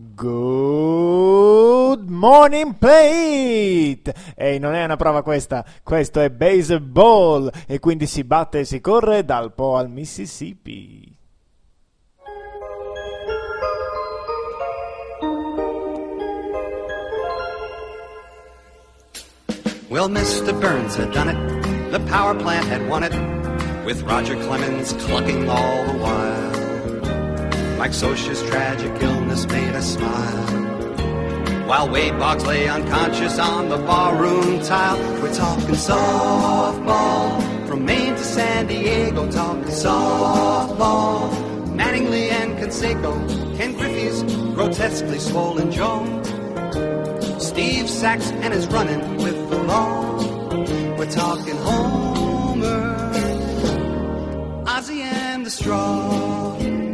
Good morning plate! Ehi, non è una prova questa, questo è baseball e quindi si batte e si corre dal Po al Mississippi. Well, Mr. Burns had done it. The power plant had won it. With Roger Clemens clucking all the while. Mike Sosha's tragic illness made us smile. While Wade Boggs lay unconscious on the barroom tile. We're talking softball. From Maine to San Diego, talking softball. Mattingly and Conseco. Ken Griffey's grotesquely swollen jaw. Steve Sachs and his running with the law. We're talking Homer, Ozzy and the Straw.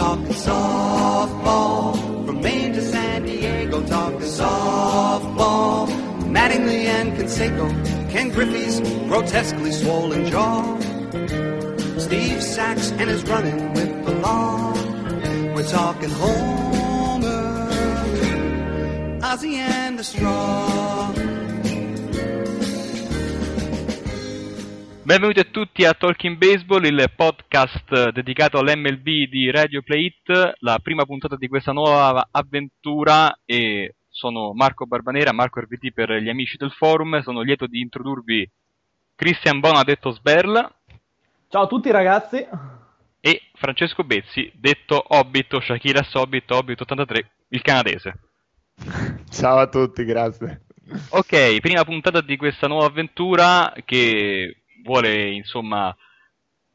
Talking softball from Maine to San Diego. Talking softball, Mattingly and Conseco, Ken Griffey's grotesquely swollen jaw. Steve Sachs and his running with the law. We're talking Homer, Ozzy and the Straw. Benvenuti a tutti a Talking Baseball, il podcast dedicato all'MLB di Radio Play It, la prima puntata di questa nuova avventura e sono Marco Barbanera, Marco RVT per gli amici del forum, sono lieto di introdurvi Christian Bona detto Sberl Ciao a tutti ragazzi. e Francesco Bezzi detto Hobbit Shakira Hobbit Hobbit 83, il canadese. Ciao a tutti, grazie. Ok, prima puntata di questa nuova avventura che vuole insomma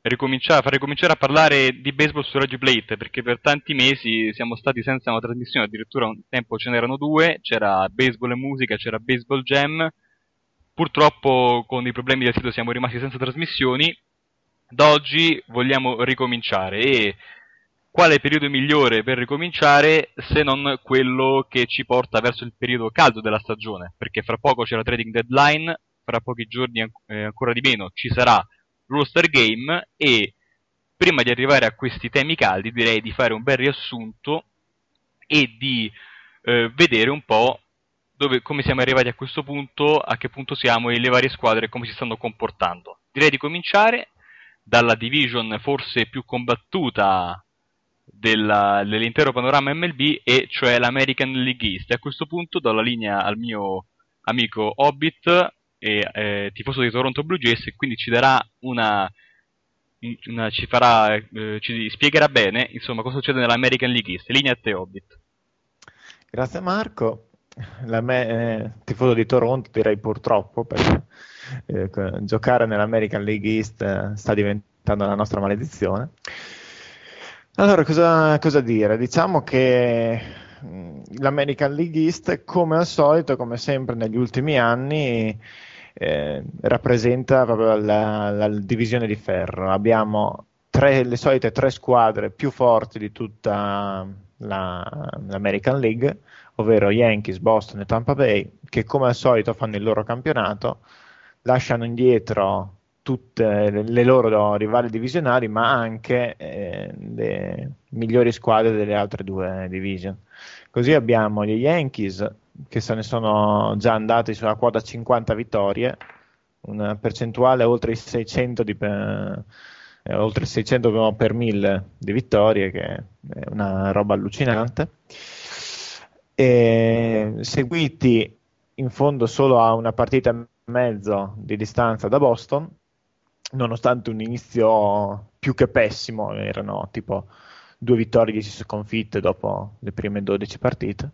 ricominciare, far ricominciare a parlare di baseball su Radio Plate perché per tanti mesi siamo stati senza una trasmissione, addirittura un tempo ce n'erano due, c'era baseball e musica, c'era baseball jam. Purtroppo con i problemi del sito siamo rimasti senza trasmissioni. Da oggi vogliamo ricominciare e quale periodo migliore per ricominciare se non quello che ci porta verso il periodo caldo della stagione? Perché fra poco c'è la trading deadline, fra pochi giorni eh, ancora di meno ci sarà l'All-Star Game e prima di arrivare a questi temi caldi direi di fare un bel riassunto e di eh, vedere un po' dove, come siamo arrivati a questo punto, a che punto siamo e le varie squadre come si stanno comportando. Direi di cominciare dalla division forse più combattuta della- dell'intero panorama MLB e cioè l'American League East. A questo punto do la linea al mio amico Hobbit e eh, tifoso di Toronto Blue Jays e quindi ci darà una, una- ci farà eh, ci spiegherà bene insomma cosa succede nell'American League East. Linea a te Hobbit. Grazie Marco. Me, eh, tifoso di Toronto direi purtroppo perché eh, giocare nell'American League East eh, sta diventando la nostra maledizione. Allora, cosa, cosa dire? Diciamo che mh, l'American League East, come al solito, come sempre negli ultimi anni, eh, rappresenta proprio la, la divisione di ferro. Abbiamo tre- le solite tre squadre più forti di tutta la- l'American League, ovvero Yankees, Boston e Tampa Bay, che come al solito fanno il loro campionato, lasciano indietro tutte le, loro rivali divisionali, ma anche eh, le migliori squadre delle altre due division. Così abbiamo gli Yankees che se ne sono già andati sulla quota 50 vittorie, una percentuale oltre i 600 di, eh, oltre il 600 per 1000 di vittorie, che è una roba allucinante. E seguiti in fondo solo a una partita e mezzo di distanza da Boston, nonostante un inizio più che pessimo, erano tipo due vittorie, 10 sconfitte dopo le prime 12 partite.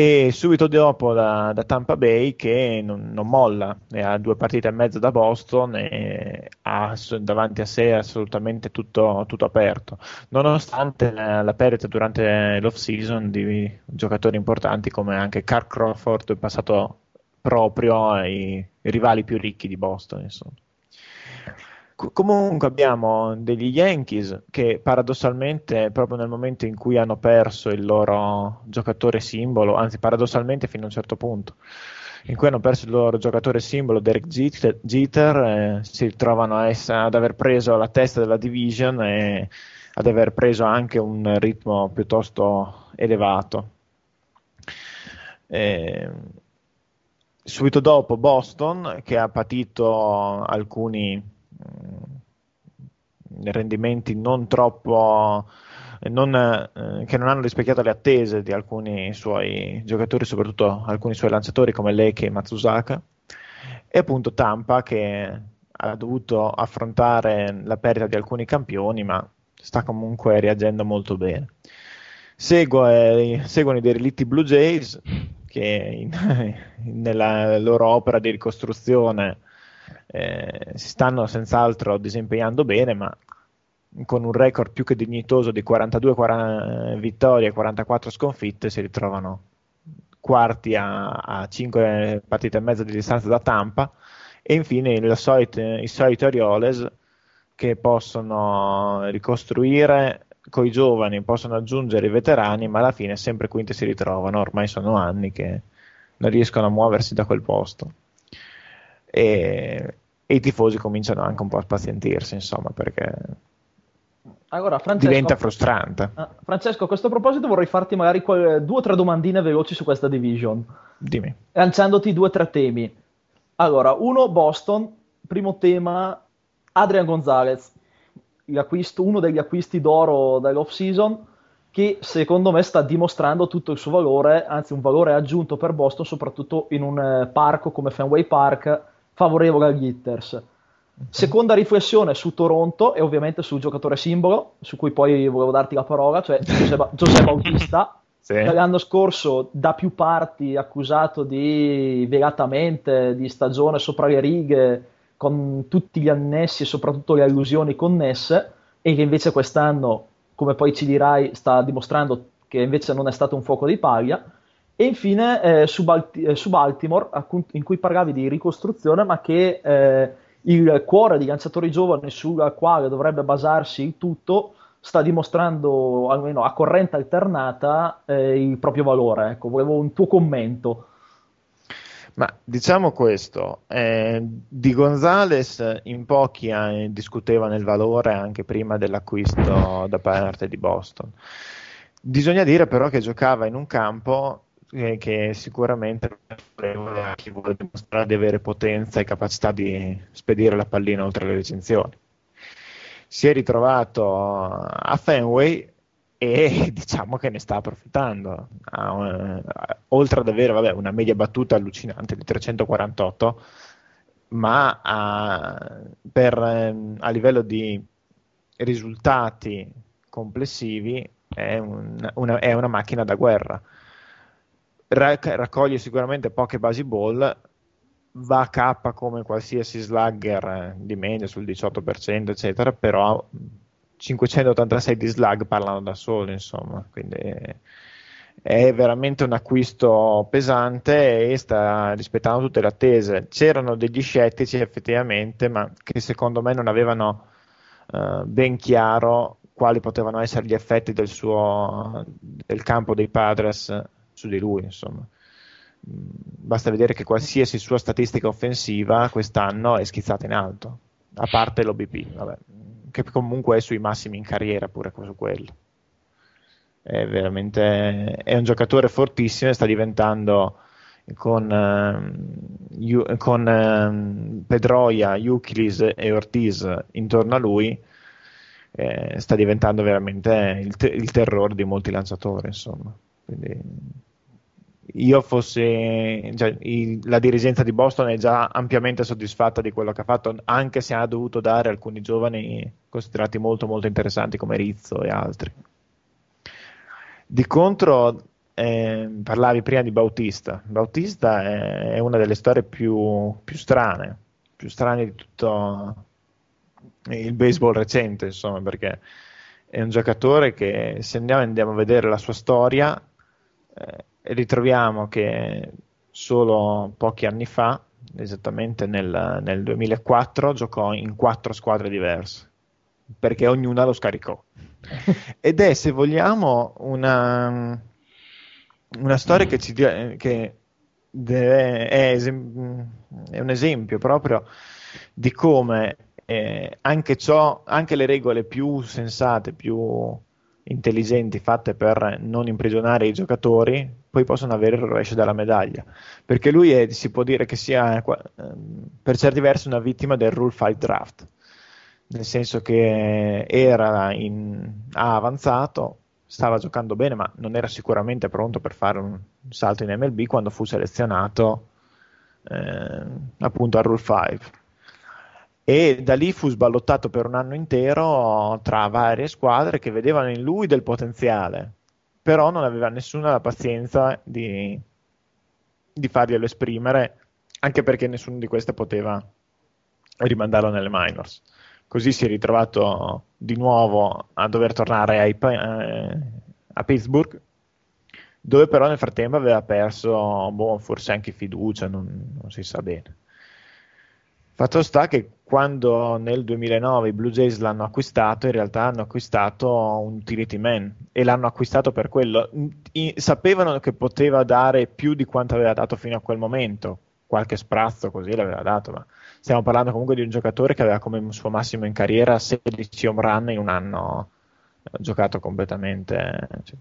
E subito dopo da, da Tampa Bay che non, non molla, ha due partite e mezzo da Boston e ha davanti a sé assolutamente tutto, tutto aperto, nonostante la, la perdita durante l'off season di giocatori importanti come anche Carl Crawford, passato proprio ai rivali più ricchi di Boston. Insomma. Co- Comunque abbiamo degli Yankees che paradossalmente proprio nel momento in cui hanno perso il loro giocatore simbolo, anzi paradossalmente fino a un certo punto, in cui hanno perso il loro giocatore simbolo Derek Jeter, eh, si ritrovano ad aver preso la testa della division e ad aver preso anche un ritmo piuttosto elevato. Eh, subito dopo Boston che ha patito alcuni rendimenti non troppo non, eh, che non hanno rispecchiato le attese di alcuni suoi giocatori, soprattutto alcuni suoi lanciatori come Leke e Matsuzaka, e appunto Tampa che ha dovuto affrontare la perdita di alcuni campioni, ma sta comunque reagendo molto bene. Segue, seguono i derelitti Blue Jays che in, nella loro opera di ricostruzione eh, si stanno senz'altro disimpegnando bene, ma con un record più che dignitoso di 42 40, vittorie e 44 sconfitte si ritrovano quarti a, a 5 partite e mezza di distanza da Tampa e infine solito, i soliti Orioles che possono ricostruire con i giovani, possono aggiungere i veterani, ma alla fine sempre quinti si ritrovano, ormai sono anni che non riescono a muoversi da quel posto. E, e i tifosi cominciano anche un po' a spazientirsi, insomma, perché allora, Francesco, diventa frustrante. Uh, Francesco, a questo proposito vorrei farti magari qual- due o tre domandine veloci su questa division. Dimmi. Lanciandoti due o tre temi. Allora, uno, Boston, primo tema, Adrian Gonzalez, uno degli acquisti d'oro dell'off season, che secondo me sta dimostrando tutto il suo valore, anzi un valore aggiunto per Boston, soprattutto in un eh, parco come Fenway Park, favorevole agli hitters Seconda riflessione su Toronto e ovviamente sul giocatore simbolo, su cui poi volevo darti la parola, cioè Giuseppe Bautista, sì. l'anno scorso da più parti accusato di velatamente di stagione sopra le righe, con tutti gli annessi e soprattutto le allusioni connesse, e che invece quest'anno, come poi ci dirai, sta dimostrando che invece non è stato un fuoco di paglia. E infine eh, su, Balti- eh, su, Baltimore, in cui parlavi di ricostruzione, ma che eh, il cuore di lanciatori giovani sul quale dovrebbe basarsi il tutto sta dimostrando almeno a corrente alternata eh, il proprio valore. Ecco, volevo un tuo commento. Ma diciamo questo, eh, di Gonzales in pochi eh, discutevano il valore anche prima dell'acquisto da parte di Boston. Bisogna dire però che giocava in un campo eh, che sicuramente a chi vuole dimostrare di avere potenza e capacità di spedire la pallina oltre le recensioni. Si è ritrovato a Fenway e diciamo che ne sta approfittando. Un, oltre ad avere vabbè, una media battuta allucinante di 348, ma a, per, a livello di risultati complessivi è, un, una, è una macchina da guerra raccoglie sicuramente poche basi ball, va a K come qualsiasi slugger eh, di media sul 18%, eccetera, però 586 di slug parlano da soli, insomma, quindi è veramente un acquisto pesante e sta rispettando tutte le attese. C'erano degli scettici effettivamente, ma che secondo me non avevano uh, ben chiaro quali potevano essere gli effetti del, suo, del campo dei Padres su di lui, insomma. Mm, basta vedere che qualsiasi sua statistica offensiva quest'anno è schizzata in alto, a parte l'OBP, vabbè, che comunque è sui massimi in carriera pure su quello. È veramente è un giocatore fortissimo e sta diventando con, uh, con uh, Pedroia, Euclid e Ortiz intorno a lui eh, sta diventando veramente il, te- il terrore di molti lanciatori insomma quindi io fossi cioè, il, la dirigenza di Boston è già ampiamente soddisfatta di quello che ha fatto, anche se ha dovuto dare alcuni giovani considerati molto molto interessanti come Rizzo e altri. Di contro, eh, parlavi prima di Bautista. Bautista è, è una delle storie più, più, strane, più strane di tutto il baseball recente, insomma, perché è un giocatore che se andiamo, andiamo a vedere la sua storia eh, ritroviamo che solo pochi anni fa, esattamente nel, nel 2004, giocò in quattro squadre diverse, perché ognuna lo scaricò. Ed è, se vogliamo, una, una storia che, ci, che deve, è, è, un esempio proprio di come eh, anche, ciò, anche le regole più sensate, più intelligenti fatte per non imprigionare i giocatori, poi possono avere il rovescio della medaglia. Perché lui è, si può dire che sia ehm, per certi versi una vittima del Rule 5 Draft, nel senso che era in, ha avanzato, stava giocando bene, ma non era sicuramente pronto per fare un salto in MLB quando fu selezionato eh, appunto al Rule 5 e da lì fu sballottato per un anno intero tra varie squadre che vedevano in lui del potenziale, però non aveva nessuna la pazienza di, di farglielo esprimere, anche perché nessuno di queste poteva rimandarlo nelle minors. Così si è ritrovato di nuovo a dover tornare ai, eh, a Pittsburgh, dove però nel frattempo aveva perso boh, forse anche fiducia, non, non si sa bene. Fatto sta che quando nel 2009 i Blue Jays l'hanno acquistato, in realtà hanno acquistato un utility man e l'hanno acquistato per quello. Sapevano che poteva dare più di quanto aveva dato fino a quel momento, qualche sprazzo così l'aveva dato, ma stiamo parlando comunque di un giocatore che aveva come suo massimo in carriera 16 home run in un anno eh, giocato completamente, cioè,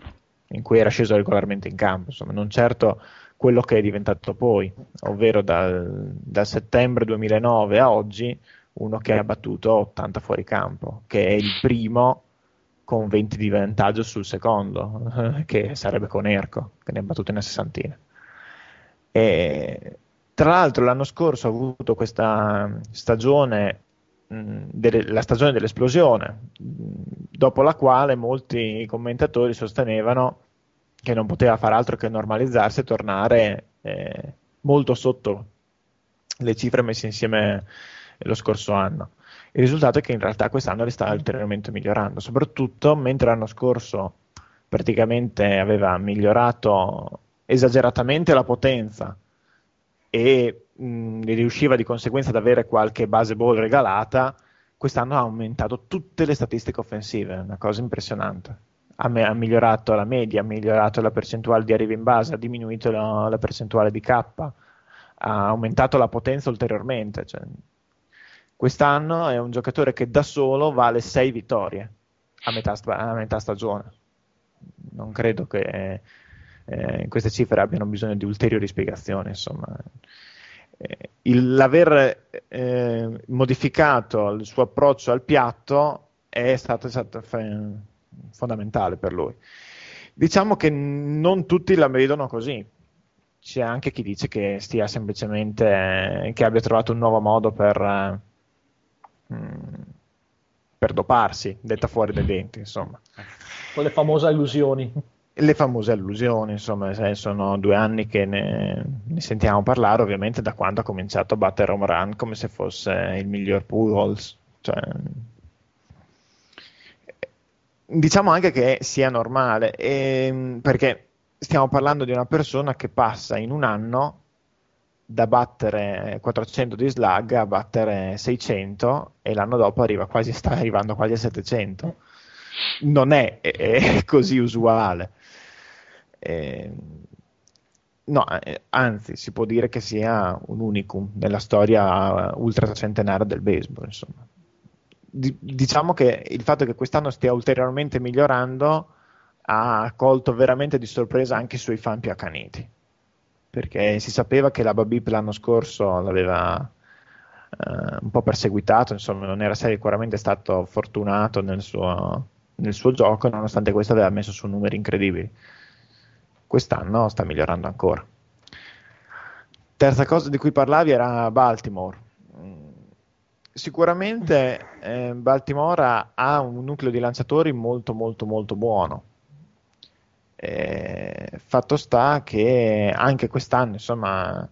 in cui era sceso regolarmente in campo, insomma, non certo quello che è diventato poi, ovvero dal, dal settembre 2009 a oggi uno che ha battuto 80 fuori campo, che è il primo con 20 di vantaggio sul secondo, che sarebbe con Erco, che ne ha battute una sessantina. E, tra l'altro l'anno scorso ha avuto questa stagione, la stagione dell'esplosione, dopo la quale molti commentatori sostenevano che non poteva fare altro che normalizzarsi e tornare eh, molto sotto le cifre messe insieme lo scorso anno. Il risultato è che in realtà quest'anno le sta ulteriormente migliorando, soprattutto mentre l'anno scorso praticamente aveva migliorato esageratamente la potenza e mh, riusciva di conseguenza ad avere qualche base ball regalata, quest'anno ha aumentato tutte le statistiche offensive, una cosa impressionante ha, me- ha, migliorato la media, ha migliorato la percentuale di arrivi in base, ha diminuito la, la percentuale di K, ha aumentato la potenza ulteriormente. Cioè, quest'anno è un giocatore che da solo vale 6 vittorie a metà, a metà stagione. Non credo che eh, queste cifre abbiano bisogno di ulteriori spiegazioni. Insomma. Eh, il, l'aver eh, modificato il suo approccio al piatto è stato, è stato fondamentale per lui. Diciamo che non tutti la vedono così. C'è anche chi dice che stia semplicemente che abbia trovato un nuovo modo per, mm, per doparsi, detta fuori dai denti, insomma. Con le famose allusioni. Le famose allusioni, insomma, sono due anni che ne, ne, sentiamo parlare, ovviamente, da quando ha cominciato a battere home run come se fosse il miglior Pujols. Cioè, diciamo anche che sia normale, ehm, perché stiamo parlando di una persona che passa in un anno da battere 400 di slug a battere 600 e l'anno dopo arriva quasi, sta arrivando quasi a 700. Non è, è, così usuale. Eh, no, anzi, si può dire che sia un unicum nella storia ultracentenaria del baseball, insomma diciamo che il fatto che quest'anno stia ulteriormente migliorando ha colto veramente di sorpresa anche i suoi fan più accaniti perché si sapeva che la Babip l'anno scorso l'aveva eh, un po' perseguitato, insomma non era sicuramente stato fortunato nel suo, nel suo gioco, nonostante questo aveva messo su numeri incredibili. Quest'anno sta migliorando ancora. Terza cosa di cui parlavi era Baltimore sicuramente eh, Baltimora ha un nucleo di lanciatori molto molto molto buono. Eh, fatto sta che anche quest'anno, insomma,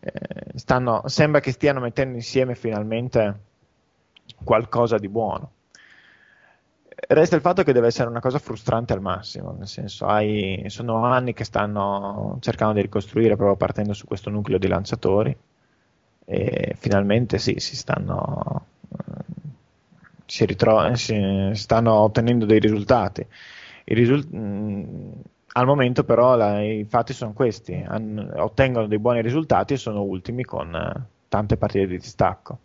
eh, stanno, sembra che stiano mettendo insieme finalmente qualcosa di buono. Resta il fatto che deve essere una cosa frustrante al massimo, nel senso, hai, sono anni che stanno cercando di ricostruire proprio partendo su questo nucleo di lanciatori e finalmente sì, si stanno, si, ritro- si stanno ottenendo dei risultati. Risult- mh, al momento però la, i fatti sono questi, An- ottengono dei buoni risultati e sono ultimi con uh, tante partite di distacco.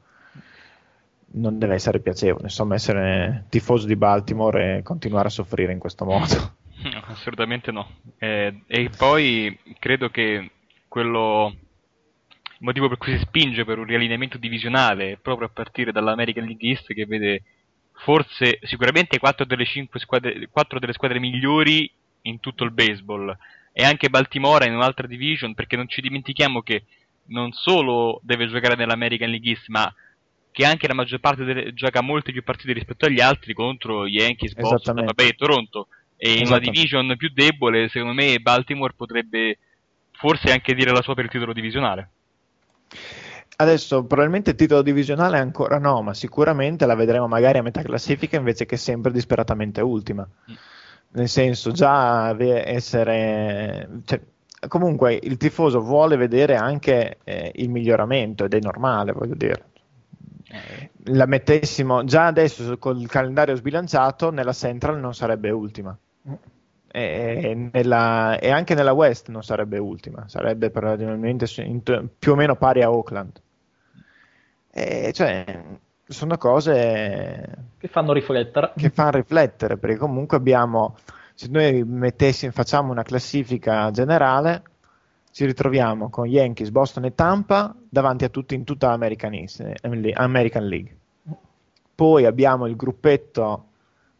non deve essere piacevole, insomma, essere tifoso di Baltimore e continuare a soffrire in questo modo. Assolutamente no. Eh, e poi credo che quello motivo per cui si spinge per un riallineamento divisionale proprio a partire dall'American League East che vede forse sicuramente 4 delle, squadre, 4 delle squadre migliori in tutto il baseball. E anche Baltimora in un'altra division perché non ci dimentichiamo che non solo deve giocare nell'American League East ma che anche la maggior parte delle, gioca molte più partite rispetto agli altri contro Yankees, Boston, vabbè, e Toronto. E in una division più debole secondo me Baltimore potrebbe forse anche dire la sua per il titolo divisionale Adesso probabilmente il titolo divisionale ancora no, ma sicuramente la vedremo magari a metà classifica invece che sempre disperatamente ultima. Mm. Nel senso, già essere. Cioè, comunque il tifoso vuole vedere anche eh, il miglioramento ed è normale, voglio dire. Eh. La mettessimo già adesso col calendario sbilanciato, nella Central non sarebbe ultima. Mm. E, nella, e, anche nella West non sarebbe ultima, sarebbe probabilmente più o meno pari a Oakland. E cioè, sono cose che fanno riflettere. Che fanno riflettere, perché comunque abbiamo, se noi mettessimo, facciamo una classifica generale, ci ritroviamo con Yankees, Boston e Tampa davanti a tutti in tutta American League. Poi abbiamo il gruppetto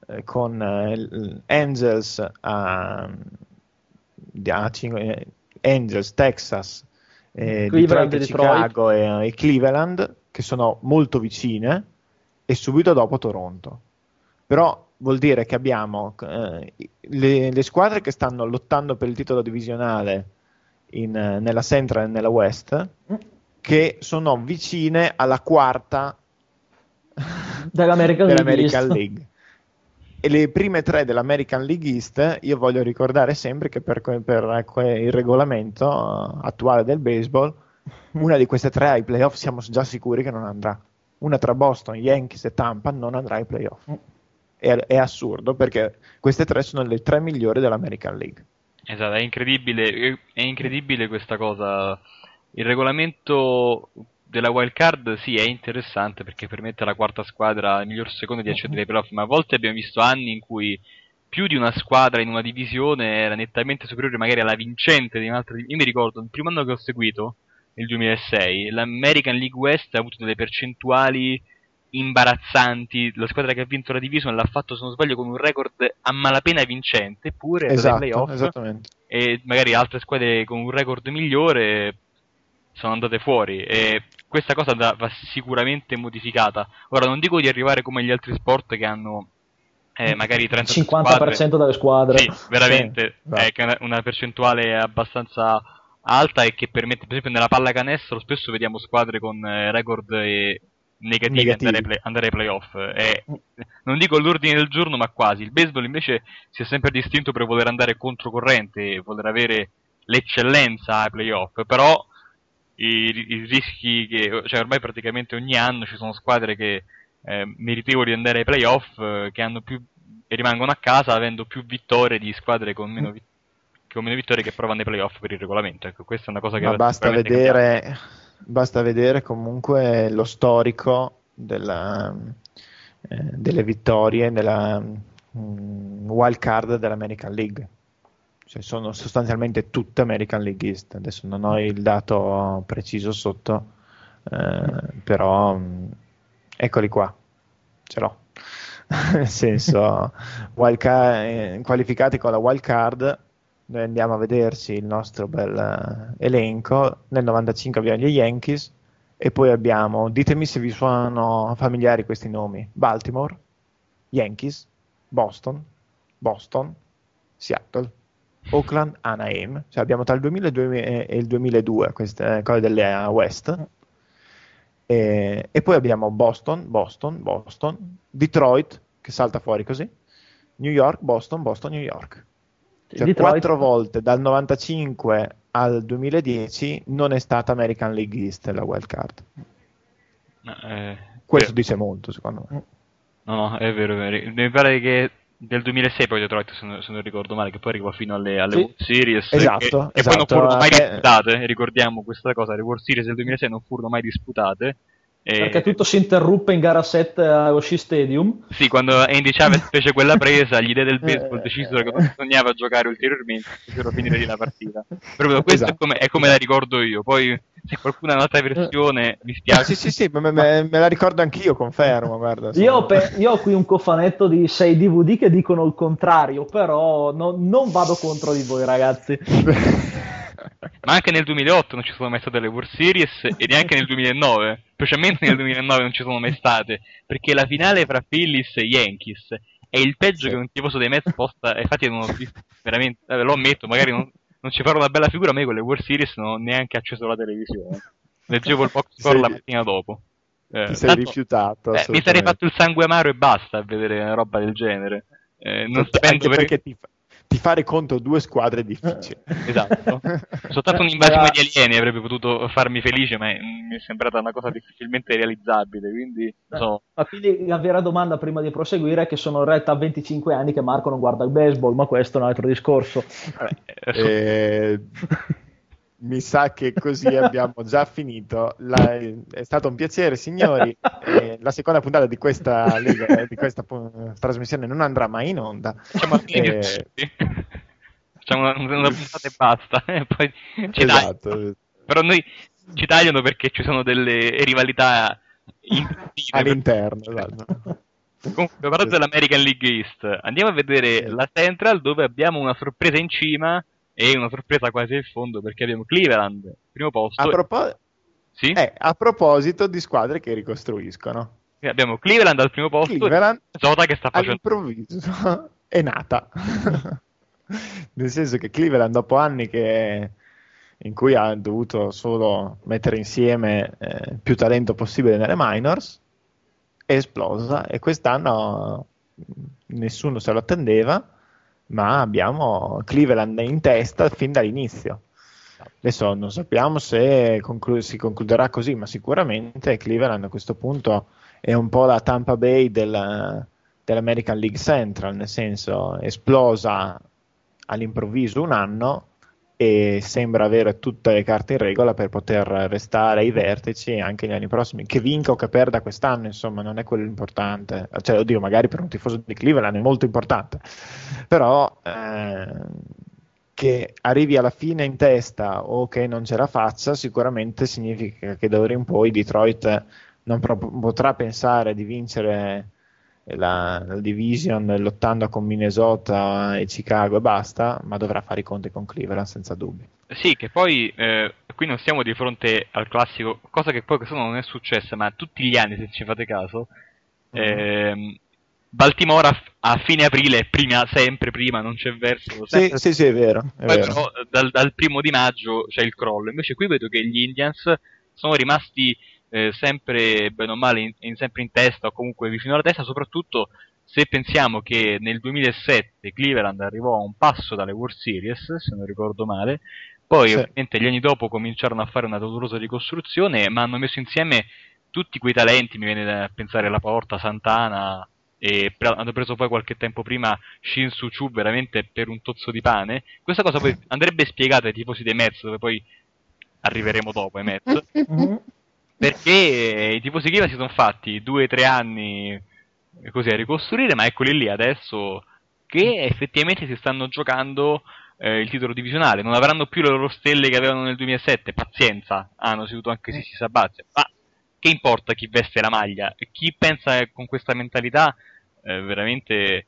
eh, con eh, Angels, a, a, eh, Angels, Texas, eh, Detroit, Detroit, Chicago e, e Cleveland che sono molto vicine e subito dopo Toronto. Però vuol dire che abbiamo eh, le, le, squadre che stanno lottando per il titolo divisionale in, nella Central e nella West che sono vicine alla quarta dell'American, dell'American League. E le prime tre dell'American League East, io voglio ricordare sempre che per, per il regolamento attuale del baseball una di queste tre ai playoff siamo già sicuri che non andrà. Una tra Boston, Yankees e Tampa non andrà ai playoff. È, è assurdo perché queste tre sono le tre migliori dell'American League. Esatto, è incredibile, è incredibile questa cosa. Il regolamento della wild card sì è interessante perché permette alla quarta squadra, al miglior secondo, di accedere ai playoff, ma a volte abbiamo visto anni in cui più di una squadra in una divisione era nettamente superiore magari alla vincente di un'altra divisione. Io mi ricordo, il primo anno che ho seguito, nel 2006. L'American League West ha avuto delle percentuali imbarazzanti. La squadra che ha vinto la division l'ha fatto, se non sbaglio, con un record a malapena vincente, eppure esatto, playoff. E magari altre squadre con un record migliore sono andate fuori. E questa cosa va sicuramente modificata. Ora, non dico di arrivare come gli altri sport che hanno eh, magari 30 50% squadre. delle squadre. Sì, veramente. Sì, è esatto. una percentuale abbastanza alta e che permette, per esempio, nella pallacanestro spesso vediamo squadre con eh, record eh, negativi, negativi. Andare, play, andare ai playoff. E, non dico l'ordine del giorno, ma quasi. Il baseball invece si è sempre distinto per voler andare controcorrente voler avere l'eccellenza ai playoff, però i, i rischi che, cioè ormai praticamente ogni anno ci sono squadre che eh, meritevoli di andare ai playoff eh, che hanno più e rimangono a casa avendo più vittorie di squadre con meno vittorie con meno vittorie che provano nei playoff per il regolamento. Ecco, questa è una cosa che Ma basta vedere, basta vedere comunque lo storico della, eh, delle vittorie nella um, wild card dell'American League. Cioè sono sostanzialmente tutte American League East. Adesso non ho il dato preciso sotto, eh, però um, eccoli qua, ce l'ho. Nel senso, card, eh, qualificati con la wild card noi andiamo a vederci il nostro bel uh, elenco. Nel 95 abbiamo gli Yankees e poi abbiamo, ditemi se vi suonano familiari questi nomi: Baltimore, Yankees, Boston, Boston, Seattle, Oakland, Anaheim. Cioè abbiamo tra il 2000 e il 2002 queste cose delle West. E, e poi abbiamo Boston, Boston, Boston, Detroit che salta fuori così, New York, Boston, Boston, New York. Cioè, quattro volte dal 95 al 2010 non è stata American League East la wild card. Eh, Questo eh. dice molto, secondo me. No, no, è vero, è vero. Mi pare che del 2006 poi Detroit, se non, se non ricordo male, che poi arriva fino alle, alle sì. World Series. Esatto, e, esatto. poi non furono mai eh, disputate, ricordiamo questa cosa, le World Series del 2006 non furono mai disputate E... Perché tutto si interruppe in gara 7 allo Sci Stadium. Sì, quando Andy Chavez fece quella presa, gli dei del baseball decisero che non bisognava giocare ulteriormente, fecero finire lì la partita. Però questo esatto. è, come, è come la ricordo io. Poi se qualcuno ha un'altra versione, mi spiace. Sì, sì, sì, me, me, me la ricordo anch'io, confermo. Guarda, io, ho pe- io, ho qui un cofanetto di 6 DVD che dicono il contrario, però no, non vado contro di voi, ragazzi. Ma anche nel 2008 non ci sono mai state le World Series e neanche nel 2009, specialmente nel 2009 non ci sono mai state, perché la finale fra Phillies e Yankees è il peggio sì. che un tifoso dei Mets possa, infatti non ho visto, veramente, lo ammetto, magari non, non ci farò una bella figura, a me con le World Series non ho neanche acceso la televisione, leggevo il box score la mattina dopo. Eh, Ti sei tanto, rifiutato. Eh, mi sarei fatto il sangue amaro e basta a vedere una roba del genere. Eh, non sapendo perché, perché ti, fa, di fare contro due squadre difficili. Esatto. Soltanto un'invasione di alieni avrebbe potuto farmi felice, ma mi è sembrata una cosa difficilmente realizzabile. Quindi, so. Ma quindi la vera domanda prima di proseguire è che sono in realtà 25 anni che Marco non guarda il baseball, ma questo è un altro discorso. Eh, mi sa che così abbiamo già finito. La, è stato un piacere, signori. Eh, la seconda puntata di questa, di questa pu- trasmissione non andrà mai in onda. Facciamo, eh, Facciamo una, una, puntata e basta. E poi ci esatto. Tagliano. Però noi ci tagliano perché ci sono delle rivalità all'interno. Esatto. Comunque, parlando dell'American League East, andiamo a vedere la Central dove abbiamo una sorpresa in cima e una sorpresa quasi in fondo perché abbiamo Cleveland, primo posto. A, propo- sì? eh, a proposito di squadre che ricostruiscono. Sì, abbiamo Cleveland al primo posto Cleveland Zota che sta facendo... All'improvviso è nata. Nel senso che Cleveland dopo anni che... in cui ha dovuto solo mettere insieme eh, più talento possibile nelle minors, è esplosa e quest'anno nessuno se lo attendeva ma abbiamo Cleveland in testa fin dall'inizio. Adesso non sappiamo se conclu- si concluderà così, ma sicuramente Cleveland a questo punto è un po' la Tampa Bay del, dell'American League Central, nel senso esplosa all'improvviso un anno e sembra avere tutte le carte in regola per poter restare ai vertici anche negli anni prossimi. Che vinca o che perda quest'anno, insomma, non è quello importante. Cioè, oddio, magari per un tifoso di Cleveland è molto importante, però eh, che arrivi alla fine in testa o che non ce la faccia, sicuramente significa che da ora in poi Detroit non pro- potrà pensare di vincere la, la, division lottando con Minnesota e Chicago e basta, ma dovrà fare i conti con Cleveland senza dubbio. Sì, che poi eh, qui non siamo di fronte al classico, cosa che poi questo non è successa, ma tutti gli anni, se ci fate caso, mm-hmm. eh, Baltimora a fine aprile, prima, sempre prima, non c'è verso. Sì, sì, sì, è vero. È poi vero. però dal, dal primo di maggio c'è il crollo, invece qui vedo che gli Indians sono rimasti eh, sempre bene o male in, in, sempre in testa o comunque vicino alla testa, soprattutto se pensiamo che nel 2007 Cleveland arrivò a un passo dalle World Series, se non ricordo male, poi sì. ovviamente gli anni dopo cominciarono a fare una dolorosa ricostruzione, ma hanno messo insieme tutti quei talenti, mi viene da pensare alla Porta, Santana, e pre- hanno preso poi qualche tempo prima Shin Su Chu veramente per un tozzo di pane. Questa cosa poi andrebbe spiegata ai tifosi dei Mets, dove poi arriveremo dopo ai Mets. Perché i tifosi Kiva si sono fatti due o tre anni così a ricostruire, ma eccoli lì adesso che effettivamente si stanno giocando eh, il titolo divisionale. Non avranno più le loro stelle che avevano nel 2007, pazienza, hanno siduto anche Sissi Sabazia. Ma che importa chi veste la maglia? Chi pensa con questa mentalità eh, veramente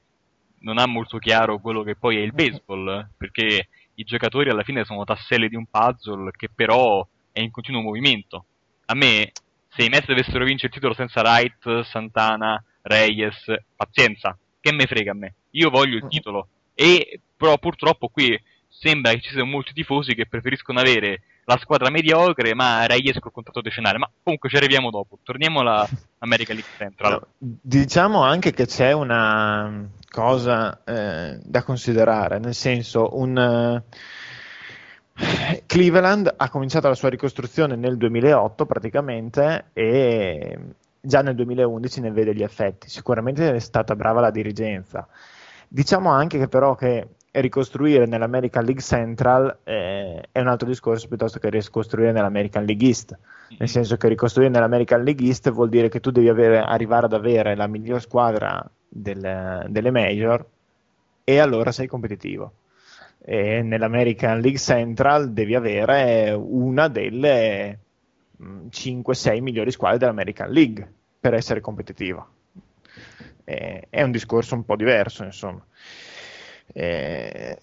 non ha molto chiaro quello che poi è il baseball, perché i giocatori alla fine sono tasselli di un puzzle che però è in continuo movimento a me, se i Mets dovessero vincere il titolo senza Wright, Santana, Reyes, pazienza, che me frega a me. Io voglio il mm. titolo. E però purtroppo qui sembra che ci siano molti tifosi che preferiscono avere la squadra mediocre, ma Reyes col contratto decennale. Ma comunque ci arriviamo dopo. Torniamo alla America League Central. Diciamo anche che c'è una cosa eh, da considerare, nel senso un. Cleveland ha cominciato la sua ricostruzione nel 2008 praticamente e già nel 2011 ne vede gli effetti. Sicuramente è stata brava la dirigenza. Diciamo anche che però che ricostruire nell'American League Central eh, è un altro discorso piuttosto che ricostruire nell'American League East. Nel senso che ricostruire nell'American League East vuol dire che tu devi avere, arrivare ad avere la miglior squadra del, delle major e allora sei competitivo. E nell'American League Central devi avere una delle 5-6 mm, migliori squadre dell'American League per essere competitivo. E, è un discorso un po' diverso, insomma. Eh,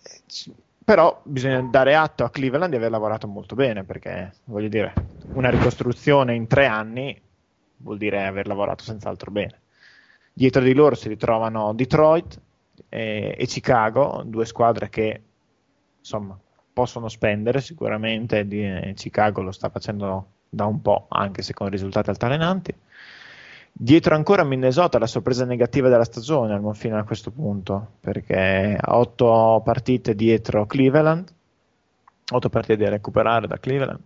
però bisogna dare atto a Cleveland di aver lavorato molto bene perché voglio dire una ricostruzione in tre anni vuol dire aver lavorato senz'altro bene dietro di loro si ritrovano Detroit e, e Chicago due squadre che insomma possono spendere sicuramente eh, Chicago lo sta facendo da un po' anche se con risultati altalenanti Dietro ancora Minnesota la sorpresa negativa della stagione fino a questo punto, perché ha otto partite dietro Cleveland, otto partite da recuperare da Cleveland.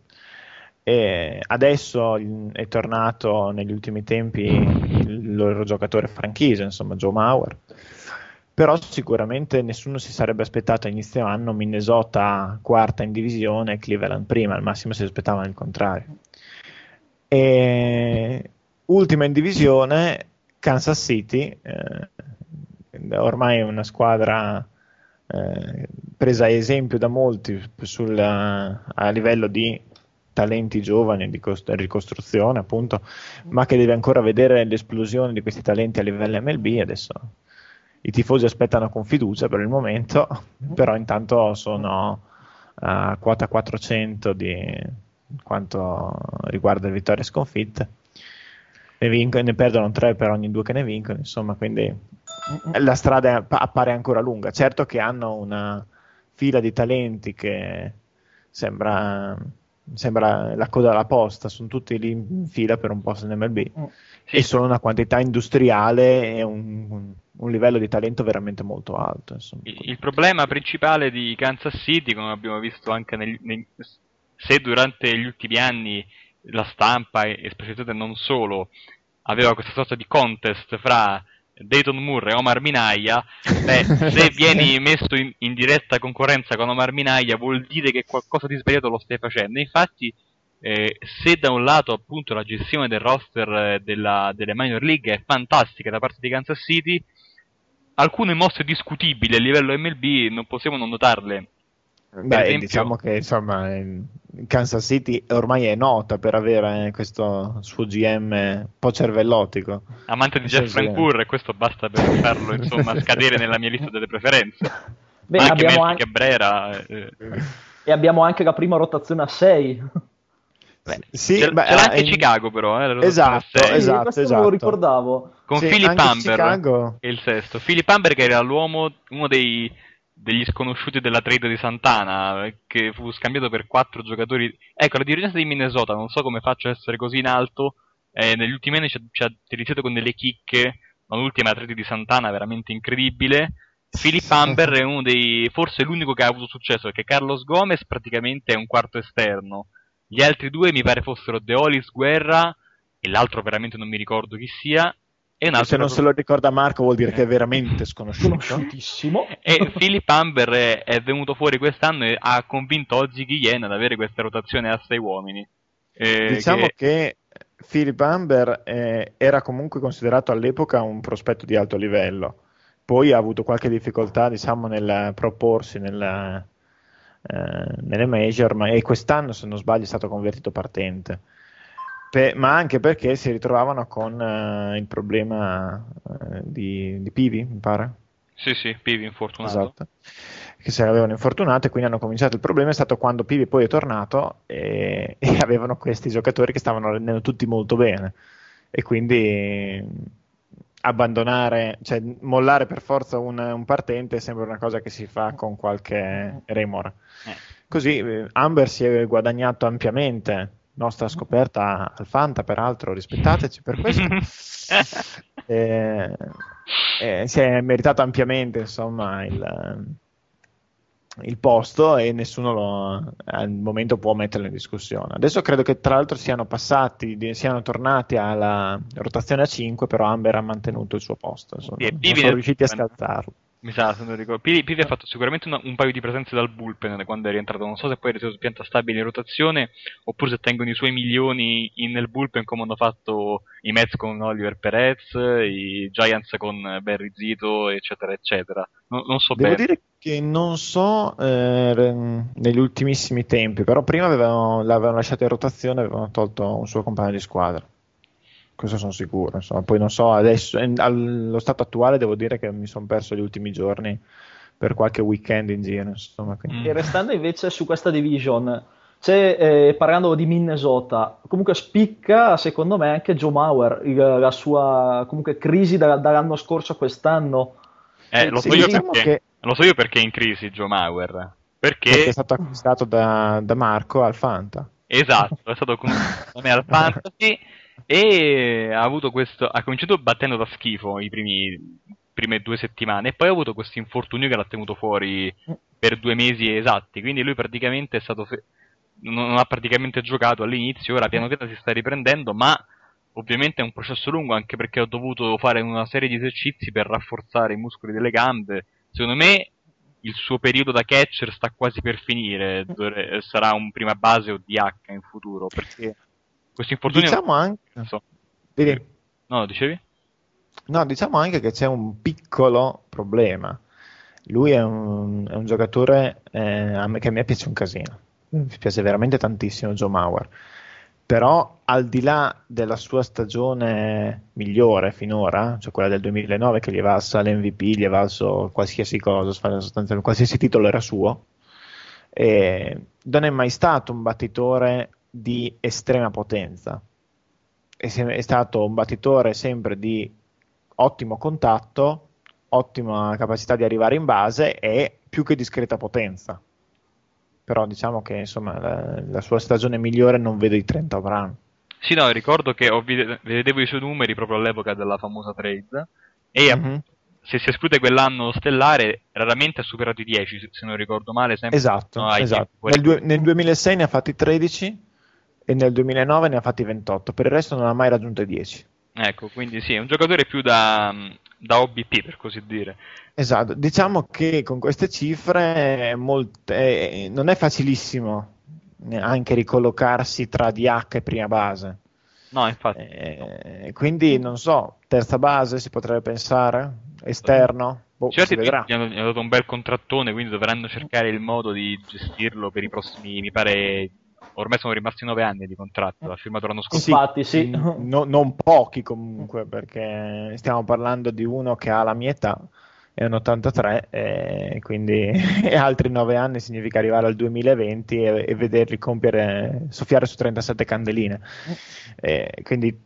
E adesso è tornato negli ultimi tempi il loro giocatore franchise, insomma Joe Mauer. Però sicuramente nessuno si sarebbe aspettato a inizio anno Minnesota quarta in divisione e Cleveland prima, al massimo si aspettavano il contrario. E ultima in divisione Kansas City, eh, ormai una squadra eh, presa a esempio da molti sul, a livello di talenti giovani di cost- ricostruzione appunto ma che deve ancora vedere l'esplosione di questi talenti a livello MLB adesso i tifosi aspettano con fiducia per il momento però intanto sono a quota 400 di quanto riguarda le vittorie sconfitte ne, vincono, ne perdono tre per ogni due che ne vincono, insomma, quindi la strada appare ancora lunga. Certo che hanno una fila di talenti che sembra, sembra la coda alla posta, sono tutti lì in fila per un posto in MLB mm. sì. e sono una quantità industriale e un, un livello di talento veramente molto alto. Il, il, problema principale di Kansas City, come abbiamo visto anche negli, nei, se durante gli ultimi anni la stampa e specialmente non solo aveva questa sorta di contest fra Dayton Moore e Omar Minaya, beh, se vieni messo in, in, diretta concorrenza con Omar Minaya vuol dire che qualcosa di sbagliato lo stai facendo. Infatti, eh, se da un lato appunto la gestione del roster eh, della, delle minor league è fantastica da parte di Kansas City, alcune mosse discutibili a livello MLB non possiamo non notarle Beh, esempio... diciamo che insomma Kansas City ormai è nota per avere questo suo GM un po' cervellotico. Amante di Jeff Francoeur, e questo basta per farlo insomma scadere nella mia lista delle preferenze. Beh, anche abbiamo anche... Cabrera. Eh. E abbiamo anche la prima rotazione a 6. Beh, sì, c'è, beh, c'è anche in... Chicago però, eh, esatto, esatto, questo esatto. me lo ricordavo. Con sì, Philip Amber, Chicago... il sesto. Philip Amber che era l'uomo, uno dei degli sconosciuti della trade di Santana, che fu scambiato per quattro giocatori. Ecco, la dirigenza di Minnesota, non so come faccia a essere così in alto, eh, negli ultimi anni ci ha, ci ha deliziato con delle chicche, ma l'ultima trade di Santana veramente incredibile. Philip Amber è uno dei, forse l'unico che ha avuto successo, perché Carlos Gomez praticamente è un quarto esterno. Gli altri due mi pare fossero Deolis Guerra e l'altro veramente non mi ricordo chi sia, e se non se lo ricorda Marco vuol dire che è veramente sconosciuto. Sconosciutissimo. e Philip Amber è, è, venuto fuori quest'anno e ha convinto Ozzy Guillen ad avere questa rotazione a sei uomini. Eh, diciamo che... che Philip Amber eh, era comunque considerato all'epoca un prospetto di alto livello. Poi ha avuto qualche difficoltà diciamo, nel proporsi nella, eh, nelle major, ma e quest'anno se non sbaglio è stato convertito partente Pe- ma anche perché si ritrovavano con uh, il problema uh, di, di, Pivi, mi pare. Sì, sì, Pivi infortunato. Esatto. Che si avevano infortunato e quindi hanno cominciato il problema. È stato quando Pivi poi è tornato e, e avevano questi giocatori che stavano rendendo tutti molto bene. E quindi abbandonare, cioè mollare per forza un, un, partente sembra una cosa che si fa con qualche remora. Eh. Così eh, Amber si è guadagnato ampiamente nostra scoperta al Fanta, peraltro, rispettateci per questo. eh, eh, si è meritato ampiamente insomma il, il, posto e nessuno lo, al momento può metterlo in discussione. Adesso credo che tra l'altro siano passati, siano tornati alla rotazione a 5, però Amber ha mantenuto il suo posto, insomma, non sono riusciti a scalzarlo. Mi sa, se non ricordo. Pivi, Pivi ha fatto sicuramente una, un paio di presenze dal bullpen quando è rientrato. Non so se poi è ritornato pianta stabile in rotazione oppure se tengono i suoi milioni in, nel bullpen come hanno fatto i Mets con Oliver Perez, i Giants con Barry Zito, eccetera, eccetera. No, non so Devo bene. dire che non so eh, negli ultimissimi tempi, però prima avevano, l'avevano lasciato in rotazione e avevano tolto un suo compagno di squadra. Questo sono sicuro. Insomma. Poi non so, adesso, allo stato attuale devo dire che mi sono perso gli ultimi giorni per qualche weekend in giro. Insomma, quindi... Mm. E restando invece su questa division, c'è, eh, parlando di Minnesota, comunque spicca secondo me anche Joe Mauer, il- la sua comunque crisi da- dall'anno scorso a quest'anno. Eh, lo, Sì, so io diciamo perché, che- lo so io perché è in crisi Joe Mauer. perché Perché, è stato acquistato da, da Marco al Fanta. esatto, è stato me al Fantasy e ha avuto questo. Ha cominciato battendo da schifo i primi prime due settimane e poi ha avuto questo infortunio che l'ha tenuto fuori per due mesi esatti. Quindi lui praticamente è stato. fe- non ha praticamente giocato all'inizio, ora piano piano si sta riprendendo, ma ovviamente è un processo lungo anche perché ho dovuto fare una serie di esercizi per rafforzare i muscoli delle gambe. Secondo me il suo periodo da catcher sta quasi per finire, dovre- sarà un prima base o DH in futuro, perché questo infortunio... Diciamo anche, so. No, dicevi? no, diciamo anche che c'è un piccolo problema. Lui è un, è un giocatore eh, che a me piace un casino. Mi piace veramente tantissimo Joe Mauer. Però al di là della sua stagione migliore finora, cioè quella del 2009 che gli è valsa l'MVP, gli è valso qualsiasi cosa, sostanzialmente qualsiasi titolo era suo, eh, non è mai stato un battitore di estrema potenza. È, se- è stato un battitore sempre di ottimo contatto, ottima capacità di arrivare in base e più che discreta potenza. Però diciamo che insomma la, la sua stagione migliore non vedo i 30 home run. Sì, no, ricordo che ho vide- vedevo i suoi numeri proprio all'epoca della famosa trade e Mhm. se si esclude quell'anno stellare raramente ha superato i 10, se- non ricordo male, sempre Esatto, no, esatto. Nel, due- nel 2006 ne ha fatti 13 e nel 2009 ne ha fatti 28, per il resto non ha mai raggiunto i 10. Ecco, quindi sì, è un giocatore più da, da OBP, per così dire. Esatto, diciamo che con queste cifre molt- è- non è facilissimo anche ricollocarsi tra DH e prima base. No, infatti. Eh, quindi non so, terza base si potrebbe pensare? Esterno? Boh, vedrà. gli hanno, gli hanno dato un bel contrattone, quindi dovranno cercare il modo di gestirlo per i prossimi, mi pare, ormai sono rimasti 9 anni di contratto, ha firmato l'anno scorso. Infatti, sì. no- non pochi comunque, perché stiamo parlando di uno che ha la mia età, è un 83, e quindi e altri 9 anni significa arrivare al 2020 e, e vederli compiere, soffiare su 37 candeline. Eh, quindi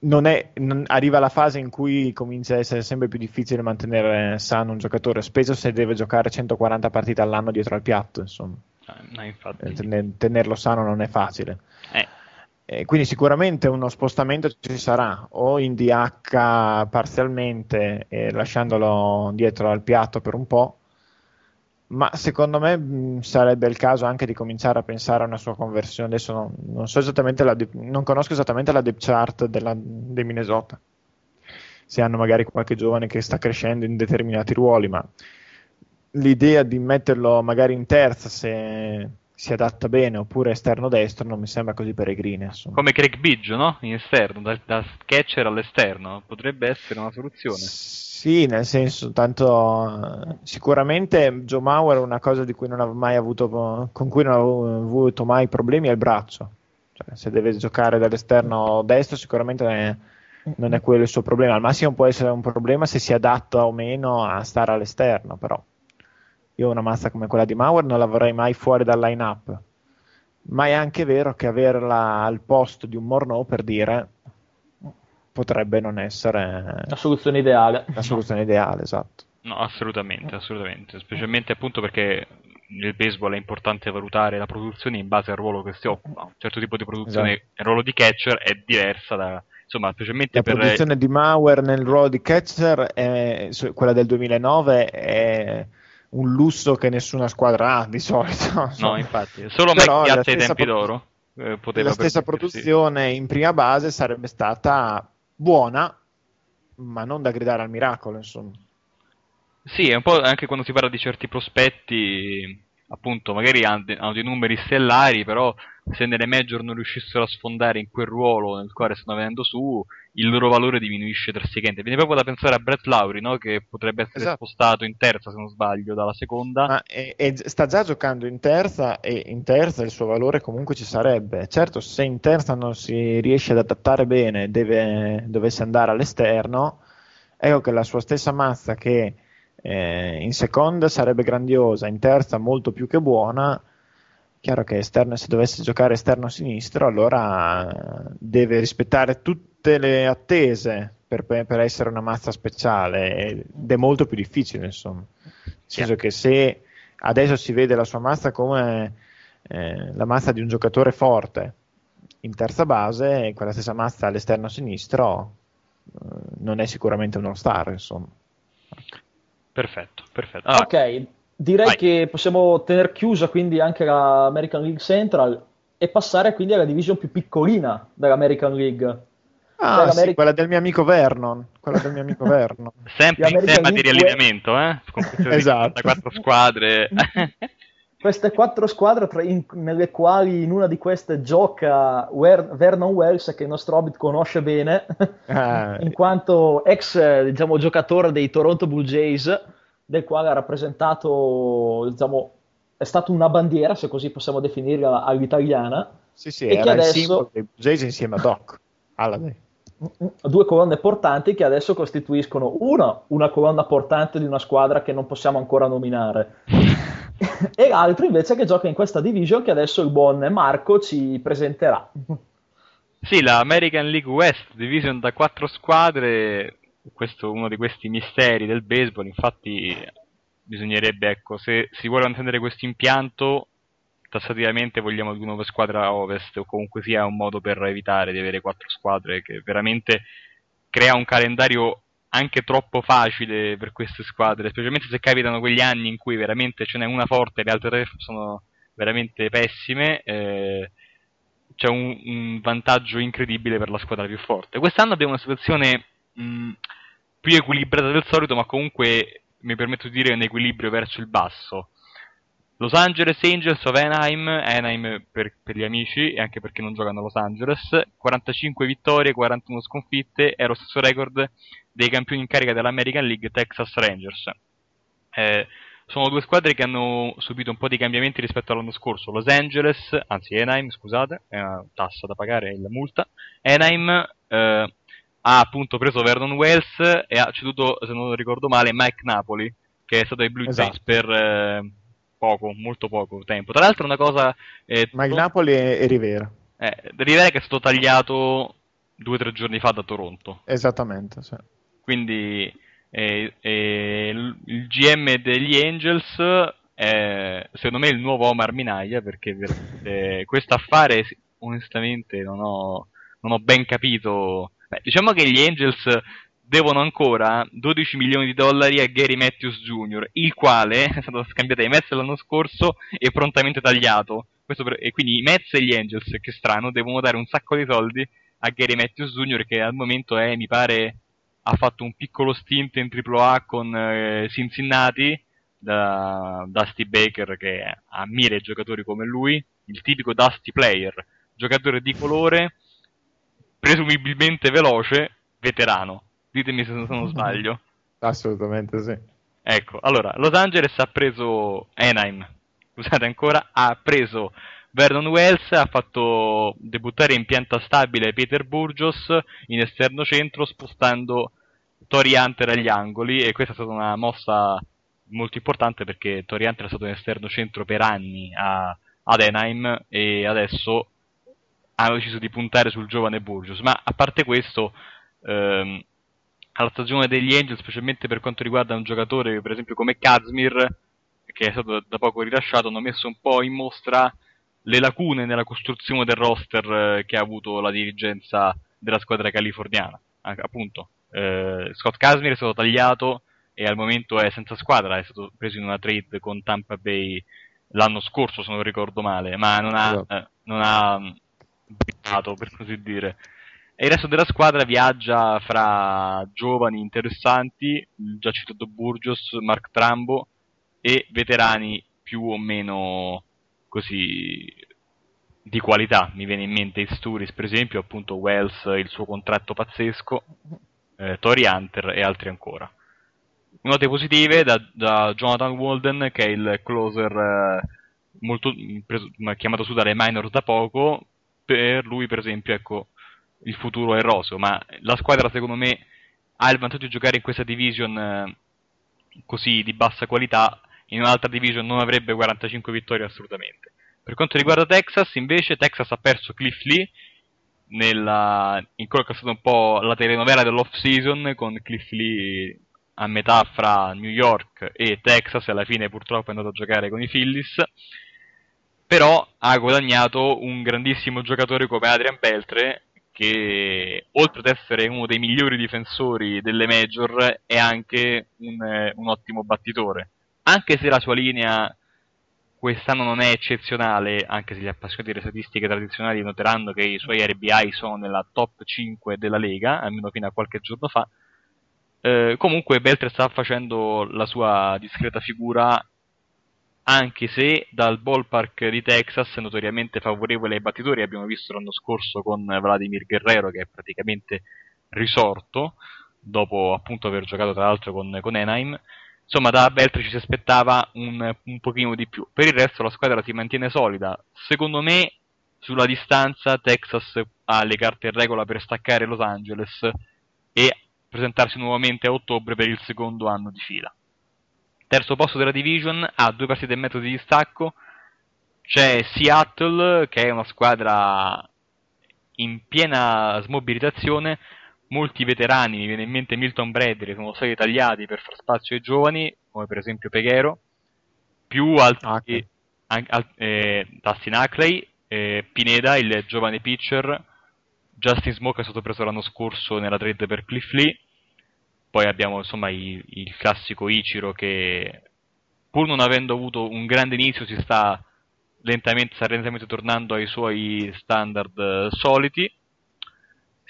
non è- non- arriva la fase in cui comincia a essere sempre più difficile mantenere sano un giocatore, specie se deve giocare 140 partite all'anno dietro al piatto, insomma. Eh, No. Eh, tener- tenerlo sano non è facile. Eh, Eh, quindi sicuramente uno spostamento ci sarà o in DH parzialmente e lasciandolo dietro al piatto per un po', ma secondo me mh, sarebbe il caso anche di cominciare a pensare a una sua conversione. Adesso non, non so esattamente la non conosco esattamente la depth chart della, dei Minnesota. Se hanno magari qualche giovane che sta crescendo in determinati ruoli, ma l'idea di metterlo magari in terza se si adatta bene oppure esterno destro non mi sembra così peregrina. Insomma. come Craig Biggio, no? In esterno, da, da catcher all'esterno, potrebbe essere una soluzione. Sì, nel senso, tanto sicuramente Joe Mauer una cosa di cui non ha mai avuto, con cui non ha avuto mai problemi è il braccio. Cioè, se deve giocare dall'esterno destro, sicuramente è, non è quello il suo problema. Al massimo può essere un problema se si adatta o meno a stare all'esterno, però io una mazza come quella di Mauer non la vorrei mai fuori dal line-up. Ma è anche vero che averla al posto di un Morneau, per dire, potrebbe non essere La soluzione ideale. la soluzione ideale, esatto. No, assolutamente, assolutamente. Specialmente appunto perché nel baseball è importante valutare la produzione in base al ruolo che si occupa. Un certo tipo di produzione, Esatto. il ruolo di catcher è diversa da, insomma, specialmente La per produzione di Mauer nel ruolo di catcher, è- quella del 2009, è un lusso che nessuna squadra ha di solito. No, infatti, solo Però Mike la Piazza ai tempi produ- d'oro eh, la stessa produzione in prima base sarebbe stata buona, ma non da gridare al miracolo, insomma. Sì, è un po' anche quando si parla di certi prospetti, appunto, magari hanno dei numeri stellari, però se nelle major non riuscissero a sfondare in quel ruolo nel quale stanno venendo su, il loro valore diminuisce drasticamente. Viene proprio da pensare a Brett Lowry, no? che potrebbe essere Esatto. spostato in terza, se non sbaglio, dalla seconda. Ma e- e sta già giocando in terza e in terza il suo valore comunque ci sarebbe. Certo, se in terza non si riesce ad adattare bene, deve, dovesse andare all'esterno, ecco che la sua stessa mazza che eh, in seconda sarebbe grandiosa, in terza molto più che buona. Chiaro che esterno, se dovesse giocare esterno sinistro, allora deve rispettare tutte le attese per, per essere una mazza speciale ed è molto più difficile, insomma. Nel senso che se adesso si vede la sua mazza come eh, la mazza di un giocatore forte in terza base, e quella stessa mazza all'esterno sinistro eh, non è sicuramente uno star, insomma. Perfetto, perfetto. Allora, Ok, direi vai. che possiamo tenere chiusa quindi anche la American League Central e passare quindi alla division più piccolina dell'American League. Ah, sì, quella del mio amico Vernon, quella del mio amico Vernon. sempre in tema di riallineamento, eh? Con queste Esatto. 54 squadre. Queste quattro squadre, tra- in- nelle quali in una di queste gioca Wer- Vernon Wells, che il nostro Hobbit conosce bene, Ah, in quanto ex eh, diciamo, giocatore dei Toronto Blue Jays, del quale ha rappresentato, diciamo, è stato una bandiera, se così possiamo definirla all'italiana, sì, sì, e che era adesso- il simbolo dei Blue Jays insieme a Doc. Alladay. due colonne portanti che adesso costituiscono una, una colonna portante di una squadra che non possiamo ancora nominare, e l'altro invece che gioca in questa division che adesso il buon Marco ci presenterà. Sì, la American League West, division da quattro squadre, questo è uno di questi misteri del baseball, infatti bisognerebbe, ecco, se si vuole mantenere questo impianto, tassativamente vogliamo di nuove squadre a ovest, o comunque sia un modo per evitare di avere quattro squadre, che veramente crea un calendario anche troppo facile per queste squadre, specialmente se capitano quegli anni in cui veramente ce n'è una forte e le altre tre sono veramente pessime. eh, c'è un, un vantaggio incredibile per la squadra più forte. Quest'anno abbiamo una situazione mh, più equilibrata del solito, ma comunque mi permetto di dire un equilibrio verso il basso. Los Angeles Angels of Anaheim, Anaheim per, per gli amici e anche perché non giocano a Los Angeles, 45 vittorie, 41 sconfitte, è lo stesso record dei campioni in carica dell'American League Texas Rangers. Eh, sono due squadre che hanno subito un po' di cambiamenti rispetto all'anno scorso. Los Angeles, anzi Anaheim, scusate, è una tassa da pagare, è la multa. Anaheim eh, ha appunto preso Vernon Wells e ha ceduto, se non ricordo male, Mike Napoli, che è stato ai Blue Jays Esatto. per eh, poco, molto poco tempo. Tra l'altro una cosa... eh, il to- Napoli e, e Rivera. eh, Rivera che è stato tagliato due o tre giorni fa da Toronto. Esattamente, sì. Quindi eh, eh, il GM degli Angels è secondo me il nuovo Omar Minaya perché veramente questo affare onestamente non ho, non ho ben capito. Beh, diciamo che gli Angels devono ancora 12 milioni di dollari a Gary Matthews Jr., il quale è stato scambiato ai Mets l'anno scorso e prontamente tagliato. Per- e quindi i Mets e gli Angels, che strano, devono dare un sacco di soldi a Gary Matthews Jr. che al momento è, mi pare, ha fatto un piccolo stint in AAA con eh, Cincinnati da Dusty Baker che ammira i giocatori come lui, il tipico Dusty player, giocatore di colore, presumibilmente veloce, veterano. Ditemi se non sbaglio. Assolutamente sì. Ecco, allora, Los Angeles ha preso Anaheim, scusate ancora, ha preso Vernon Wells, ha fatto debuttare in pianta stabile Peter Burgos in esterno centro spostando Tori Hunter agli angoli e questa è stata una mossa molto importante perché Tori Hunter è stato in esterno centro per anni a, ad Anaheim e adesso hanno deciso di puntare sul giovane Burgos, ma a parte questo ehm, alla stagione degli Angels, specialmente per quanto riguarda un giocatore per esempio come Kazmir, che è stato da poco rilasciato, hanno messo un po' in mostra le lacune nella costruzione del roster eh, che ha avuto la dirigenza della squadra californiana. Anche- appunto, eh, Scott Kazmir è stato tagliato e al momento è senza squadra, è stato preso in una trade con Tampa Bay l'anno scorso, se non ricordo male, ma non ha, Esatto. eh, non ha brillato, per così dire. E il resto della squadra viaggia fra giovani interessanti, già citato Burgos, Mark Trambo, e veterani più o meno così di qualità. Mi viene in mente Sturis, per esempio, appunto Wells, il suo contratto pazzesco, eh, Tori Hunter e altri ancora. Note positive da, da Jonathan Walden, che è il closer eh, molto, preso, chiamato su dalle minors da poco. Per lui, per esempio, ecco, il futuro è roso, ma la squadra secondo me ha il vantaggio di giocare in questa division eh, così di bassa qualità, in un'altra division non avrebbe 45 vittorie assolutamente. Per quanto riguarda Texas, invece, Texas ha perso Cliff Lee nella, in quello che è stato un po' la telenovela dell'off season con Cliff Lee a metà fra New York e Texas e alla fine purtroppo è andato a giocare con i Phillies però ha guadagnato un grandissimo giocatore come Adrian Beltre che oltre ad essere uno dei migliori difensori delle major è anche un, un ottimo battitore anche se la sua linea quest'anno non è eccezionale, anche se gli appassionati delle statistiche tradizionali noteranno che i suoi RBI sono nella top 5 della Lega, almeno fino a qualche giorno fa. Eh, comunque Beltre sta facendo la sua discreta figura, anche se dal ballpark di Texas, notoriamente favorevole ai battitori, abbiamo visto l'anno scorso con Vladimir Guerrero che è praticamente risorto, dopo appunto aver giocato tra l'altro con, con Anaheim insomma da Beltri ci si aspettava un, un pochino di più. Per il resto la squadra si mantiene solida. Secondo me sulla distanza Texas ha le carte in regola per staccare Los Angeles e presentarsi nuovamente a ottobre per il secondo anno di fila. Terzo posto della division, ha due partite e mezzo di distacco. C'è Seattle, che è una squadra in piena smobilitazione, molti veterani, mi viene in mente Milton Bradley, sono stati tagliati per far spazio ai giovani, come per esempio Peghero, più altri, an, al, eh, Dustin Ackley, eh, Pineda, il giovane pitcher, Justin Smoke è stato preso l'anno scorso nella trade per Cliff Lee, poi abbiamo insomma il, il classico Ichiro che pur non avendo avuto un grande inizio si sta lentamente, sta lentamente tornando ai suoi standard eh, soliti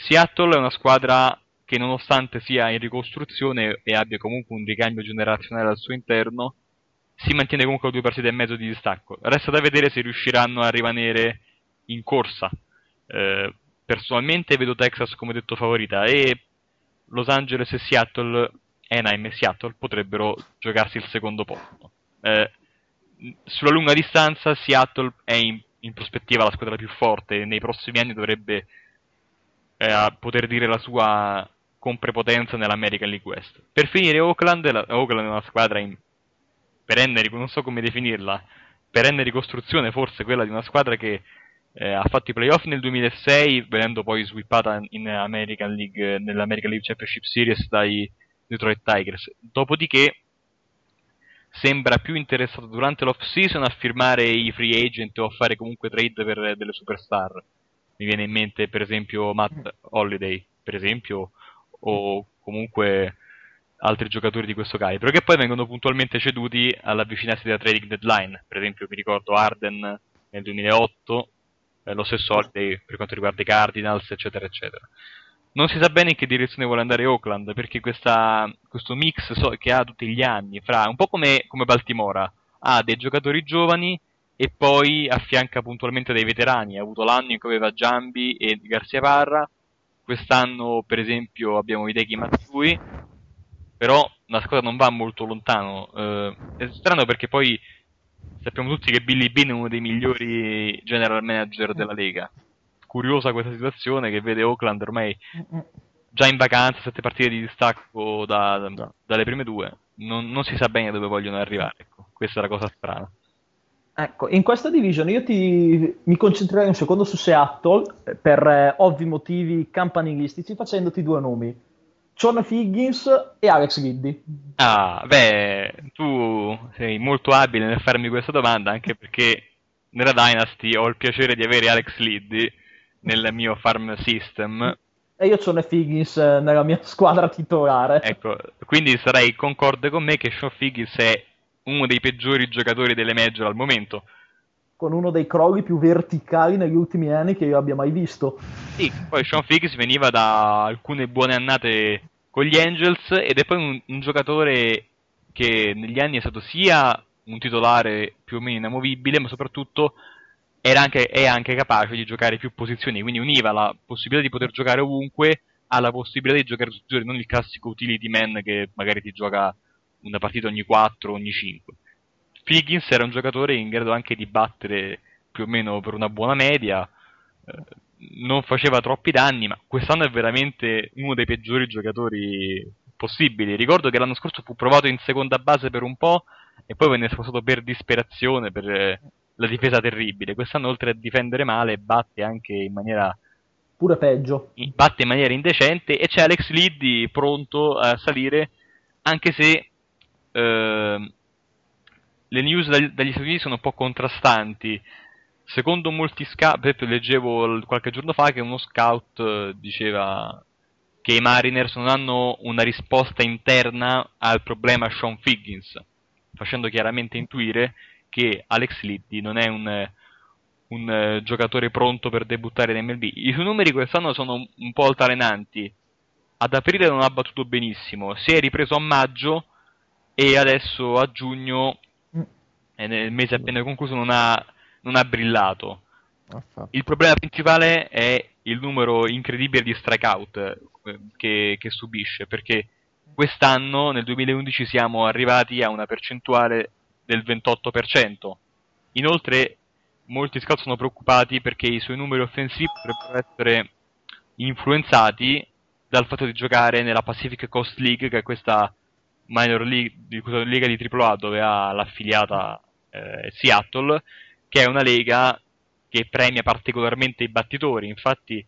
Seattle è una squadra che nonostante sia in ricostruzione e abbia comunque un ricambio generazionale al suo interno, si mantiene comunque a due partite e mezzo di distacco. Resta da vedere se riusciranno a rimanere in corsa. Eh, personalmente vedo Texas come detto favorita e Los Angeles e Seattle, Anaheim e Seattle potrebbero giocarsi il secondo posto. Eh, sulla lunga distanza Seattle è in, in prospettiva la squadra più forte e nei prossimi anni dovrebbe eh, poter dire la sua con prepotenza nell'American League West. Per finire Oakland, la, Oakland è una squadra in perenne, non so come definirla, perenne ricostruzione forse quella di una squadra che eh, ha fatto i playoff nel 2006 venendo poi sweepata in American League, nell'American League Championship Series dai Detroit Tigers. Dopodiché sembra più interessato durante l'off season a firmare i free agent o a fare comunque trade per delle superstar mi viene in mente per esempio Matt Holiday, per esempio, o comunque altri giocatori di questo calibro, che poi vengono puntualmente ceduti all'avvicinarsi della trading deadline. Per esempio, mi ricordo Arden nel 2008, eh, lo stesso Holiday per quanto riguarda i Cardinals, eccetera, eccetera. Non si sa bene in che direzione vuole andare Oakland, perché questa, questo mix so, che ha tutti gli anni, fra un po' come, come Baltimora, ha dei giocatori giovani e poi affianca puntualmente dei veterani. Ha avuto l'anno in cui aveva Giambi e Garzia Parra, quest'anno per esempio abbiamo Hideki Matsui, però la squadra non va molto lontano. Eh, è strano perché poi sappiamo tutti che Billy Bean è uno dei migliori general manager della Lega. Curiosa questa situazione che vede Oakland ormai già in vacanza, sette partite di distacco da, da, dalle prime due. Non, non, si sa bene dove vogliono arrivare. Ecco. Questa è la cosa strana. Ecco, in questa division io ti, mi concentrerei un secondo su Seattle eh, per eh, ovvi motivi campanilistici facendoti due nomi. John Higgins e Alex Liddy. Ah, beh, tu sei molto abile nel farmi questa domanda anche perché nella Dynasty ho il piacere di avere Alex Liddy nel mio farm system. E io ho Higgins eh, nella mia squadra titolare. Ecco, quindi sarei concorde con me che Sean Higgins è uno dei peggiori giocatori delle major al momento. Con uno dei crolli più verticali negli ultimi anni che io abbia mai visto. Sì, poi Sean Figgins veniva da alcune buone annate con gli Angels ed è poi un, un giocatore che negli anni è stato sia un titolare più o meno inamovibile, ma soprattutto anche, è anche capace di giocare più posizioni, quindi univa la possibilità di poter giocare ovunque alla possibilità di giocare tutti i giorni, non il classico utility man che magari ti gioca una partita ogni 4, ogni 5. Figgins era un giocatore in grado anche di battere più o meno per una buona media, eh, non faceva troppi danni, ma quest'anno è veramente uno dei peggiori giocatori possibili. Ricordo che l'anno scorso fu provato in seconda base per un po' e poi venne spostato per disperazione, per eh, la difesa terribile. Quest'anno oltre a difendere male batte anche in maniera pure peggio. Batte in maniera indecente e c'è Alex Liddy pronto a salire anche se eh, le news dagli, dagli Stati Uniti sono un po' contrastanti. Secondo molti scout, leggevo qualche giorno fa che uno scout eh, diceva che i Mariners non hanno una risposta interna al problema Sean Figgins, facendo chiaramente intuire che Alex Liddy non è un, un uh, giocatore pronto per debuttare in MLB. I suoi numeri quest'anno sono un po' altalenanti. Ad aprile non ha battuto benissimo, si è ripreso a maggio e adesso a giugno e nel mese appena concluso non ha, non ha brillato. Il problema principale è il numero incredibile di strikeout eh, che, che, subisce, perché quest'anno, nel 2011, siamo arrivati a una percentuale del 28%. Inoltre, molti scout sono preoccupati perché i suoi numeri offensivi potrebbero essere influenzati dal fatto di giocare nella Pacific Coast League, che è questa minor league, questa lega di AAA dove ha l'affiliata eh, Seattle, che è una lega che premia particolarmente i battitori, infatti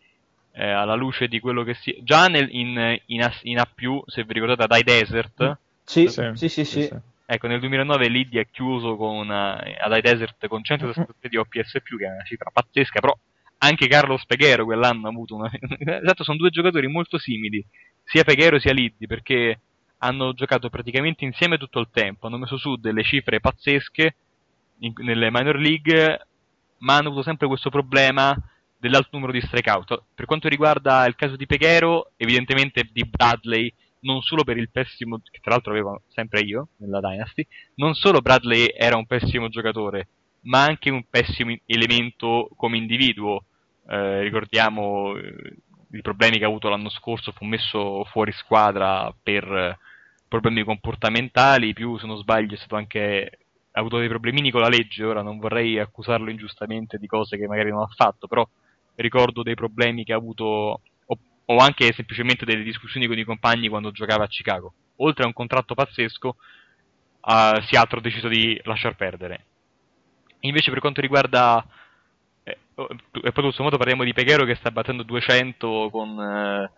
eh, alla luce di quello che si... già nel, in, in, A, in A+, se vi ricordate, dai Desert... Sì, sì, sì, sì, sì. Ecco, nel 2009 Liddy è chiuso con, uh, ad iDesert con 167 di OPS+, che è una cifra pazzesca, però anche Carlos Peguero quell'anno ha avuto una... esatto, sono due giocatori molto simili, sia Peguero sia Liddy, perché hanno giocato praticamente insieme tutto il tempo, hanno messo su delle cifre pazzesche, in, nelle minor league, ma hanno avuto sempre questo problema dell'alto numero di strikeout. Per quanto riguarda il caso di Peghero, evidentemente di Bradley, non solo per il pessimo, che tra l'altro avevo sempre io nella Dynasty, non solo Bradley era un pessimo giocatore, ma anche un pessimo elemento come individuo. Eh, ricordiamo eh, i problemi che ha avuto l'anno scorso, fu messo fuori squadra per problemi comportamentali, più se non sbaglio è stato anche ha avuto dei problemini con la legge, ora non vorrei accusarlo ingiustamente di cose che magari non ha fatto, però ricordo dei problemi che ha avuto o, o anche semplicemente delle discussioni con i compagni quando giocava a Chicago. Oltre a un contratto pazzesco, uh, Seattle ha deciso di lasciar perdere. Invece per quanto riguarda eh, oh, e poi tutto modo parliamo di Peghero che sta battendo 200 con eh,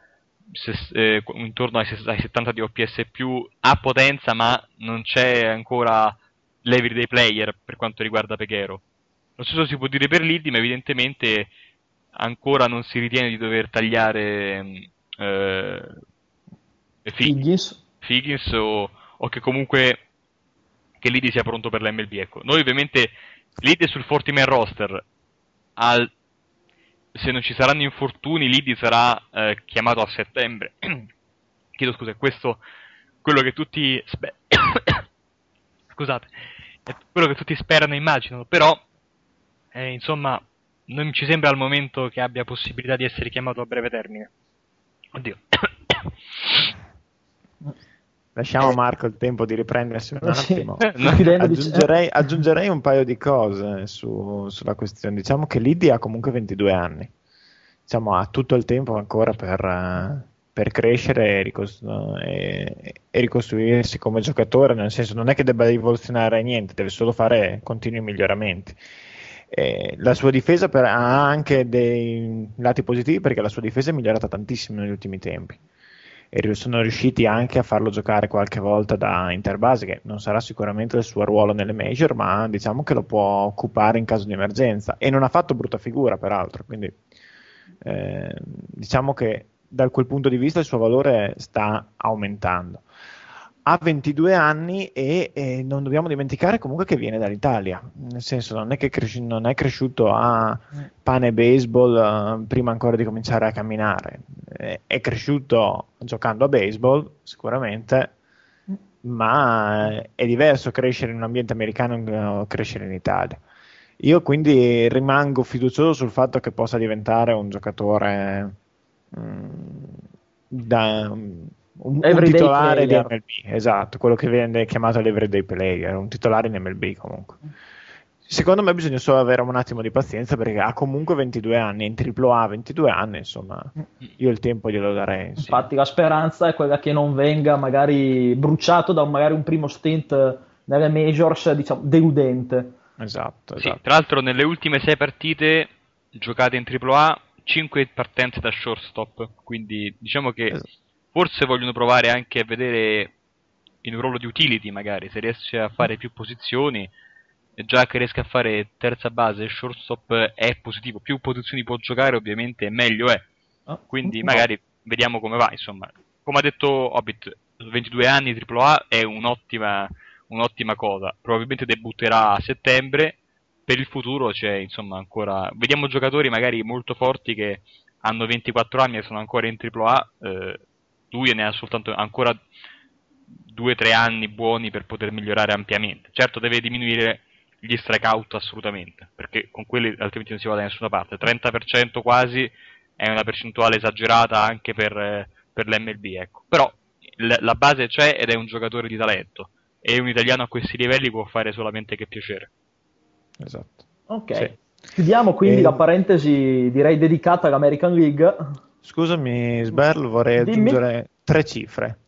ses, eh, intorno ai, ai 70 di OPS a potenza, ma non c'è ancora l'everyday player per quanto riguarda Peghero. Lo stesso si può dire per Liddy, ma evidentemente ancora non si ritiene di dover tagliare eh, Figgins, Figgins o, o, che comunque che Liddy sia pronto per l'MLB. Ecco. Noi ovviamente Liddy è sul 40 man roster. Al, se non ci saranno infortuni, Liddy sarà eh, chiamato a settembre. Chiedo scusa, è questo quello che tutti spe- scusate, è quello che tutti sperano e immaginano, però eh, insomma non ci sembra al momento che abbia possibilità di essere chiamato a breve termine. Oddio. Lasciamo a Marco il tempo di riprendersi un attimo. aggiungerei, aggiungerei, un paio di cose su, sulla questione. Diciamo che Lidia ha comunque 22 anni. Diciamo, ha tutto il tempo ancora per, uh, per crescere e, ricostru- e, e, ricostruirsi come giocatore, nel senso non è che debba rivoluzionare niente, deve solo fare continui miglioramenti. E la sua difesa per, ha anche dei lati positivi perché la sua difesa è migliorata tantissimo negli ultimi tempi e sono riusciti anche a farlo giocare qualche volta da interbase, che non sarà sicuramente il suo ruolo nelle major, ma diciamo che lo può occupare in caso di emergenza e non ha fatto brutta figura peraltro, quindi eh, diciamo che da quel punto di vista il suo valore sta aumentando. ha 22 anni e, e, non dobbiamo dimenticare comunque che viene dall'Italia, nel senso non è che cres- non è cresciuto a pane baseball uh, prima ancora di cominciare a camminare, è, cresciuto giocando a baseball sicuramente, ma è diverso crescere in un ambiente americano o crescere in Italia. Io quindi rimango fiducioso sul fatto che possa diventare un giocatore da un, un titolare player. di MLB, esatto, quello che viene chiamato l'everyday player, un titolare in MLB comunque. Secondo me bisogna solo avere un attimo di pazienza perché ha comunque 22 anni, in AAA 22 anni, insomma, io il tempo glielo darei. Infatti sì. la speranza è quella che non venga magari bruciato da magari un primo stint nelle majors, diciamo, deludente. Esatto, esatto. Sì, tra l'altro nelle ultime 6 partite giocate in AAA 5 partenze da shortstop, quindi diciamo che esatto. forse vogliono provare anche a vedere in un ruolo di utility magari, se riesce a fare più posizioni, già che riesca a fare terza base, shortstop è positivo, più posizioni può giocare ovviamente meglio è, ah, quindi magari vediamo come va, insomma. Come ha detto Hobbit, 22 anni AAA è un'ottima, un'ottima cosa, probabilmente debutterà a settembre, per il futuro c'è insomma ancora, vediamo giocatori magari molto forti che hanno 24 anni e sono ancora in AAA, eh, lui ne ha soltanto ancora due o tre anni buoni per poter migliorare ampiamente. Certo deve diminuire gli strikeout assolutamente, perché con quelli altrimenti non si va da nessuna parte. 30% quasi è una percentuale esagerata anche per, per l'MLB, ecco. Però la base c'è ed è un giocatore di talento e un italiano a questi livelli può fare solamente che piacere. Esatto. Ok. Sì. Chiudiamo quindi e... la parentesi direi dedicata all'American League Scusami, Sberl, vorrei Dimmi. aggiungere tre cifre.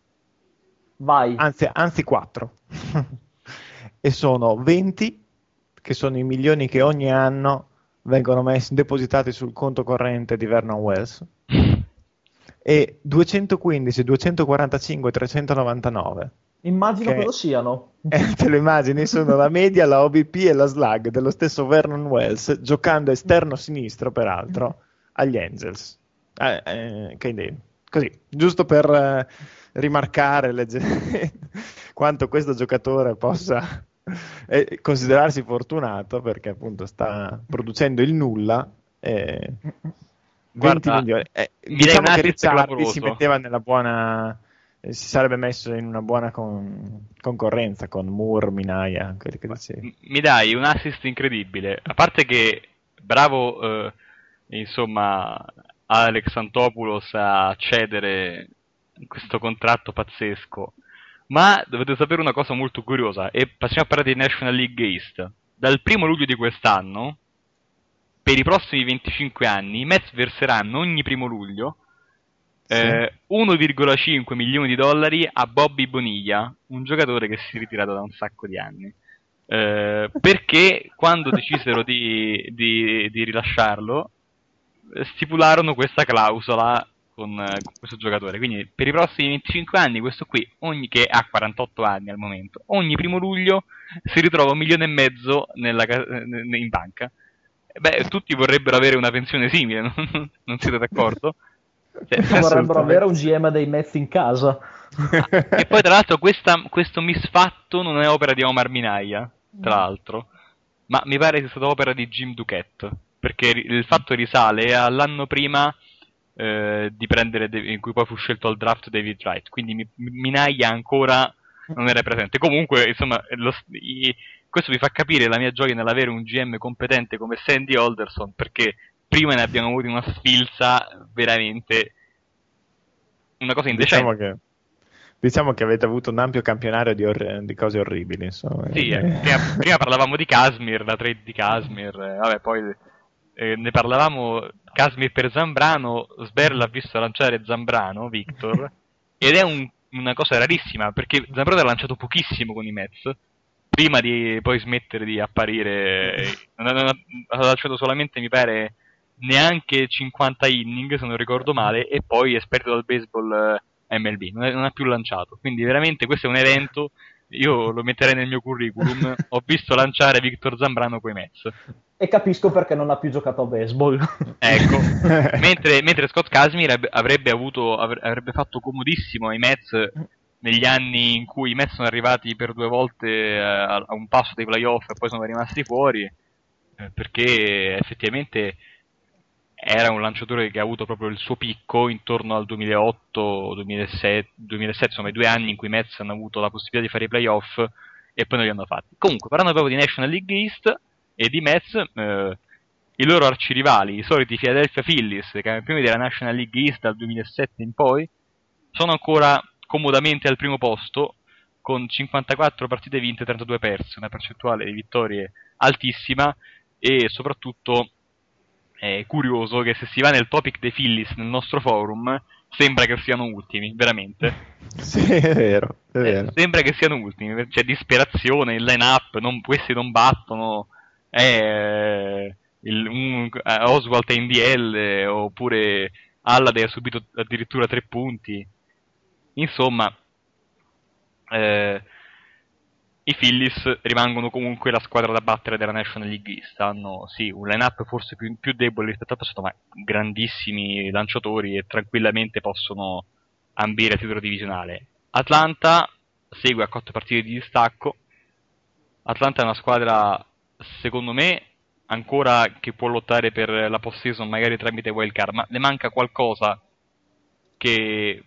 Vai. Anzi, anzi quattro. e sono 20, che sono i milioni che ogni anno vengono messi, depositati sul conto corrente di Vernon Wells. e 215, 245, 399. Immagino che, cosa siano. Eh, te lo immagini, sono la media, la OBP e la slug dello stesso Vernon Wells, giocando esterno sinistro, peraltro, agli Angels. Eh, eh, che Così, giusto per eh, rimarcare legge- quanto questo giocatore possa eh, considerarsi fortunato perché appunto sta producendo il nulla. Eh, Guarda, milioni. Eh, diciamo che Ricciardi si metteva nella buona si sarebbe messo in una buona con- concorrenza con Moore, Minaya, quelli che dicevi. Mi dai un assist incredibile, a parte che bravo, eh, insomma, Alex Antopoulos a cedere questo contratto pazzesco. Ma dovete sapere una cosa molto curiosa, e passiamo a parlare di National League East. Dal primo luglio di quest'anno, per i prossimi 25 anni, i Mets verseranno ogni primo luglio. Eh, 1,5 milioni di dollari a Bobby Boniglia, un giocatore che si è ritirato da un sacco di anni. Eh, perché quando decisero di, di, di rilasciarlo, stipularono questa clausola con, con, questo giocatore. Quindi per i prossimi 25 anni, questo qui, ogni, che ha 48 anni al momento, ogni primo luglio si ritrova un milione e mezzo nella, in banca. Beh, tutti vorrebbero avere una pensione simile, non, non siete d'accordo? Cioè, vorrebbero avere un GM dei Mets in casa. e poi, tra l'altro, questa, questo misfatto non è opera di Omar Minaya, tra l'altro, ma mi pare sia stata opera di Jim Duquette perché il fatto risale all'anno prima eh, di prendere, in cui poi fu scelto al draft David Wright, quindi Minaglia ancora non era presente. Comunque, insomma, lo, i, questo vi fa capire la mia gioia nell'avere un GM competente come Sandy Alderson, perché prima ne abbiamo avuto una sfilza veramente una cosa indecente. Diciamo che, diciamo che avete avuto un ampio campionario di, or- di cose orribili. Insomma. Sì, eh, prima, prima, parlavamo di Casmir, la trade di Casmir, eh, vabbè, poi eh, ne parlavamo Casmir per Zambrano, Sber l'ha visto lanciare Zambrano, Victor, ed è un, una cosa rarissima perché Zambrano ha lanciato pochissimo con i Mets, prima di poi smettere di apparire, ha, ha, ha lanciato solamente, mi pare, neanche 50 inning, se non ricordo male, e poi è esperto dal baseball eh, MLB, non, è, non ha più lanciato, quindi veramente questo è un evento io lo metterei nel mio curriculum. Ho visto lanciare Victor Zambrano coi Mets e capisco perché non ha più giocato a baseball. ecco, mentre, mentre, Scott Casimir avrebbe, avuto, avrebbe fatto comodissimo ai Mets negli anni in cui i Mets sono arrivati per due volte eh, a, a un passo dei playoff e poi sono rimasti fuori, eh, perché effettivamente era un lanciatore che ha avuto proprio il suo picco intorno al 2008-2007, 2007, insomma i due anni in cui i Mets hanno avuto la possibilità di fare i playoff e poi non li hanno fatti. Comunque, parlando proprio di National League East e di Mets, eh, i loro arcirivali, i soliti Philadelphia Phillies, campioni della National League East dal 2007 in poi, sono ancora comodamente al primo posto con 54 partite vinte e 32 perse, una percentuale di vittorie altissima e soprattutto è curioso che se si va nel topic dei Phillies nel nostro forum sembra che siano ultimi, veramente. Sì, è vero, è vero. Eh, sembra che siano ultimi, c'è disperazione, il line-up, non, questi non battono, eh, il, un, eh, Oswald è in DL, oppure Allade ha subito addirittura tre punti. Insomma, eh, i Phillies rimangono comunque la squadra da battere della National League East. Hanno sì, un line-up forse più, più debole rispetto al passato, ma grandissimi lanciatori e tranquillamente possono ambire il titolo divisionale. Atlanta segue a quattro partite di distacco. Atlanta è una squadra, secondo me, ancora che può lottare per la post-season, magari tramite wildcard, ma le manca qualcosa che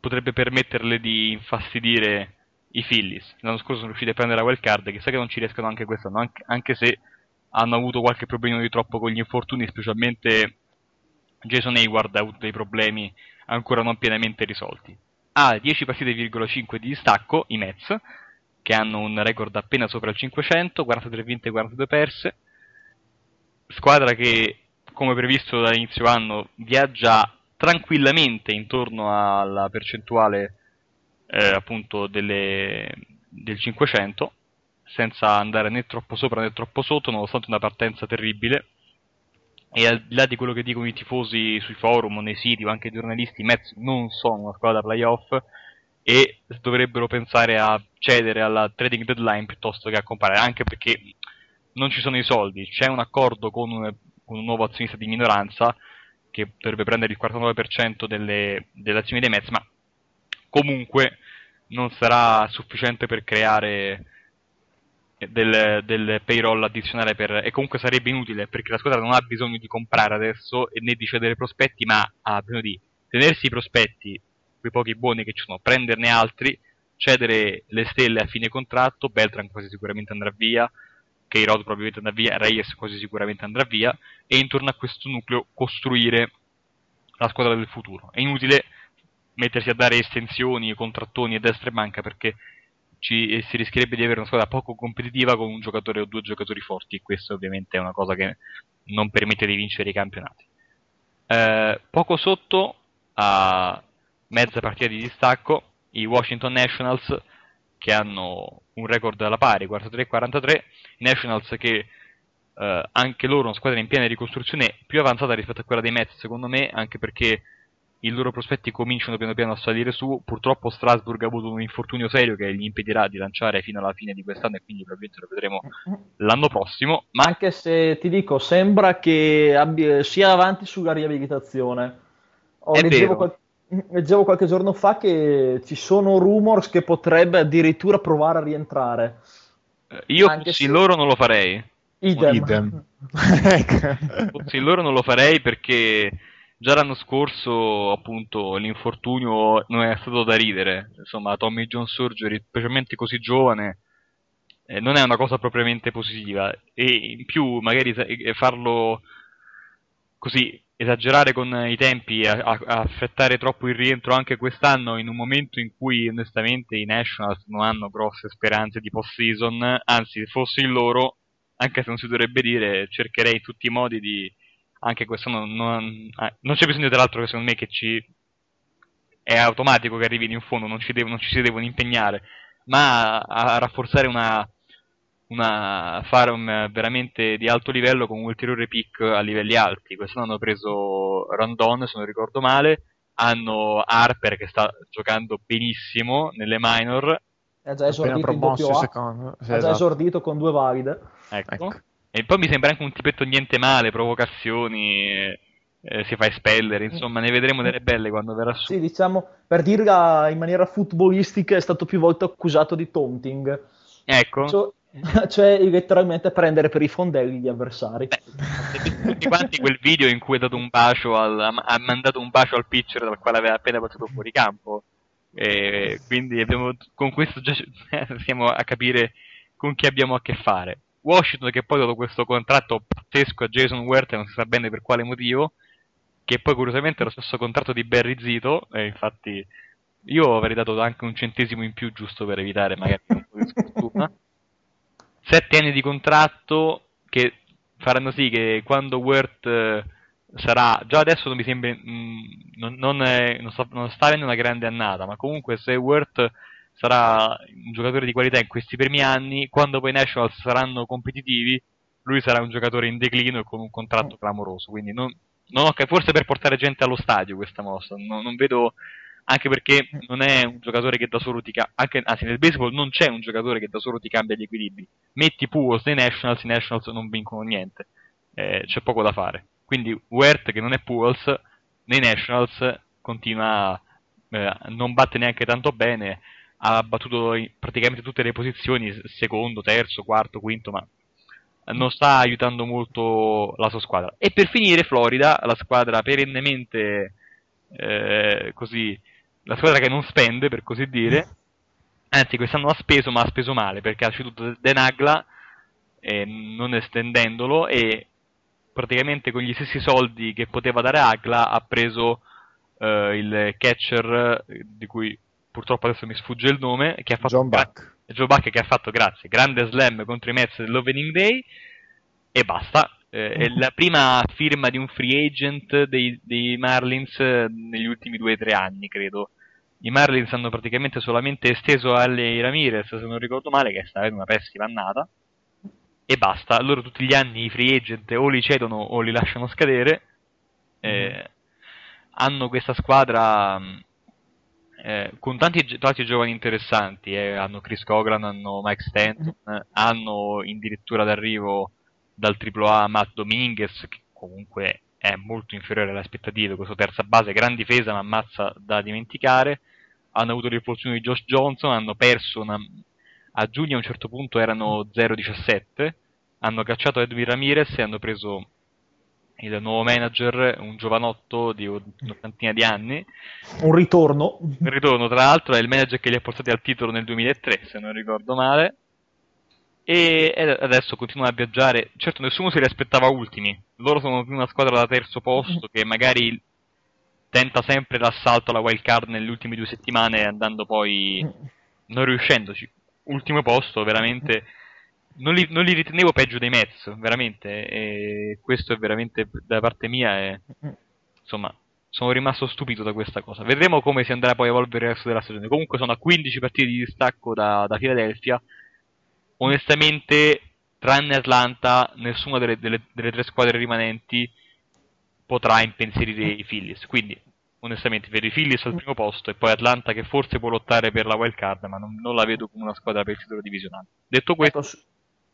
potrebbe permetterle di infastidire i Phillies. L'anno scorso sono riusciti a prendere la wild card, chissà che non ci riescano anche quest'anno, anche, anche se hanno avuto qualche problema di troppo con gli infortuni, specialmente Jason Hayward ha avuto dei problemi ancora non pienamente risolti. Ha 10 partite,5 di distacco, i Mets, che hanno un record appena sopra il 500, 43 vinte e 42 perse. Squadra che, come previsto dall'inizio anno, viaggia tranquillamente intorno alla percentuale eh, appunto delle, del 500 senza andare né troppo sopra né troppo sotto nonostante una partenza terribile. E al di là di quello che dicono i tifosi sui forum, nei siti o anche i giornalisti, i Mets non sono una squadra playoff e dovrebbero pensare a cedere alla trading deadline piuttosto che a comprare, anche perché non ci sono i soldi, c'è un accordo con un, con un nuovo azionista di minoranza che dovrebbe prendere il 49% delle, delle azioni dei Mets, ma comunque non sarà sufficiente per creare del, del, payroll addizionale per, e comunque sarebbe inutile perché la squadra non ha bisogno di comprare adesso né di cedere prospetti ma ha bisogno di tenersi i prospetti quei pochi buoni che ci sono prenderne altri cedere le stelle a fine contratto Beltran quasi sicuramente andrà via Keirod probabilmente andrà via Reyes quasi sicuramente andrà via e intorno a questo nucleo costruire la squadra del futuro. È inutile mettersi a dare estensioni, contrattoni e destra e manca perché ci, si rischierebbe di avere una squadra poco competitiva con un giocatore o due giocatori forti e questo ovviamente è una cosa che non permette di vincere i campionati. Eh, poco sotto, a mezza partita di distacco, i Washington Nationals che hanno un record alla pari, 43-43, Nationals che eh, anche loro una squadra in piena ricostruzione più avanzata rispetto a quella dei Mets secondo me, anche perché i loro prospetti cominciano piano piano a salire su. Purtroppo Strasburg ha avuto un infortunio serio che gli impedirà di lanciare fino alla fine di quest'anno e quindi probabilmente lo vedremo l'anno prossimo. Ma... Anche se ti dico, sembra che abbia, sia avanti sulla riabilitazione. Oh, leggevo, qual- leggevo, qualche giorno fa che ci sono rumors che potrebbe addirittura provare a rientrare. Eh, io Anche se... loro non lo farei. Idem. Idem. fossi loro non lo farei perché Già l'anno scorso, appunto, l'infortunio non è stato da ridere. Insomma, Tommy John Surgery, specialmente così giovane, eh, non è una cosa propriamente positiva. E in più, magari farlo così, esagerare con i tempi, a, a, affrettare troppo il rientro anche quest'anno, in un momento in cui onestamente i Nationals non hanno grosse speranze di post-season, anzi, se fossi loro, anche se non si dovrebbe dire, cercherei in tutti i modi di anche quest'anno non, eh, non c'è bisogno dell'altro che secondo me che ci è automatico che arrivi in fondo, non ci, devo, non ci si devono impegnare, ma a, a rafforzare una, una farm veramente di alto livello con un ulteriore pick a livelli alti. Quest'anno hanno preso Randon, se non ricordo male, hanno Harper che sta giocando benissimo nelle minor. Ha già esordito, in doppio A. Secondo. Sì, ha già esatto. esordito con due valide. Ecco. ecco. E poi mi sembra anche un tipetto niente male, provocazioni. eh, si fa espellere, insomma ne vedremo delle belle quando verrà su. Sì, diciamo, per dirla in maniera footballistica, è stato più volte accusato di taunting. Ecco. Cioè, cioè letteralmente prendere per i fondelli gli avversari. Beh, tutti quanti quel video in cui ha dato un bacio al, ha mandato un bacio al pitcher dal quale aveva appena battuto fuori campo. E quindi abbiamo, con questo già siamo a capire con chi abbiamo a che fare. Washington che poi ha dato questo contratto pazzesco a Jason Wert, non si sa bene per quale motivo, che poi curiosamente è lo stesso contratto di Barry Zito, e infatti io avrei dato anche un centesimo in più giusto per evitare magari un po' di sfortuna. Sette anni di contratto che faranno sì che quando Wert eh, sarà già adesso non mi sembra mh, non, non, è, non, sta, non, sta, avendo una grande annata ma comunque se Wert sarà un giocatore di qualità in questi primi anni quando poi i Nationals saranno competitivi lui sarà un giocatore in declino e con un contratto clamoroso quindi non, non ho, forse per portare gente allo stadio questa mossa non, non vedo anche perché non è un giocatore che da solo ti cambia, anzi nel baseball non c'è un giocatore che da solo ti cambia gli equilibri. Metti Pujols nei Nationals, i Nationals non vincono niente, eh, c'è poco da fare. Quindi Wert che non è Pujols, nei Nationals continua, eh, non batte neanche tanto bene, ha battuto praticamente tutte le posizioni, secondo, terzo, quarto, quinto, ma non sta aiutando molto la sua squadra. E per finire Florida, la squadra perennemente eh, così la squadra che non spende, per così dire, anzi quest'anno ha speso, ma ha speso male, perché ha ceduto Denagla, eh, non estendendolo, e praticamente con gli stessi soldi che poteva dare Agla ha preso eh, il catcher, di cui purtroppo adesso mi sfugge il nome, che ha fatto... John Buck. Joe Buck che ha fatto, grazie, grande slam contro i Mets dell'Opening Day, e basta. Eh, è la prima firma di un free agent dei, dei Marlins eh, negli ultimi due o tre anni, credo. I Marlins hanno praticamente solamente esteso Ali Ramirez, se non ricordo male, che sta avendo una pessima annata. E basta. Loro tutti gli anni i free agent o li cedono o li lasciano scadere. Eh, mm. Hanno questa squadra mm, eh, con tanti, tanti, giovani interessanti. Eh. Hanno Chris Cogran, hanno Mike Stanton, mm. hanno addirittura d'arrivo dal AAA Matt Dominguez, che comunque è molto inferiore alle aspettative, questo terza base, gran difesa ma ammazza da dimenticare, hanno avuto l'infortunio di Josh Johnson, hanno perso una... a giugno a un certo punto erano 0-17, hanno cacciato Edwin Ramirez e hanno preso il nuovo manager, un giovanotto di un'ottantina di anni. Un ritorno. Un ritorno, tra l'altro, è il manager che li ha portati al titolo nel 2003, se non ricordo male e adesso continuano a viaggiare. Certo, nessuno si li aspettava ultimi. Loro sono una squadra da terzo posto che magari tenta sempre l'assalto alla wild card nelle ultime due settimane, andando poi non riuscendoci. Ultimo posto, veramente. Non li, non li ritenevo peggio dei Mets, veramente. E questo è veramente da parte mia. È, insomma, sono rimasto stupito da questa cosa. Vedremo come si andrà poi a evolvere il resto della stagione. Comunque sono a 15 partite di distacco da, da Philadelphia onestamente, tranne Atlanta, nessuna delle, delle, delle tre squadre rimanenti potrà impensierire i Phillies. Quindi, onestamente, vedo i Phillies al primo posto e poi Atlanta che forse può lottare per la wild card, ma non, non la vedo come una squadra per il titolo divisionale. Detto questo, ecco, su...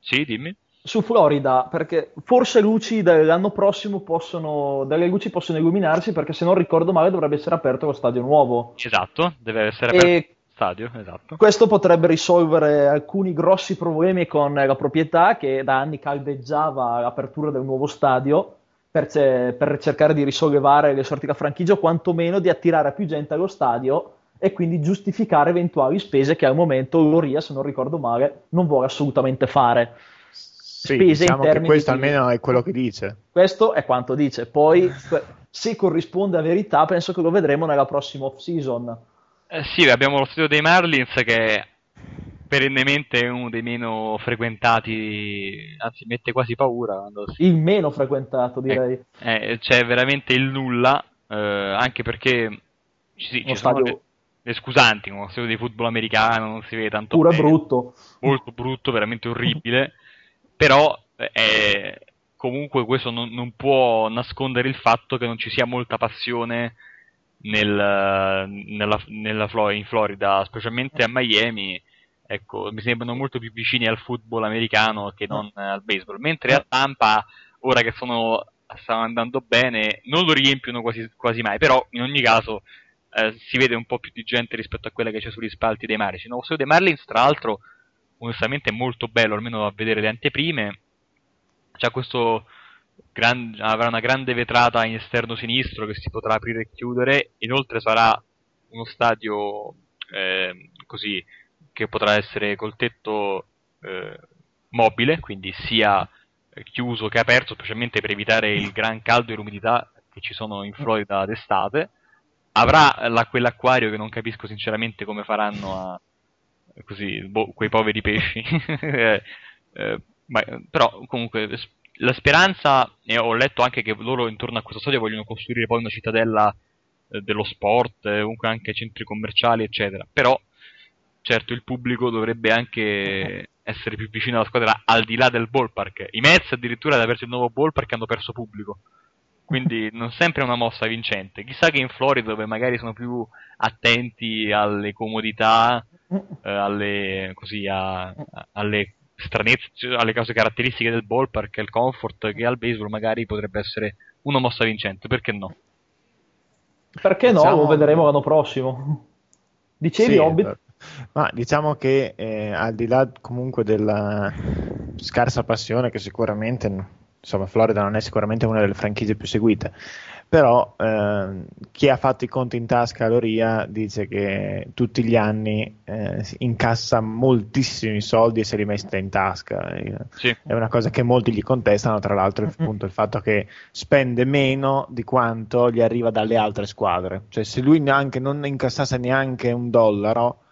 sì, dimmi. Su Florida, perché forse luci dell'anno prossimo possono, delle luci possono illuminarsi, perché se non ricordo male dovrebbe essere aperto lo stadio nuovo. Esatto, deve essere aperto. E stadio, esatto. Questo potrebbe risolvere alcuni grossi problemi con la proprietà che da anni caldeggiava l'apertura del nuovo stadio per, ce- per cercare di risollevare le sorti della franchigia o quantomeno di attirare più gente allo stadio e quindi giustificare eventuali spese che al momento Loria, se non ricordo male, non vuole assolutamente fare. Sì, spese diciamo che questo di... almeno è quello che dice. Questo è quanto dice. Poi, se corrisponde a verità, penso che lo vedremo nella prossima off-season eh sì, abbiamo lo studio dei Marlins che è perennemente uno dei meno frequentati, anzi mette quasi paura. Si... Il meno frequentato direi. Eh, eh, c'è veramente il nulla, eh, anche perché sì, ci sono le, le, scusanti, uno stadio di football americano non si vede tanto Pure bene, brutto. Molto brutto, veramente orribile, però eh, comunque questo non, non può nascondere il fatto che non ci sia molta passione nel, nella, nella in Florida, specialmente a Miami, ecco, mi sembrano molto più vicini al football americano che non al baseball. Mentre a Tampa, ora che sono stanno andando bene, non lo riempiono quasi, quasi mai, però in ogni caso eh, si vede un po' più di gente rispetto a quella che c'è sugli spalti dei Marici. Il nuovo stadio dei Marlins, tra l'altro, onestamente è molto bello, almeno a vedere le anteprime. C'ha questo gran, avrà una grande vetrata in esterno sinistro che si potrà aprire e chiudere. Inoltre sarà uno stadio eh, così che potrà essere col tetto eh, mobile, quindi sia chiuso che aperto, specialmente per evitare il gran caldo e l'umidità che ci sono in Florida d'estate. Avrà la, quell'acquario che non capisco sinceramente come faranno a così, boh, quei poveri pesci. eh, eh, ma, però comunque la speranza, e ho letto anche che loro intorno a questo stadio vogliono costruire poi una cittadella eh, dello sport, eh, comunque anche centri commerciali, eccetera. Però, certo, il pubblico dovrebbe anche essere più vicino alla squadra al di là del ballpark. I Mets addirittura ad averci il nuovo ballpark hanno perso pubblico. Quindi non sempre è una mossa vincente. Chissà che in Florida, dove magari sono più attenti alle comodità, eh, alle, così, a, a, alle stranezze, cioè, alle cose caratteristiche del ballpark, il comfort, che al baseball magari potrebbe essere una mossa vincente, perché no? Perché no? Diciamo... Lo vedremo l'anno prossimo. Dicevi, sì, Hobbit? Ma diciamo che eh, al di là comunque della scarsa passione che sicuramente, insomma, Florida non è sicuramente una delle franchigie più seguite, però eh, chi ha fatto i conti in tasca a Loria dice che tutti gli anni eh, incassa moltissimi soldi e se li mette in tasca. Sì. È una cosa che molti gli contestano, tra l'altro mm-hmm. appunto il fatto che spende meno di quanto gli arriva dalle altre squadre. Cioè se lui neanche, non incassasse neanche un dollaro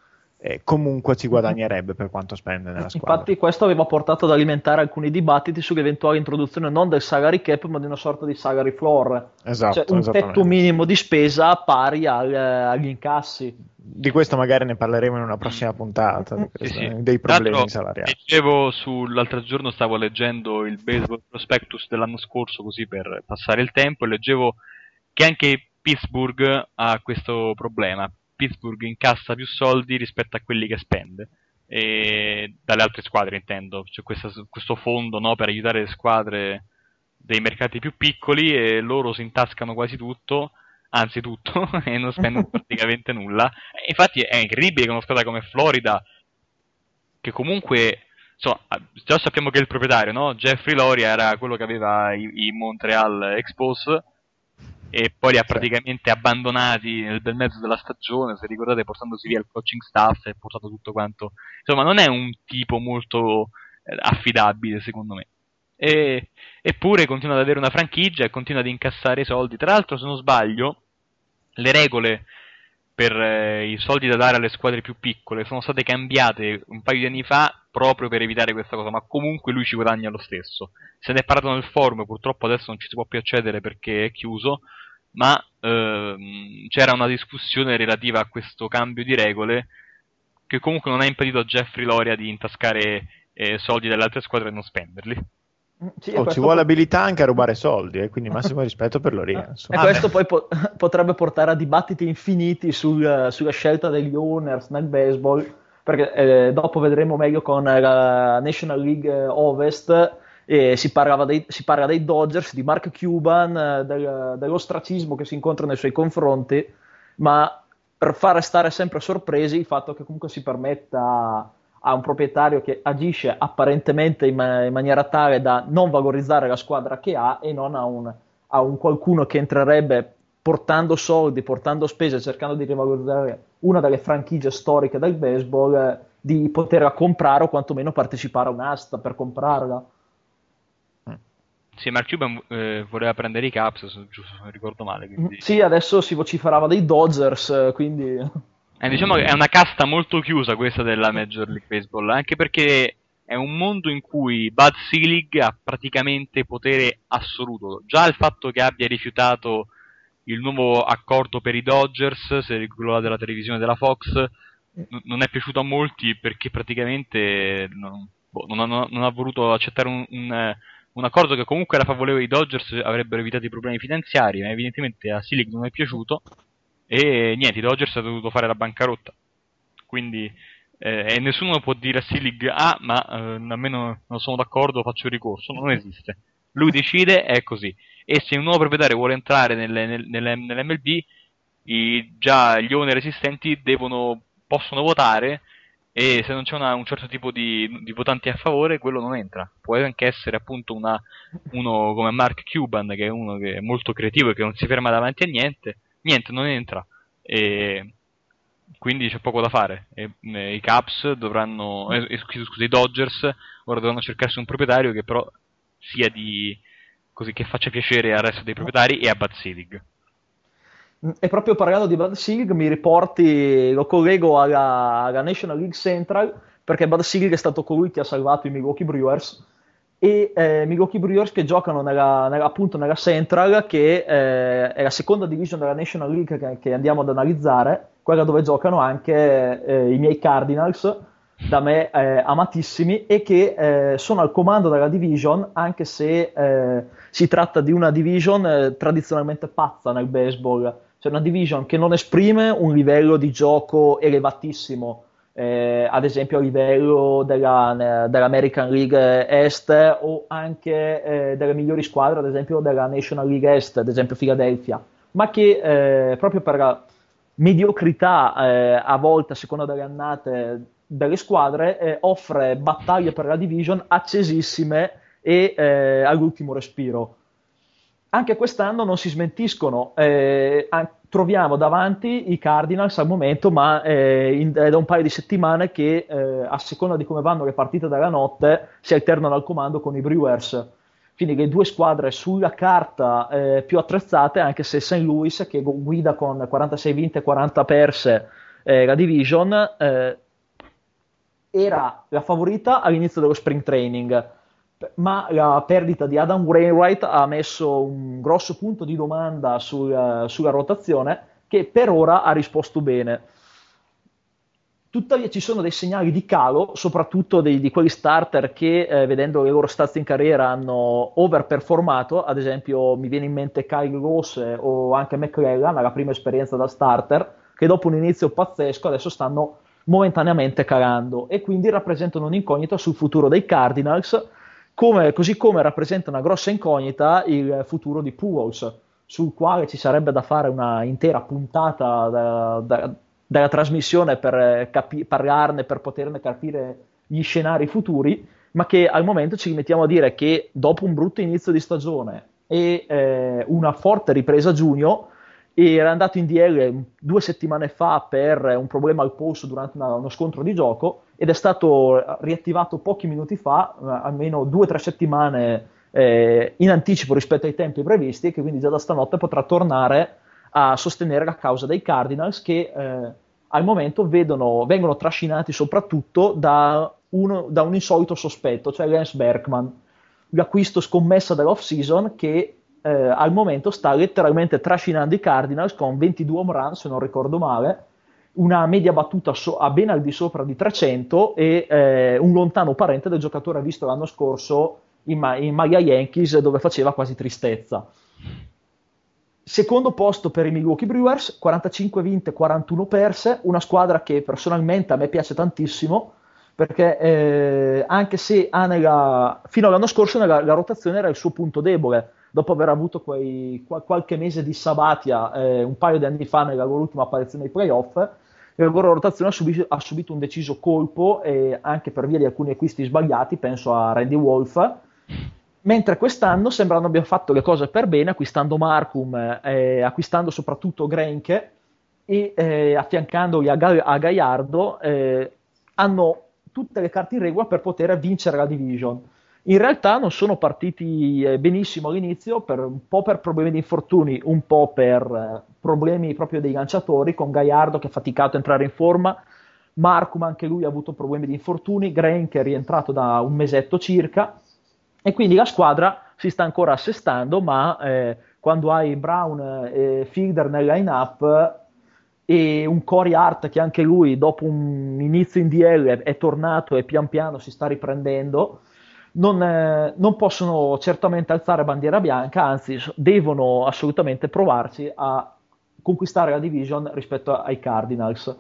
eh, comunque ci guadagnerebbe per quanto spende nella squadra. Infatti questo aveva portato ad alimentare alcuni dibattiti sull'eventuale introduzione non del salary cap ma di una sorta di salary floor, esatto, cioè un tetto minimo di spesa pari al, agli incassi. Di questo magari ne parleremo in una prossima puntata, sì, sì. dei problemi salariali. Leggevo sull'altro giorno, stavo leggendo il baseball prospectus dell'anno scorso così per passare il tempo e leggevo che anche Pittsburgh ha questo problema Pittsburgh incassa più soldi rispetto a quelli che spende. E dalle altre squadre intendo, c'è questa, questo fondo no, per aiutare le squadre dei mercati più piccoli e loro si intascano quasi tutto, anzi tutto, e non spendono praticamente nulla. E infatti è incredibile che una squadra come Florida, che comunque insomma, già sappiamo che il proprietario, no? Jeffrey Loria era quello che aveva i, i Montreal Expos e poi li ha praticamente abbandonati nel bel mezzo della stagione, se ricordate, portandosi via il coaching staff e portato tutto quanto. Insomma, non è un tipo molto eh, affidabile, secondo me. E, eppure continua ad avere una franchigia e continua ad incassare i soldi. Tra l'altro, se non sbaglio, le regole per eh, i soldi da dare alle squadre più piccole sono state cambiate un paio di anni fa proprio per evitare questa cosa, ma comunque lui ci guadagna lo stesso. Se ne è parlato nel forum, purtroppo adesso non ci si può più accedere perché è chiuso, ma ehm, c'era una discussione relativa a questo cambio di regole che comunque non ha impedito a Jeffrey Loria di intascare eh, soldi dalle altre squadre e non spenderli. Mm, sì, oh, ci vuole abilità anche a rubare soldi, eh, quindi massimo rispetto per Loria. E questo poi po- potrebbe portare a dibattiti infiniti sul, sulla scelta degli owners nel baseball, perché eh, dopo vedremo meglio con la National League Ovest e si, dei, si, parla dei Dodgers, di Mark Cuban, eh, del, dell'ostracismo che si incontra nei suoi confronti, ma per far restare sempre sorpresi il fatto che comunque si permetta a un proprietario che agisce apparentemente in, in maniera tale da non valorizzare la squadra che ha e non a un, a un qualcuno che entrerebbe portando soldi, portando spese, cercando di rivalorizzare una delle franchigie storiche del baseball, eh, di poterla comprare o quantomeno partecipare a un'asta per comprarla. Sì, Mark Cuban eh, voleva prendere i Caps, se giusto, non ricordo male. Quindi... Sì, adesso si vociferava dei Dodgers, eh, quindi... Eh, diciamo che è una casta molto chiusa questa della Major League Baseball, anche perché è un mondo in cui Bud Selig ha praticamente potere assoluto. Già il fatto che abbia rifiutato il nuovo accordo per i Dodgers, se quello della televisione della Fox, n- non è piaciuto a molti perché praticamente non, boh, non, ha, non ha, voluto accettare un, un un accordo che comunque era favorevole ai Dodgers avrebbero evitato i problemi finanziari, ma evidentemente a Silic non è piaciuto e niente, i Dodgers hanno dovuto fare la bancarotta. Quindi eh, nessuno può dire a Silic ah, ma eh, almeno non sono d'accordo, faccio ricorso, non esiste. lui decide, è così. E se un nuovo proprietario vuole entrare nelle, nelle, nell'MLB, i, già gli owner esistenti devono, possono votare e se non c'è una, un certo tipo di, di, votanti a favore, quello non entra. Può anche essere appunto una, uno come Mark Cuban, che è uno che è molto creativo e che non si ferma davanti a niente, niente, non entra. E quindi c'è poco da fare. E, e, I Caps dovranno, eh, scusa, i Dodgers ora dovranno cercarsi un proprietario che però sia di così che faccia piacere al resto dei proprietari e a Bad Selig. E proprio parlando di Bad Selig, mi riporti, lo collego alla, alla, National League Central, perché Bad Selig è stato colui che ha salvato i Milwaukee Brewers, e eh, Milwaukee Brewers che giocano nella, nella, appunto nella Central, che eh, è la seconda division della National League che, che, andiamo ad analizzare, quella dove giocano anche eh, i miei Cardinals, da me eh, amatissimi, e che eh, sono al comando della division, anche se eh, si tratta di una division tradizionalmente pazza nel baseball c'è una division che non esprime un livello di gioco elevatissimo, eh, ad esempio a livello della, dell'American League Est o anche eh, delle migliori squadre, ad esempio della National League Est, ad esempio Philadelphia, ma che eh, proprio per la mediocrità eh, a volte, a seconda delle annate delle squadre, eh, offre battaglie per la division accesissime e eh, all'ultimo respiro anche quest'anno non si smentiscono. Eh, troviamo davanti i Cardinals al momento, ma eh, in, è da un paio di settimane che eh, a seconda di come vanno le partite della notte si alternano al comando con i Brewers. Quindi le due squadre sulla carta eh, più attrezzate, anche se St. Louis, che guida con 46 vinte e 40 perse eh, la division, eh, era la favorita all'inizio dello spring training ma la perdita di Adam Wainwright ha messo un grosso punto di domanda sul, sulla rotazione che per ora ha risposto bene. Tuttavia ci sono dei segnali di calo, soprattutto dei, di quegli starter che, eh, vedendo le loro stazze in carriera, hanno overperformato. Ad esempio, mi viene in mente Kyle Ross o anche McClellan, la prima esperienza da starter, che dopo un inizio pazzesco adesso stanno momentaneamente calando e quindi rappresentano un'incognita sul futuro dei Cardinals come, così come rappresenta una grossa incognita il futuro di Pujols, sul quale ci sarebbe da fare una intera puntata da, da, della trasmissione per capi- parlarne, per poterne capire gli scenari futuri, ma che al momento ci rimettiamo a dire che dopo un brutto inizio di stagione e eh, una forte ripresa a giugno, era andato in DL due settimane fa per un problema al polso durante una, uno scontro di gioco ed è stato riattivato pochi minuti fa, eh, almeno due o tre settimane eh, in anticipo rispetto ai tempi previsti, e che quindi già da stanotte potrà tornare a sostenere la causa dei Cardinals che eh, al momento vedono, vengono trascinati soprattutto da, uno, da, un insolito sospetto, cioè Lance Berkman, l'acquisto scommessa dell'off season che eh, al momento sta letteralmente trascinando i Cardinals con 22 home run se non ricordo male una media battuta so- a ben al di sopra di 300 e eh, un lontano parente del giocatore visto l'anno scorso in, ma- in Maglia Yankees dove faceva quasi tristezza. Secondo posto per i Milwaukee Brewers, 45 vinte, 41 perse, una squadra che personalmente a me piace tantissimo perché eh, anche se nella, fino all'anno scorso nella, la rotazione era il suo punto debole, dopo aver avuto quei, qualche mese di sabatia eh, un paio di anni fa nella loro ultima apparizione ai playoff, la loro rotazione ha subito, ha subito un deciso colpo eh, anche per via di alcuni acquisti sbagliati, penso a Randy Wolf, mentre quest'anno sembrano abbia fatto le cose per bene, acquistando Markham, eh, acquistando soprattutto Grenke e eh, affiancandoli a, Ga- a Gaiardo, eh, hanno tutte le carte in regola per poter vincere la division. In realtà non sono partiti eh, benissimo all'inizio, per, un po' per problemi di infortuni, un po' per eh, problemi proprio dei lanciatori, con Gaiardo che ha faticato a entrare in forma, Marcum anche lui ha avuto problemi di infortuni, Grain che è rientrato da un mesetto circa, e quindi la squadra si sta ancora assestando, ma eh, quando hai Brown e Fielder nel line-up e un Corey Hart che anche lui dopo un inizio in DL è tornato e pian piano si sta riprendendo, non, eh, non, possono certamente alzare bandiera bianca, anzi devono assolutamente provarci a conquistare la division rispetto ai Cardinals.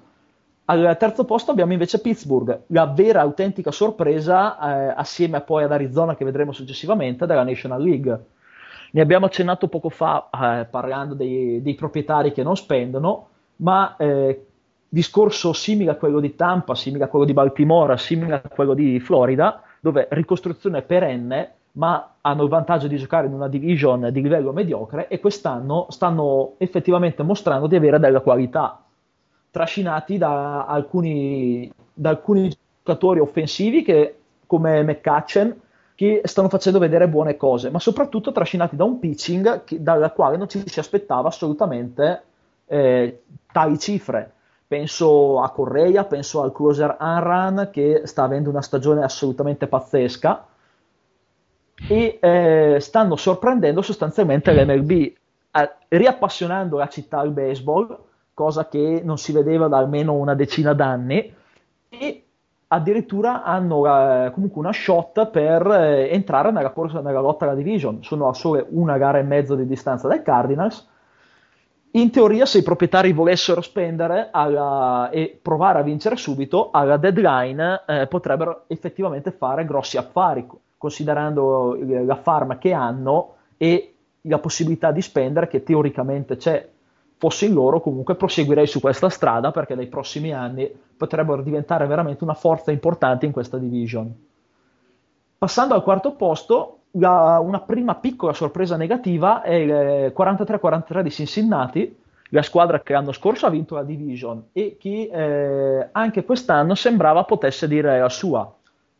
Al terzo posto abbiamo invece Pittsburgh, la vera autentica sorpresa eh, assieme poi ad Arizona che vedremo successivamente della National League. Ne abbiamo accennato poco fa eh, parlando dei, dei, proprietari che non spendono, ma eh, discorso simile a quello di Tampa, simile a quello di Baltimora, simile a quello di Florida, dove ricostruzione perenne, ma hanno il vantaggio di giocare in una division di livello mediocre e quest'anno stanno effettivamente mostrando di avere della qualità, trascinati da alcuni, da alcuni giocatori offensivi che, come McCutchen, che stanno facendo vedere buone cose, ma soprattutto trascinati da un pitching che, dalla quale non ci si aspettava assolutamente eh, tali cifre. Penso a Correia, penso al closer Unrun che sta avendo una stagione assolutamente pazzesca e eh, stanno sorprendendo sostanzialmente l'MLB, eh, riappassionando la città al baseball, cosa che non si vedeva da almeno una decina d'anni, e addirittura hanno eh, comunque una shot per eh, entrare nella corsa nella lotta alla division. Sono a sole una gara e mezzo di distanza dai Cardinals. In teoria, se i proprietari volessero spendere alla, e provare a vincere subito, alla deadline eh, potrebbero effettivamente fare grossi affari, considerando la farma che hanno e la possibilità di spendere che teoricamente c'è fossi in loro, comunque proseguirei su questa strada perché nei prossimi anni potrebbero diventare veramente una forza importante in questa division. Passando al quarto posto, la, una prima piccola sorpresa negativa è il 43-43 di Cincinnati, la squadra che l'anno scorso ha vinto la division e che eh, anche quest'anno sembrava potesse dire la sua.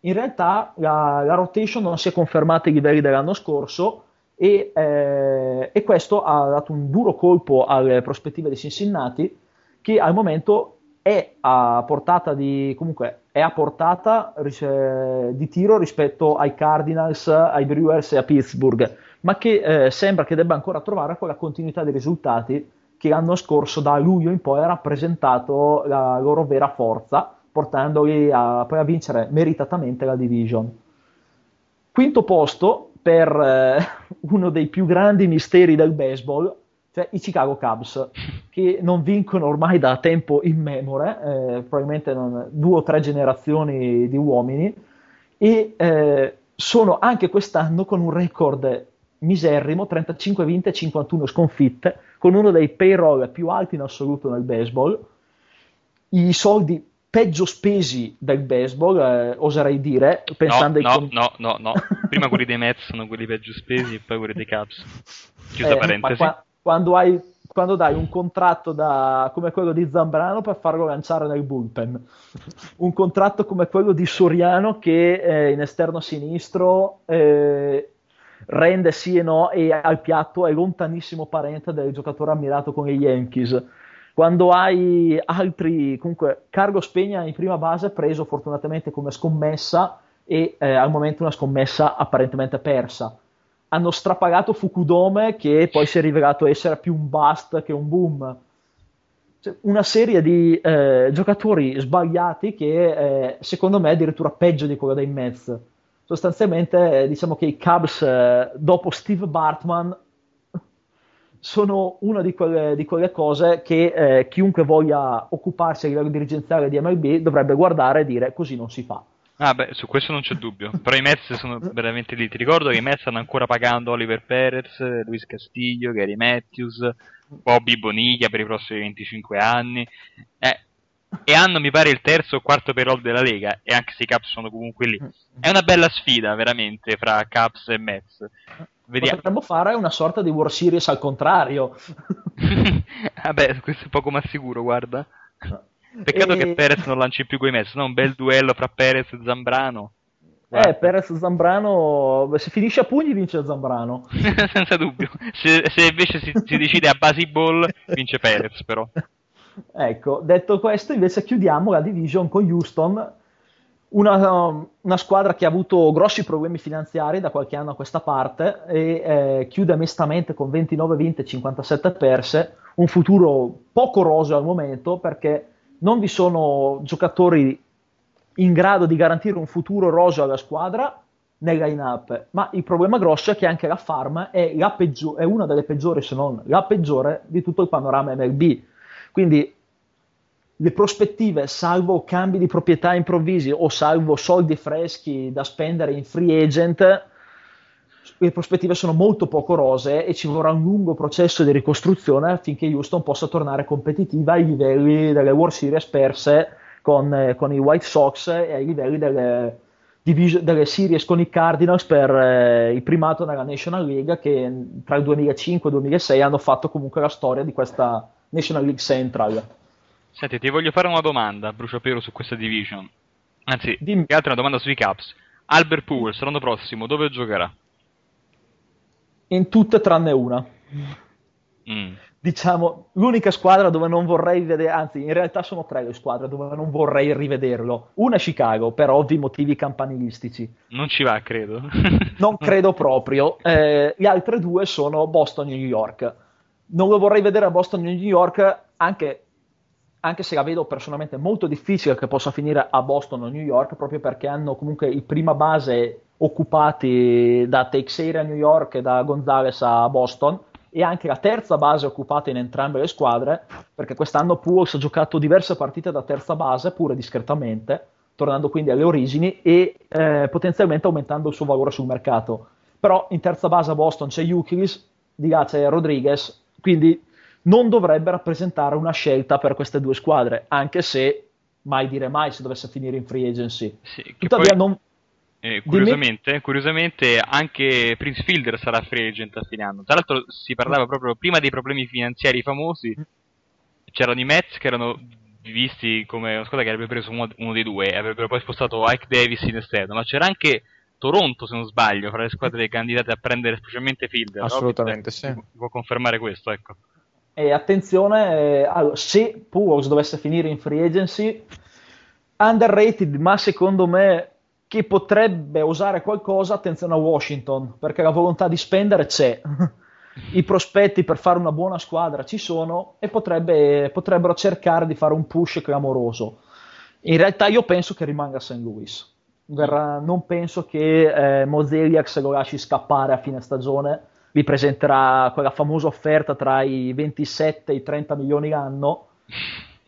In realtà la, la rotation non si è confermata ai livelli dell'anno scorso e, eh, e, questo ha dato un duro colpo alle prospettive di Cincinnati che al momento è a portata di, comunque, a portata di tiro rispetto ai Cardinals, ai Brewers e a Pittsburgh, ma che eh, sembra che debba ancora trovare quella continuità di risultati che l'anno scorso da luglio in poi ha rappresentato la loro vera forza, portandoli a, poi a vincere meritatamente la division. Quinto posto, per eh, uno dei più grandi misteri del baseball, cioè i Chicago Cubs, che non vincono ormai da tempo immemore, eh, probabilmente non, due o tre generazioni di uomini, e eh, sono anche quest'anno con un record miserrimo, 35 vinte e 51 sconfitte, con uno dei payroll più alti in assoluto nel baseball. I soldi peggio spesi del baseball, eh, oserei dire, pensando no, ai... No, no, no, no, prima quelli dei Mets sono quelli peggio spesi e poi quelli dei Cubs. Chiusa eh, parentesi. Qua, quando, hai, quando dai un contratto da, come quello di Zambrano per farlo lanciare nel bullpen, un contratto come quello di Soriano che eh, in esterno sinistro eh, rende sì e no e al piatto è lontanissimo parente del giocatore ammirato con gli Yankees quando hai altri, comunque Cargo Spegna in prima base preso fortunatamente come scommessa e eh, al momento una scommessa apparentemente persa. Hanno strapagato Fukudome che poi si è rivelato essere più un bust che un boom. Cioè, una serie di eh, giocatori sbagliati che eh, secondo me è addirittura peggio di quello dei Mets. Sostanzialmente eh, diciamo che i Cubs eh, dopo Steve Bartman sono una di quelle, di quelle cose che eh, chiunque voglia occuparsi a livello dirigenziale di MLB dovrebbe guardare e dire così non si fa. Ah beh, su questo non c'è dubbio, però i Mets sono veramente lì. Ti ricordo che i Mets stanno ancora pagando Oliver Perez, Luis Castillo, Gary Matthews, Bobby Boniglia per i prossimi 25 anni. Eh, e hanno, mi pare, il terzo o quarto payroll della Lega, e anche se i Caps sono comunque lì. È una bella sfida, veramente, fra Caps e Mets. Vediamo. Potremmo fare una sorta di War Series al contrario. Vabbè, questo è poco ma sicuro, guarda. Peccato e... che Perez non lanci più coi Mets, no? Un bel duello fra Perez e Zambrano. Guarda. Eh, Perez e Zambrano, se finisce a pugni vince Zambrano. Senza dubbio. Se, se invece si, si, decide a basi ball, vince Perez però. Ecco, detto questo, invece chiudiamo la division con Houston una, una, squadra che ha avuto grossi problemi finanziari da qualche anno a questa parte e eh, chiude mestamente con 29 vinte e 57 perse, un futuro poco roseo al momento perché non vi sono giocatori in grado di garantire un futuro roseo alla squadra nel line-up, ma il problema grosso è che anche la farm è, la peggio- è una delle peggiori, se non la peggiore, di tutto il panorama MLB. Quindi le prospettive, salvo cambi di proprietà improvvisi o salvo soldi freschi da spendere in free agent, le prospettive sono molto poco rose e ci vorrà un lungo processo di ricostruzione affinché Houston possa tornare competitiva ai livelli delle World Series perse con, eh, con i White Sox e ai livelli delle, delle series con i Cardinals per eh, il primato nella National League che tra il 2005 e il 2006 hanno fatto comunque la storia di questa National League Central. Senti, ti voglio fare una domanda, bruciapelo, su questa division. Anzi, Dimmi. che altro una domanda sui Caps. Albert Pujols l'anno prossimo dove giocherà? In tutte tranne una. Mm. Diciamo, l'unica squadra dove non vorrei vedere, anzi, in realtà sono tre le squadre dove non vorrei rivederlo. Una è Chicago, per ovvi motivi campanilistici. Non ci va, credo. Non credo proprio. Eh, le altre due sono Boston e New York. Non lo vorrei vedere a Boston e New York, anche, anche se la vedo personalmente molto difficile che possa finire a Boston o New York, proprio perché hanno comunque il prima base occupati da Teixeira a New York e da Gonzales a Boston e anche la terza base occupata in entrambe le squadre, perché quest'anno Pujols ha giocato diverse partite da terza base, pure discretamente, tornando quindi alle origini e eh, potenzialmente aumentando il suo valore sul mercato. Però in terza base a Boston c'è Yukilis, di là c'è Rodriguez, quindi non dovrebbe rappresentare una scelta per queste due squadre, anche se mai dire mai se dovesse finire in free agency. Sì, Tuttavia poi- non... Eh, curiosamente, curiosamente anche Prince Fielder sarà free agent a fine anno. Tra l'altro si parlava proprio prima dei problemi finanziari famosi, c'erano i Mets che erano visti come una squadra che avrebbe preso uno, uno dei due e avrebbero poi spostato Ike Davis in esterno, ma c'era anche Toronto, se non sbaglio, fra le squadre candidate a prendere specialmente Fielder. no? Assolutamente, sì. Mi Può confermare questo, ecco. E attenzione, eh, allora, se Pujols dovesse finire in free agency, underrated, ma secondo me che potrebbe usare qualcosa, attenzione a Washington, perché la volontà di spendere c'è. I prospetti per fare una buona squadra ci sono e potrebbe- potrebbero cercare di fare un push clamoroso. In realtà io penso che rimanga St. Louis. Non penso che eh, Mozeliak se lo lasci scappare a fine stagione. Vi presenterà quella famosa offerta tra i 27 e i 30 milioni l'anno,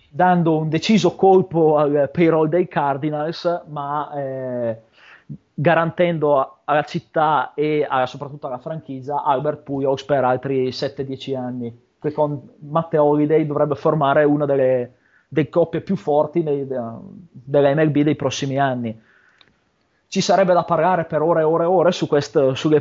dando un deciso colpo al payroll dei Cardinals, ma eh, garantendo alla città e a- soprattutto alla franchigia Albert Pujols per altri 7-10 anni, che con Matte Holiday dovrebbe formare una delle, delle coppie più forti dei- delle MLB dei prossimi anni. Ci sarebbe da parlare per ore e ore e ore su questo- sulle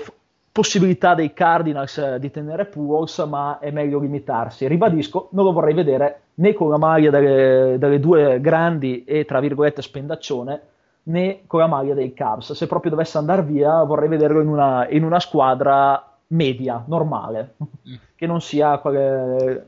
possibilità dei Cardinals eh, di tenere Pujols, ma è meglio limitarsi. Ribadisco, non lo vorrei vedere né con la maglia delle, delle due grandi e tra virgolette spendaccione, né con la maglia dei Cubs. Se proprio dovesse andare via, vorrei vederlo in una, in una squadra media, normale, che non sia quelle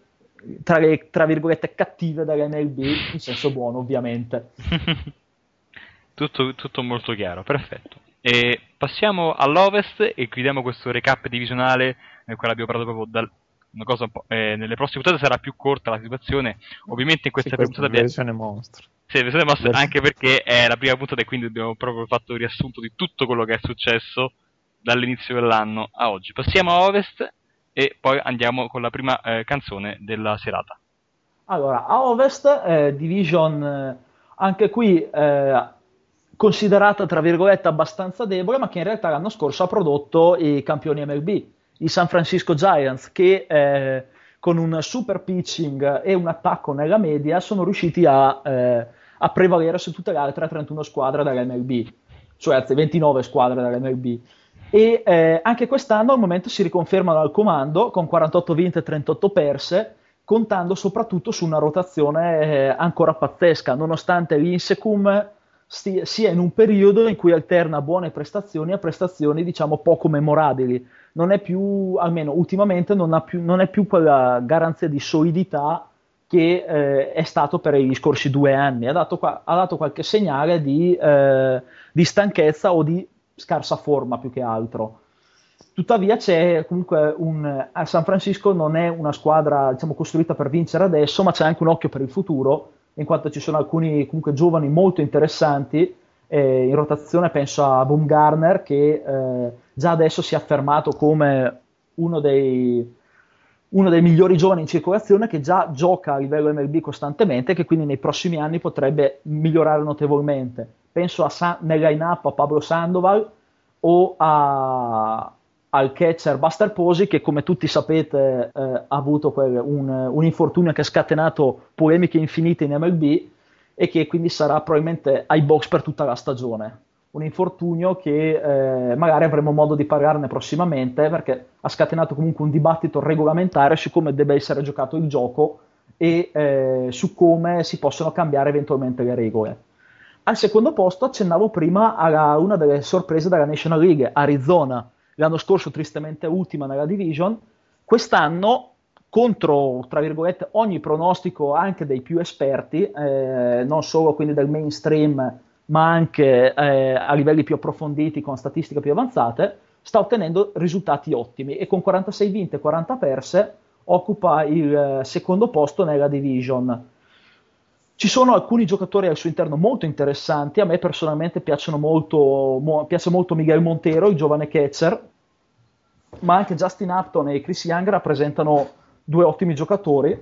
tra le tra virgolette cattive dell'NLB, in senso buono, ovviamente. tutto, tutto molto chiaro, perfetto. E passiamo all'Ovest e chiudiamo questo recap divisionale nel quale abbiamo parlato proprio dal, una cosa un po', eh, nelle prossime puntate sarà più corta la situazione. Ovviamente in questa Sì, puntata versione mostro. sì, versione Vers- anche perché è la prima puntata e quindi abbiamo proprio fatto il riassunto di tutto quello che è successo dall'inizio dell'anno a oggi. Passiamo a Ovest e poi andiamo con la prima eh, canzone della serata. Allora, a Ovest, eh, Division, eh, anche qui eh, considerata tra virgolette abbastanza debole, ma che in realtà l'anno scorso ha prodotto i campioni MLB, i San Francisco Giants, che eh, con un super pitching e un attacco nella media sono riusciti a, eh, a prevalere su tutte le altre 31 squadre dell'MLB, cioè anzi 29 squadre dell'MLB. E eh, anche quest'anno al momento si riconfermano al comando con 48 vinte e 38 perse, contando soprattutto su una rotazione eh, ancora pazzesca, nonostante l'Insecum stia- sia in un periodo in cui alterna buone prestazioni a prestazioni diciamo poco memorabili. Non è più, almeno ultimamente, non, più, non è più quella garanzia di solidità che eh, è stato per gli scorsi due anni. Ha dato, qua- ha dato qualche segnale di, eh, di stanchezza o di scarsa forma più che altro. Tuttavia c'è comunque un a San Francisco non è una squadra diciamo, costruita per vincere adesso, ma c'è anche un occhio per il futuro, in quanto ci sono alcuni comunque giovani molto interessanti. eh, in rotazione penso a Baumgartner che eh, già adesso si è affermato come uno dei, uno dei migliori giovani in circolazione che già gioca a livello MLB costantemente e che quindi nei prossimi anni potrebbe migliorare notevolmente. Penso a San, nel line-up a Pablo Sandoval o a, al catcher Buster Posey che come tutti sapete eh, ha avuto quel, un, un, infortunio che ha scatenato polemiche infinite in MLB e che quindi sarà probabilmente ai box per tutta la stagione un infortunio che eh, magari avremo modo di parlarne prossimamente perché ha scatenato comunque un dibattito regolamentare su come debba essere giocato il gioco e eh, su come si possono cambiare eventualmente le regole. Al secondo posto accennavo prima a una delle sorprese della National League, Arizona, l'anno scorso tristemente ultima nella division, quest'anno contro, tra virgolette, ogni pronostico anche dei più esperti, eh, non solo quindi del mainstream ma anche eh, a livelli più approfonditi con statistiche più avanzate, sta ottenendo risultati ottimi e con 46 vinte e 40 perse occupa il eh, secondo posto nella division. Ci sono alcuni giocatori al suo interno molto interessanti, a me personalmente molto, mo, piace molto Miguel Montero, il giovane catcher, ma anche Justin Upton e Chris Young rappresentano due ottimi giocatori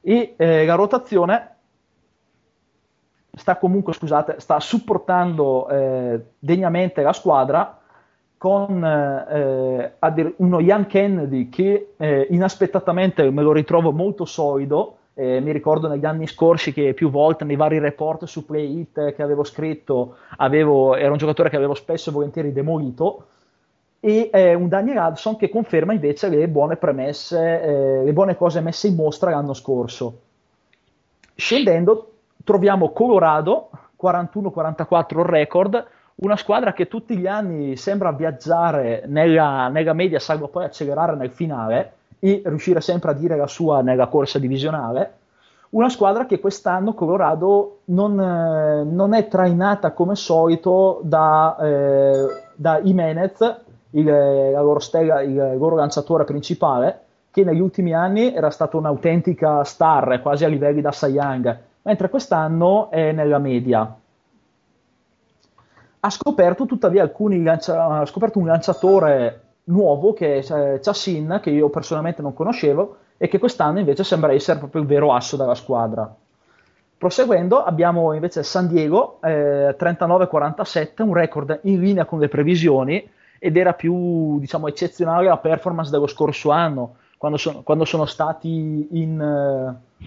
e eh, la rotazione sta comunque, scusate, sta supportando eh, degnamente la squadra con eh, uno Ian Kennedy che eh, inaspettatamente me lo ritrovo molto solido. Eh, mi ricordo negli anni scorsi che più volte nei vari report su Play It che avevo scritto avevo, era un giocatore che avevo spesso e volentieri demolito e eh, un Daniel Hudson che conferma invece le buone premesse, eh, le buone cose messe in mostra l'anno scorso. Scendendo troviamo Colorado 41-44 record, una squadra che tutti gli anni sembra viaggiare nella, nella, media, salvo poi accelerare nel finale e riuscire sempre a dire la sua nella corsa divisionale. Una squadra che quest'anno Colorado non, eh, non è trainata come solito da, eh, da Jimenez, il, la loro stella, il loro lanciatore principale, che negli ultimi anni era stata un'autentica star, quasi a livelli da Cy Young mentre quest'anno è nella media. Ha scoperto tuttavia alcuni lancia- ha scoperto un lanciatore nuovo che è Chassin, che io personalmente non conoscevo e che quest'anno invece sembra essere proprio il vero asso della squadra. Proseguendo abbiamo invece San Diego eh, 39-47, un record in linea con le previsioni ed era più diciamo, eccezionale la performance dello scorso anno, quando, so- quando sono stati in, eh,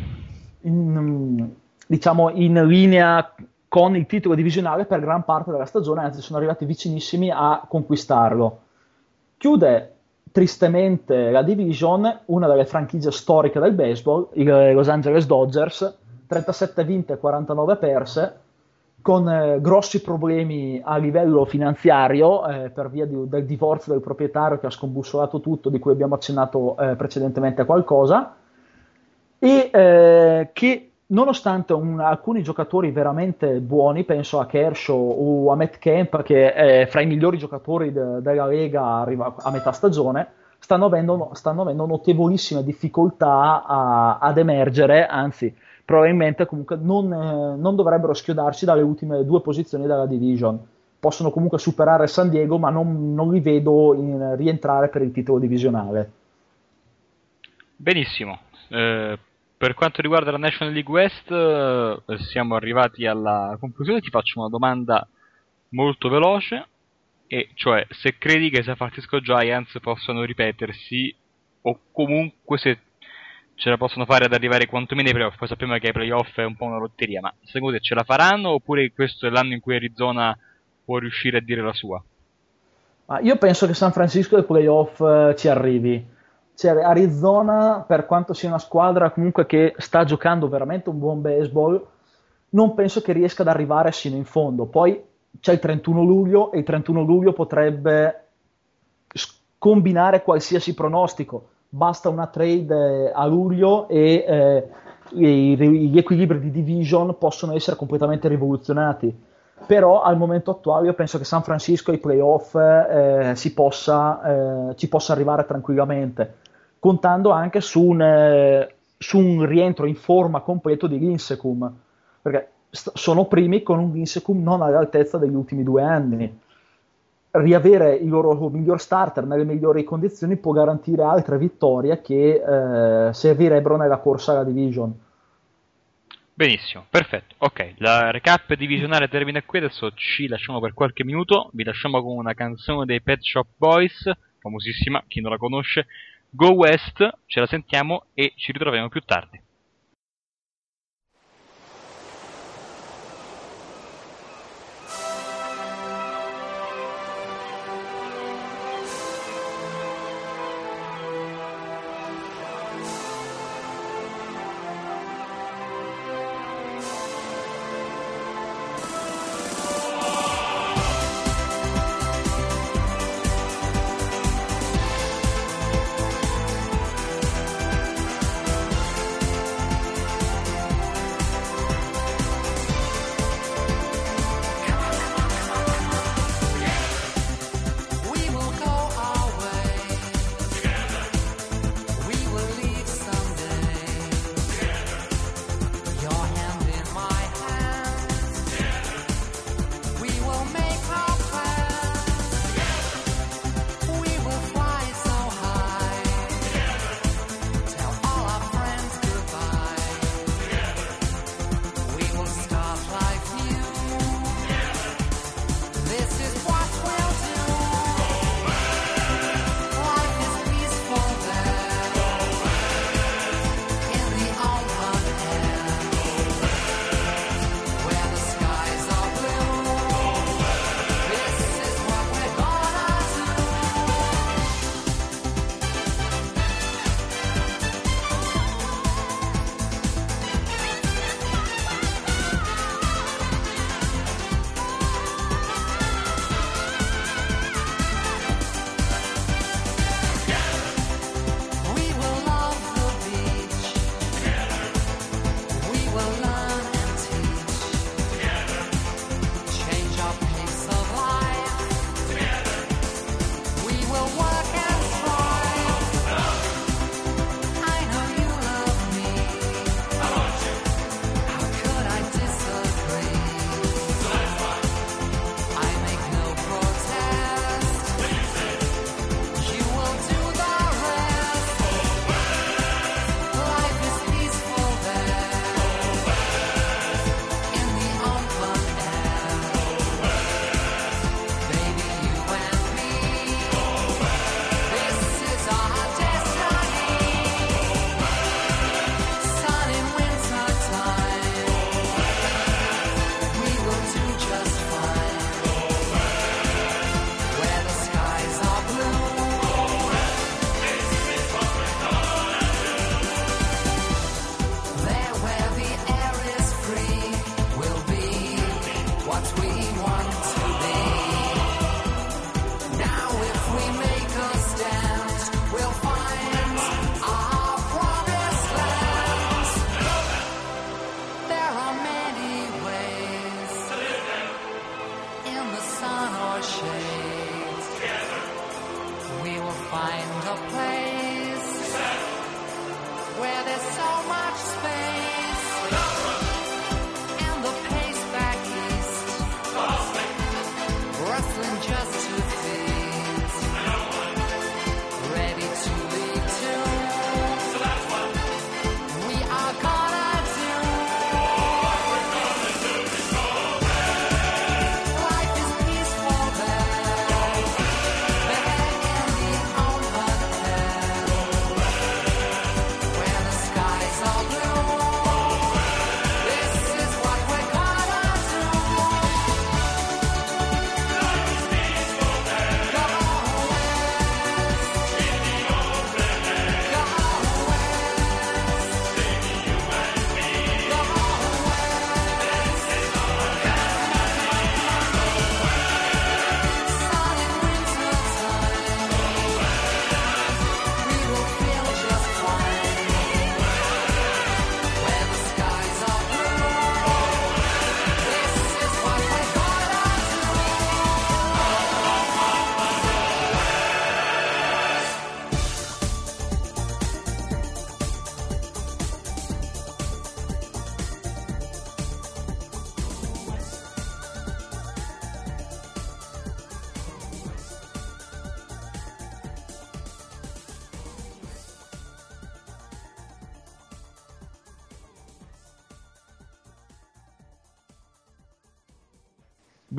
in, diciamo, in linea con il titolo divisionale per gran parte della stagione, anzi sono arrivati vicinissimi a conquistarlo. Chiude tristemente la division una delle franchigie storiche del baseball, i Los Angeles Dodgers, 37 vinte e 49 perse, con eh, grossi problemi a livello finanziario eh, per via di, del divorzio del proprietario che ha scombussolato tutto, di cui abbiamo accennato eh, precedentemente qualcosa, e eh, che nonostante un, alcuni giocatori veramente buoni, penso a Kershaw o a Matt Kemp, che è fra i migliori giocatori de, della Lega arriva a metà stagione, stanno avendo, stanno avendo notevolissime difficoltà a, ad emergere, anzi probabilmente comunque non, eh, non, dovrebbero schiodarsi dalle ultime due posizioni della division. Possono comunque superare San Diego, ma non, non li vedo in, rientrare per il titolo divisionale. Benissimo. Eh, per quanto riguarda la National League West, eh, siamo arrivati alla conclusione. Ti faccio una domanda molto veloce, e cioè se credi che San Francisco Giants possano ripetersi, o comunque se ce la possono fare ad arrivare quantomeno ai playoff. Poi sappiamo che ai playoff è un po' una lotteria, ma secondo te ce la faranno oppure questo è l'anno in cui Arizona può riuscire a dire la sua? io penso che San Francisco ai playoff eh, ci arrivi cioè, Arizona, per quanto sia una squadra comunque che sta giocando veramente un buon baseball, non penso che riesca ad arrivare sino in fondo. Poi c'è il 31 luglio e il 31 luglio potrebbe combinare qualsiasi pronostico. Basta una trade eh, a luglio e eh, gli equilibri di division possono essere completamente rivoluzionati. Però al momento attuale io penso che San Francisco ai playoff eh, possa, eh, ci possa arrivare tranquillamente contando anche su un, eh, su un rientro in forma completo di Linsecum, perché st- sono primi con un Linsecum non all'altezza degli ultimi due anni. riavere il loro miglior starter nelle migliori condizioni può garantire altre vittorie che eh, servirebbero nella corsa alla division. Benissimo, perfetto. Ok, la recap divisionale termina qui. Adesso ci lasciamo per qualche minuto. Vi lasciamo con una canzone dei Pet Shop Boys, famosissima, chi non la conosce. Go West, ce la sentiamo e ci ritroviamo più tardi.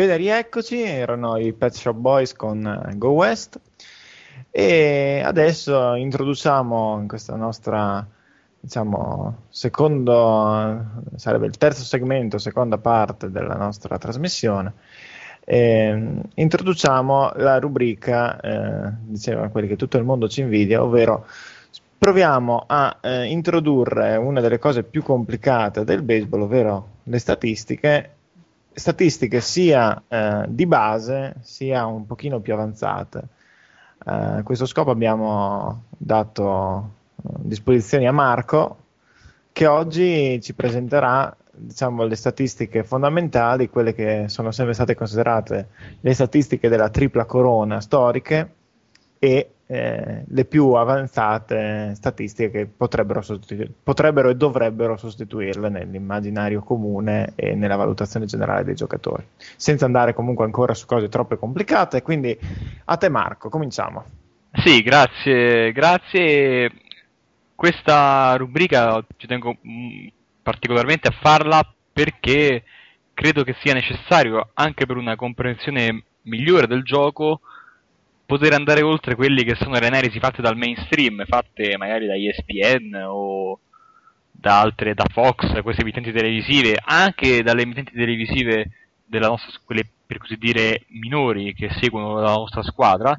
Bene, rieccoci, erano i Pet Shop Boys con eh, Go West e adesso introduciamo in questa nostra diciamo secondo sarebbe il terzo segmento, seconda parte della nostra trasmissione. Eh, introduciamo la rubrica, eh, diceva quelli che tutto il mondo ci invidia, ovvero proviamo a eh, introdurre una delle cose più complicate del baseball, ovvero le statistiche, statistiche sia eh, di base sia un pochino più avanzate. Eh, a questo scopo abbiamo dato eh, disposizioni a Marco che oggi ci presenterà diciamo, le statistiche fondamentali, quelle che sono sempre state considerate le statistiche della tripla corona storiche e eh, le più avanzate statistiche che potrebbero, sostitu- potrebbero, e dovrebbero sostituirle nell'immaginario comune e nella valutazione generale dei giocatori, senza andare comunque ancora su cose troppo complicate. Quindi a te Marco, cominciamo. Sì, grazie, grazie. Questa rubrica ci tengo mm, particolarmente a farla perché credo che sia necessario anche per una comprensione migliore del gioco poter andare oltre quelli che sono le analisi fatte dal mainstream, fatte magari da ESPN o da altre, da Fox, queste emittenti televisive, anche dalle emittenti televisive della nostra, quelle per così dire minori che seguono la nostra squadra,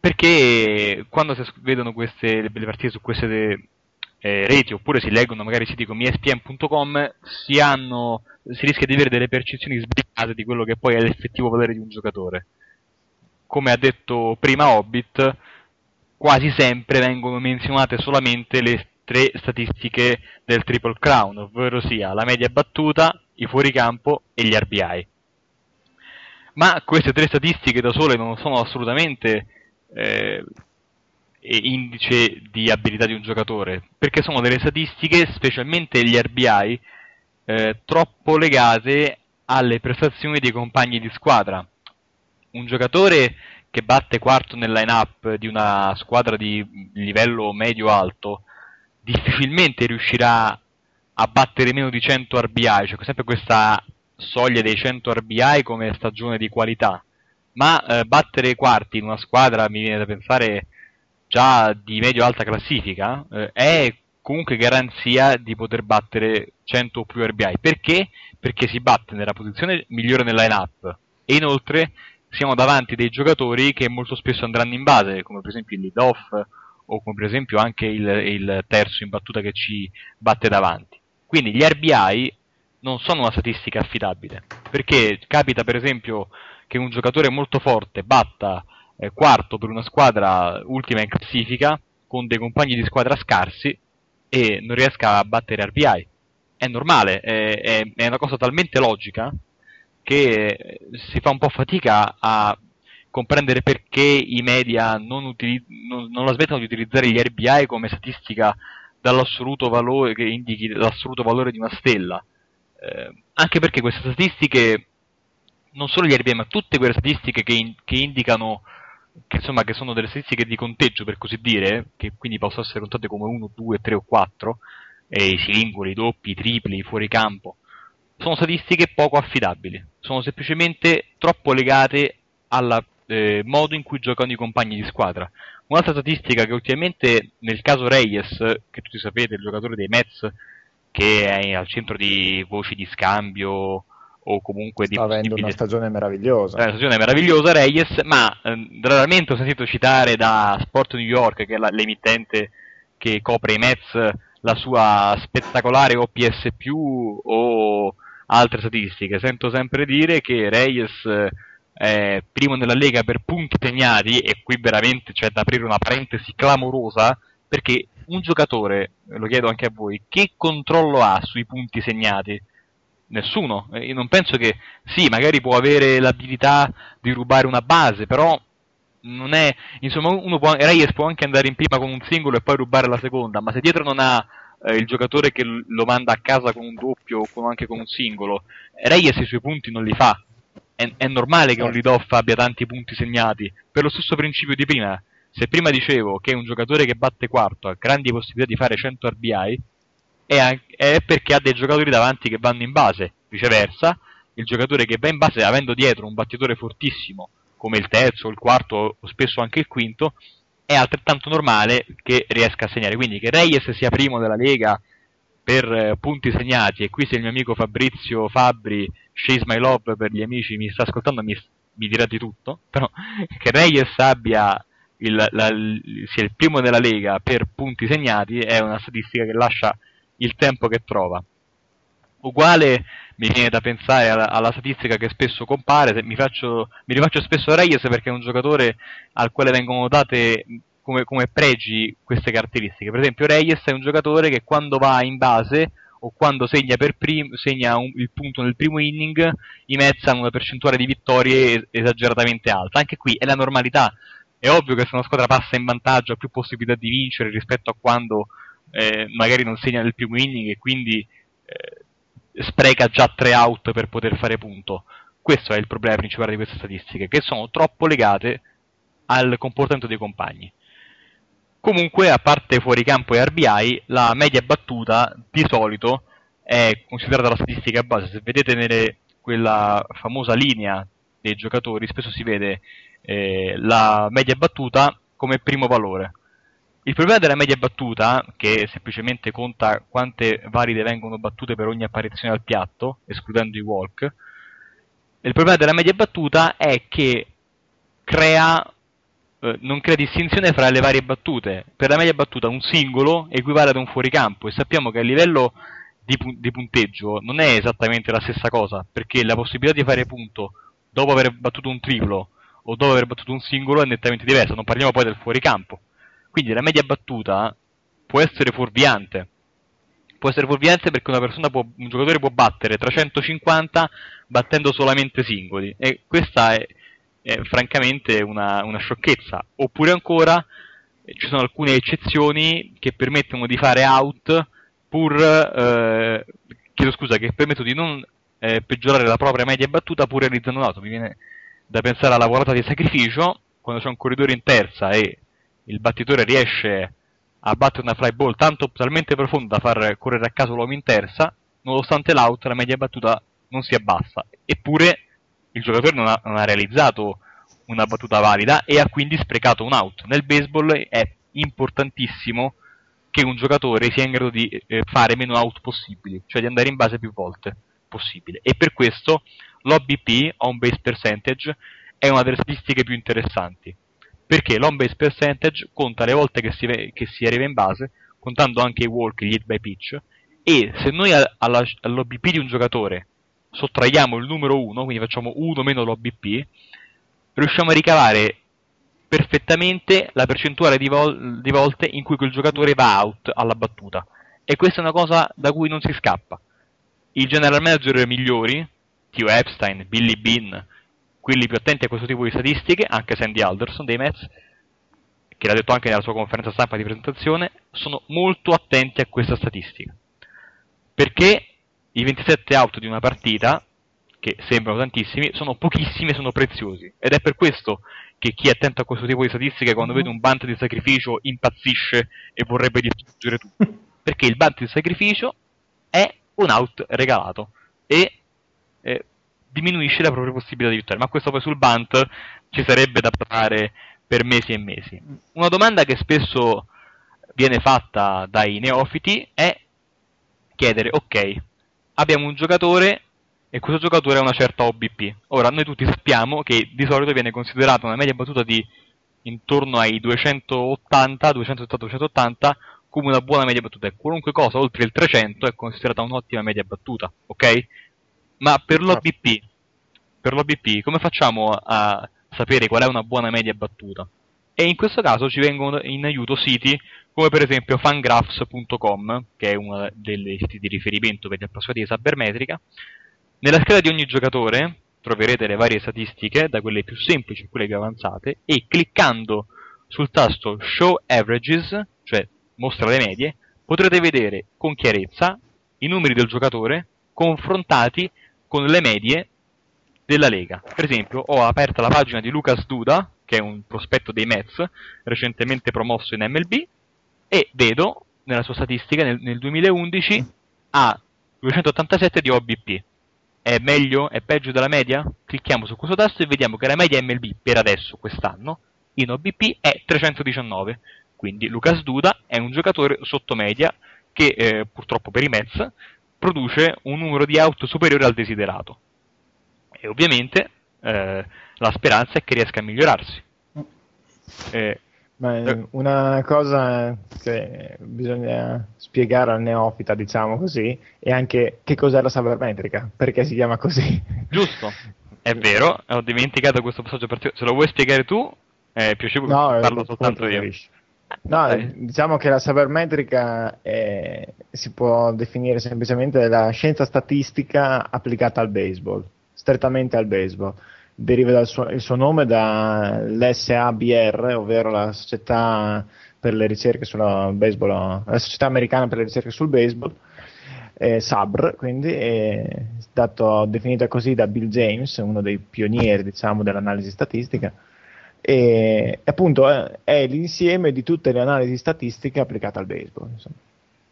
perché quando si vedono queste, le partite su queste eh, reti oppure si leggono magari siti come ESPN.com si, hanno, si rischia di avere delle percezioni sbagliate di quello che poi è l'effettivo valore di un giocatore come ha detto prima Hobbit, quasi sempre vengono menzionate solamente le tre statistiche del Triple Crown, ovvero sia la media battuta, i fuoricampo e gli RBI. Ma queste tre statistiche da sole non sono assolutamente eh, indice di abilità di un giocatore, perché sono delle statistiche, specialmente gli RBI, eh, troppo legate alle prestazioni dei compagni di squadra un giocatore che batte quarto nel line-up di una squadra di livello medio-alto difficilmente riuscirà a battere meno di 100 RBI, c'è sempre questa soglia dei 100 RBI come stagione di qualità, ma eh, battere quarti in una squadra, mi viene da pensare, già di medio-alta classifica, eh, è comunque garanzia di poter battere 100 o più RBI. Perché? Perché si batte nella posizione migliore nel line-up e inoltre siamo davanti dei giocatori che molto spesso andranno in base, come per esempio il lead off o come per esempio anche il, il terzo in battuta che ci batte davanti. Quindi gli RBI non sono una statistica affidabile, perché capita per esempio che un giocatore molto forte batta eh, quarto per una squadra ultima in classifica con dei compagni di squadra scarsi e non riesca a battere RBI. È normale, è, è, è una cosa talmente logica che si fa un po' fatica a comprendere perché i media non, utili- non, non la smettono di utilizzare gli RBI come statistica dall'assoluto valore che indichi l'assoluto valore di una stella. Eh, anche perché queste statistiche, non solo gli RBI, ma tutte quelle statistiche che, in- che indicano che, insomma, che sono delle statistiche di conteggio, per così dire, che quindi possono essere contate come 1, 2, 3 o 4, e i singoli, i doppi, i tripli, i fuoricampo, sono statistiche poco affidabili, sono semplicemente troppo legate al eh, modo in cui giocano i compagni di squadra. Un'altra statistica che ultimamente nel caso Reyes, che tutti sapete, il giocatore dei Mets, che è al centro di voci di scambio o comunque Sta di avendo una stagione meravigliosa. Una stagione meravigliosa Reyes, ma eh, raramente ho sentito citare da Sport New York, che è la, l'emittente che copre i Mets, la sua spettacolare OPS o altre statistiche. Sento sempre dire che Reyes eh, è primo nella Lega per punti segnati e qui veramente c'è da aprire una parentesi clamorosa perché un giocatore, lo chiedo anche a voi, che controllo ha sui punti segnati? Nessuno. Io non penso che sì, magari può avere l'abilità di rubare una base, però non è insomma uno può, Reyes può anche andare in prima con un singolo e poi rubare la seconda, ma se dietro non ha eh, il giocatore che lo manda a casa con un doppio o con, anche con un singolo. Reyes i suoi punti non li fa. È, è normale che un lead off abbia tanti punti segnati, per lo stesso principio di prima. Se prima dicevo che un giocatore che batte quarto ha grandi possibilità di fare 100 RBI, è, è perché ha dei giocatori davanti che vanno in base. Viceversa, il giocatore che va in base avendo dietro un battitore fortissimo come il terzo, il quarto o spesso anche il quinto, è altrettanto normale che riesca a segnare. Quindi che Reyes sia primo della Lega per eh, punti segnati, e qui se il mio amico Fabrizio Fabri, Chase My Love per gli amici mi sta ascoltando, mi, mi dirà di tutto, però che Reyes abbia il, la, sia il primo della Lega per punti segnati è una statistica che lascia il tempo che trova. Uguale mi viene da pensare alla, alla statistica che spesso compare, mi, faccio, mi rifaccio spesso Reyes perché è un giocatore al quale vengono date come, come, pregi queste caratteristiche. Per esempio Reyes è un giocatore che quando va in base o quando segna, prim- segna un, il punto nel primo inning, i Mets hanno una percentuale di vittorie esageratamente alta. Anche qui è la normalità. È ovvio che se una squadra passa in vantaggio ha più possibilità di vincere rispetto a quando eh, magari non segna nel primo inning e quindi eh, spreca già tre out per poter fare punto. Questo è il problema principale di queste statistiche, che sono troppo legate al comportamento dei compagni. Comunque, a parte fuori campo e RBI, la media battuta di solito è considerata la statistica base. Se vedete nelle, quella famosa linea dei giocatori, spesso si vede eh, la media battuta come primo valore. Il problema della media battuta, che semplicemente conta quante valide vengono battute per ogni apparizione al piatto, escludendo i walk, il problema della media battuta è che crea, eh, non crea distinzione fra le varie battute. Per la media battuta un singolo equivale ad un fuoricampo e sappiamo che a livello di, di punteggio non è esattamente la stessa cosa, perché la possibilità di fare punto dopo aver battuto un triplo o dopo aver battuto un singolo è nettamente diversa, non parliamo poi del fuoricampo. Quindi la media battuta può essere fuorviante. Può essere fuorviante perché può, un giocatore può battere 350 battendo solamente singoli. E questa è, è francamente una, una, sciocchezza. Oppure ancora ci sono alcune eccezioni che permettono di fare out pur eh, chiedo scusa, che permettono di non eh, peggiorare la propria media battuta pur realizzando un out. Mi viene da pensare alla volata di sacrificio, quando c'è un corridore in terza e il battitore riesce a battere una fly ball tanto talmente profonda da far correre a caso l'uomo in terza, nonostante l'out la media battuta non si abbassa. Eppure il giocatore non ha, non ha realizzato una battuta valida e ha quindi sprecato un out. Nel baseball è importantissimo che un giocatore sia in grado di eh, fare meno out possibili, cioè di andare in base più volte possibile. E per questo l'OBP, on base percentage, è una delle statistiche più interessanti perché l'on base percentage conta le volte che si, che si, arriva in base, contando anche i walk gli hit by pitch, e se noi alla, all'OBP di un giocatore sottraiamo il numero 1, quindi facciamo 1 meno l'OBP, riusciamo a ricavare perfettamente la percentuale di, vol- di volte in cui quel giocatore va out alla battuta. E questa è una cosa da cui non si scappa. I general manager migliori, Tio Epstein, Billy Bean, quelli più attenti a questo tipo di statistiche, anche Sandy Alderson dei Mets, che l'ha detto anche nella sua conferenza stampa di presentazione, sono molto attenti a questa statistica. Perché i 27 out di una partita, che sembrano tantissimi, sono pochissimi e sono preziosi. Ed è per questo che chi è attento a questo tipo di statistiche, quando vede un bant di sacrificio, impazzisce e vorrebbe distruggere tutto. Perché il bant di sacrificio è un out regalato. E eh, diminuisce la propria possibilità di vittoria. Ma questo poi sul Bunt ci sarebbe da parlare per mesi e mesi. Una domanda che spesso viene fatta dai neofiti è chiedere, ok, abbiamo un giocatore e questo giocatore ha una certa OBP. Ora, noi tutti sappiamo che di solito viene considerata una media battuta di intorno ai 280, 280, 280 come una buona media battuta e qualunque cosa oltre il 300 è considerata un'ottima media battuta, ok? Ma per l'OBP, per l'OBP come facciamo a sapere qual è una buona media battuta? E in questo caso ci vengono in aiuto siti come per esempio fangraphs.com, che è uno dei siti di riferimento per gli appassionati di sabermetrica. Nella scheda di ogni giocatore troverete le varie statistiche, da quelle più semplici a quelle più avanzate, e cliccando sul tasto Show Averages, cioè mostra le medie, potrete vedere con chiarezza i numeri del giocatore confrontati con le medie della Lega. Per esempio, ho aperta la pagina di Lucas Duda, che è un prospetto dei Mets, recentemente promosso in MLB, e vedo nella sua statistica nel, nel 2011 ha 287 di OBP. è meglio, è peggio della media? Clicchiamo su questo tasto e vediamo che la media MLB per adesso, quest'anno, in OBP è 319. Quindi Lucas Duda è un giocatore sotto media che eh, purtroppo per i Mets produce un numero di auto superiore al desiderato. E ovviamente eh, la speranza è che riesca a migliorarsi. Eh, ma eh. una cosa che bisogna spiegare al neofita, diciamo così, è anche che cos'è la sabermetrica, perché si chiama così. Giusto, è vero, ho dimenticato questo passaggio. Se lo vuoi spiegare tu, è piacevole no, parlo soltanto io. No, eh. diciamo che la sabermetrica è, si può definire semplicemente la scienza statistica applicata al baseball, strettamente al baseball deriva dal suo, il suo nome dall'SABR, ovvero la società per le ricerche sulla baseball, la società americana per le ricerche sul baseball, eh, SABR, quindi è stato definita così da Bill James, uno dei pionieri diciamo, dell'analisi statistica. E appunto è, è, l'insieme di tutte le analisi statistiche applicate al baseball. Insomma.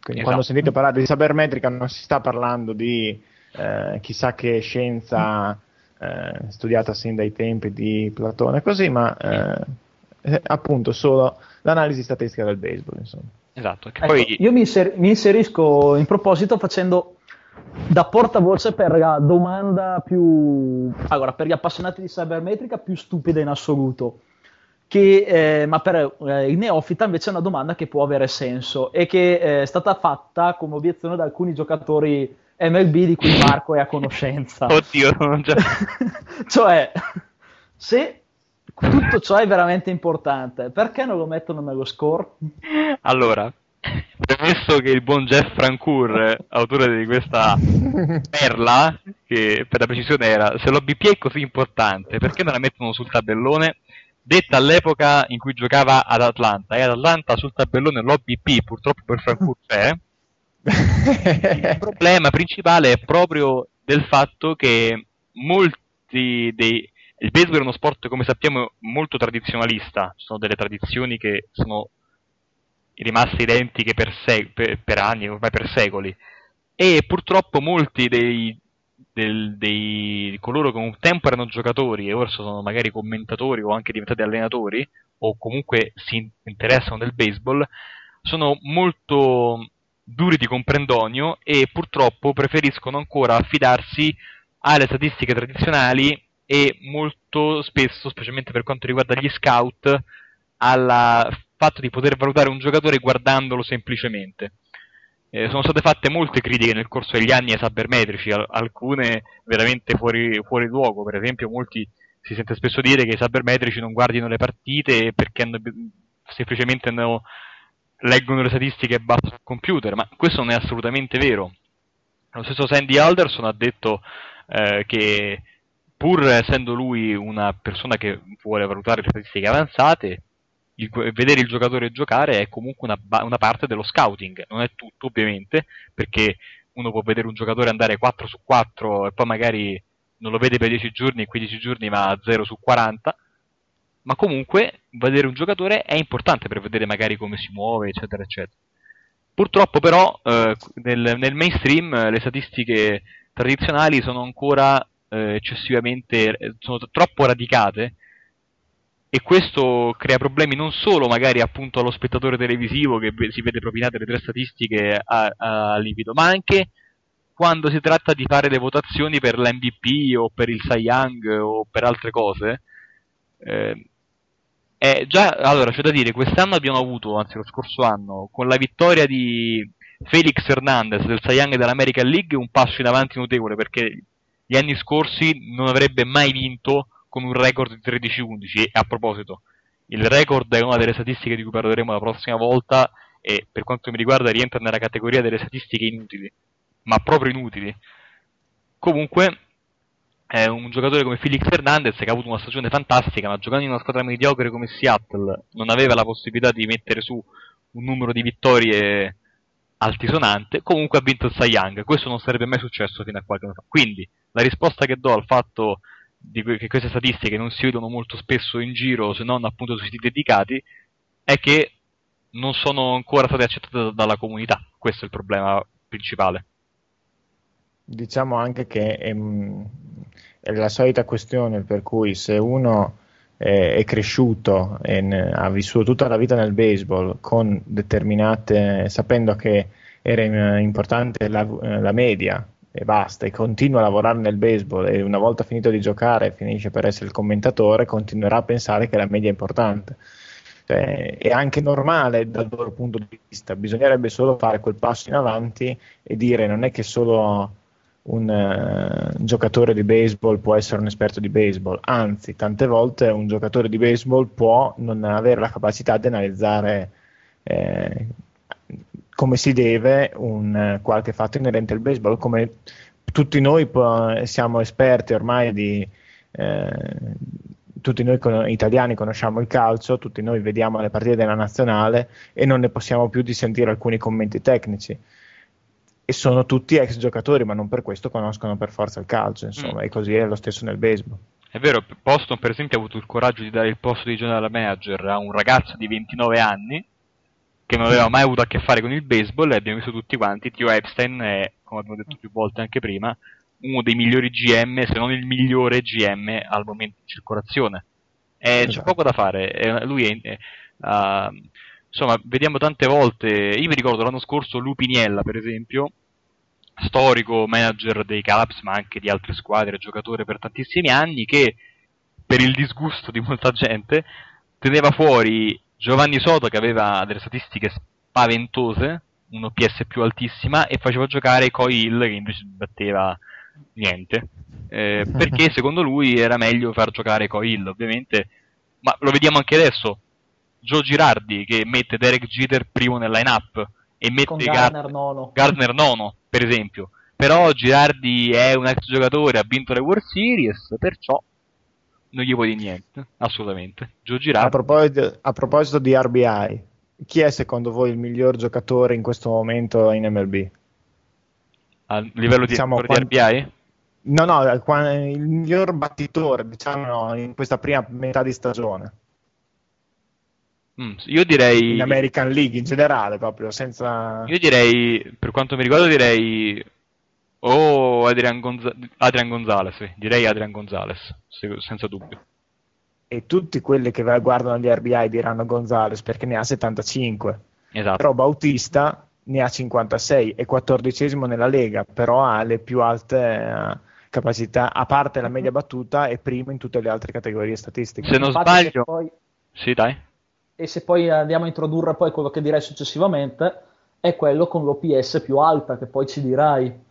Quindi esatto. quando sentite parlare di sabermetrica non si sta parlando di eh, chissà che scienza eh, studiata sin dai tempi di Platone, così, ma eh, appunto solo l'analisi statistica del baseball. Insomma. Esatto. Ecco, poi... Io mi, inser- mi, inserisco in proposito facendo da portavoce per la domanda più, allora, per gli appassionati di cybermetrica più stupida in assoluto. Che, eh, ma per eh, il neofita invece è una domanda che può avere senso e che eh, è stata fatta come obiezione da alcuni giocatori MLB di cui Marco è a conoscenza. Oddio, già... cioè, se tutto ciò è veramente importante, perché non lo mettono nello score? Allora, premesso che il buon Jeff Francoeur, autore di questa perla, che per la precisione era, se l'OBP è così importante, perché non la mettono sul tabellone? Detta all'epoca in cui giocava ad Atlanta, e ad Atlanta sul tabellone l'OBP purtroppo per Francoeur c'è, il problema principale è proprio del fatto che molti dei... Il baseball è uno sport, come sappiamo, molto tradizionalista, ci sono delle tradizioni che sono rimaste identiche per, sec- per, per anni, ormai per secoli, e purtroppo molti dei, del, dei coloro che un tempo erano giocatori e ora sono magari commentatori o anche diventati allenatori, o comunque si interessano del baseball, sono molto duri di comprendonio e purtroppo preferiscono ancora affidarsi alle statistiche tradizionali e molto spesso, specialmente per quanto riguarda gli scout, al fatto di poter valutare un giocatore guardandolo semplicemente. Eh, sono state fatte molte critiche nel corso degli anni ai sabermetrici, alcune veramente fuori, fuori luogo, per esempio molti si sente spesso dire che i sabermetrici non guardino le partite perché hanno, semplicemente hanno leggono le statistiche e basta sul computer, ma questo non è assolutamente vero. Lo stesso Sandy Alderson ha detto eh, che pur essendo lui una persona che vuole valutare le statistiche avanzate, il, vedere il giocatore giocare è comunque una, una, parte dello scouting, non è tutto ovviamente, perché uno può vedere un giocatore andare 4 su 4 e poi magari non lo vede per 10 giorni e 15 giorni ma 0 su 40, ma comunque vedere un giocatore è importante per vedere magari come si muove, eccetera, eccetera. Purtroppo però eh, nel, nel, mainstream eh, le statistiche tradizionali sono ancora eh, eccessivamente, sono troppo radicate e questo crea problemi non solo magari appunto allo spettatore televisivo che si vede propinate le tre statistiche a, a livido, ma anche quando si tratta di fare le votazioni per l'MVP o per il Cy Young o per altre cose, eh, già, allora, c'è da dire, quest'anno abbiamo avuto, anzi lo scorso anno, con la vittoria di Felix Hernandez del Cy Young dell'American League, un passo in avanti notevole, perché gli anni scorsi non avrebbe mai vinto con un record di 13-11. E a proposito, il record è una delle statistiche di cui parleremo la prossima volta e per quanto mi riguarda rientra nella categoria delle statistiche inutili, ma proprio inutili. Comunque, eh, un giocatore come Felix Hernandez che ha avuto una stagione fantastica, ma giocando in una squadra mediocre come Seattle non aveva la possibilità di mettere su un numero di vittorie altisonante, comunque ha vinto il Cy Young. Questo non sarebbe mai successo fino a qualche anno fa. Quindi la risposta che do al fatto di che queste statistiche non si vedono molto spesso in giro, se non appunto sui siti dedicati, è che non sono ancora state accettate dalla comunità. Questo è il problema principale. diciamo anche che è, è, la solita questione per cui se uno è, cresciuto e ha vissuto tutta la vita nel baseball con determinate, sapendo che era importante la, la media e basta, e continua a lavorare nel baseball e una volta finito di giocare finisce per essere il commentatore, continuerà a pensare che la media è importante. Cioè, è anche normale dal loro punto di vista, bisognerebbe solo fare quel passo in avanti e dire non è che solo un uh, giocatore di baseball può essere un esperto di baseball, anzi tante volte un giocatore di baseball può non avere la capacità di analizzare eh, come si deve un qualche fatto inerente al baseball, come tutti noi siamo esperti ormai di... Eh, tutti noi con, italiani conosciamo il calcio, tutti noi vediamo le partite della nazionale e non ne possiamo più di sentire alcuni commenti tecnici. E sono tutti ex giocatori, ma non per questo conoscono per forza il calcio, insomma, mm. e così è lo stesso nel baseball. È vero, Boston per esempio ha avuto il coraggio di dare il posto di general manager a un ragazzo di 29 anni che non aveva mai avuto a che fare con il baseball e abbiamo visto tutti quanti, Tio Epstein è, come abbiamo detto più volte anche prima, uno dei migliori GM, se non il migliore GM al momento in circolazione. E esatto. C'è poco da fare, lui è, uh, insomma, vediamo tante volte, io mi ricordo l'anno scorso Lupiniella per esempio, storico manager dei Cubs ma anche di altre squadre, giocatore per tantissimi anni, che per il disgusto di molta gente teneva fuori Giovanni Soto che aveva delle statistiche spaventose, un OPS più altissima, e faceva giocare Coy Hill che invece batteva niente. Eh, perché secondo lui era meglio far giocare Coy Hill, ovviamente, ma lo vediamo anche adesso. Joe Girardi che mette Derek Jeter primo nel line-up e mette Gardner, nono. Gardner nono, per esempio. Però Girardi è un ex giocatore, ha vinto le World Series, perciò non gli vuoi dire niente, assolutamente. Joe Girardi. A proposito, a proposito di RBI, chi è secondo voi il miglior giocatore in questo momento in MLB? A livello diciamo, di, quando... di RBI? No, no, il miglior battitore, diciamo, in questa prima metà di stagione. Mm, io direi... In American League in generale, proprio, senza... Io direi, per quanto mi riguarda, direi o Adrian, Gonza- Adrian Gonzalez, sì. direi Adrian Gonzalez, senza dubbio. E tutti quelli che guardano gli RBI diranno Gonzalez perché ne ha 75. Esatto. Però Bautista ne ha 56, è quattordicesimo nella Lega, però ha le più alte uh, capacità, a parte la media battuta, è primo in tutte le altre categorie statistiche. Se non Infatti, sbaglio... Poi... Sì, dai. E se poi andiamo a introdurre poi quello che direi successivamente, è quello con l'OPS più alta, che poi ci dirai.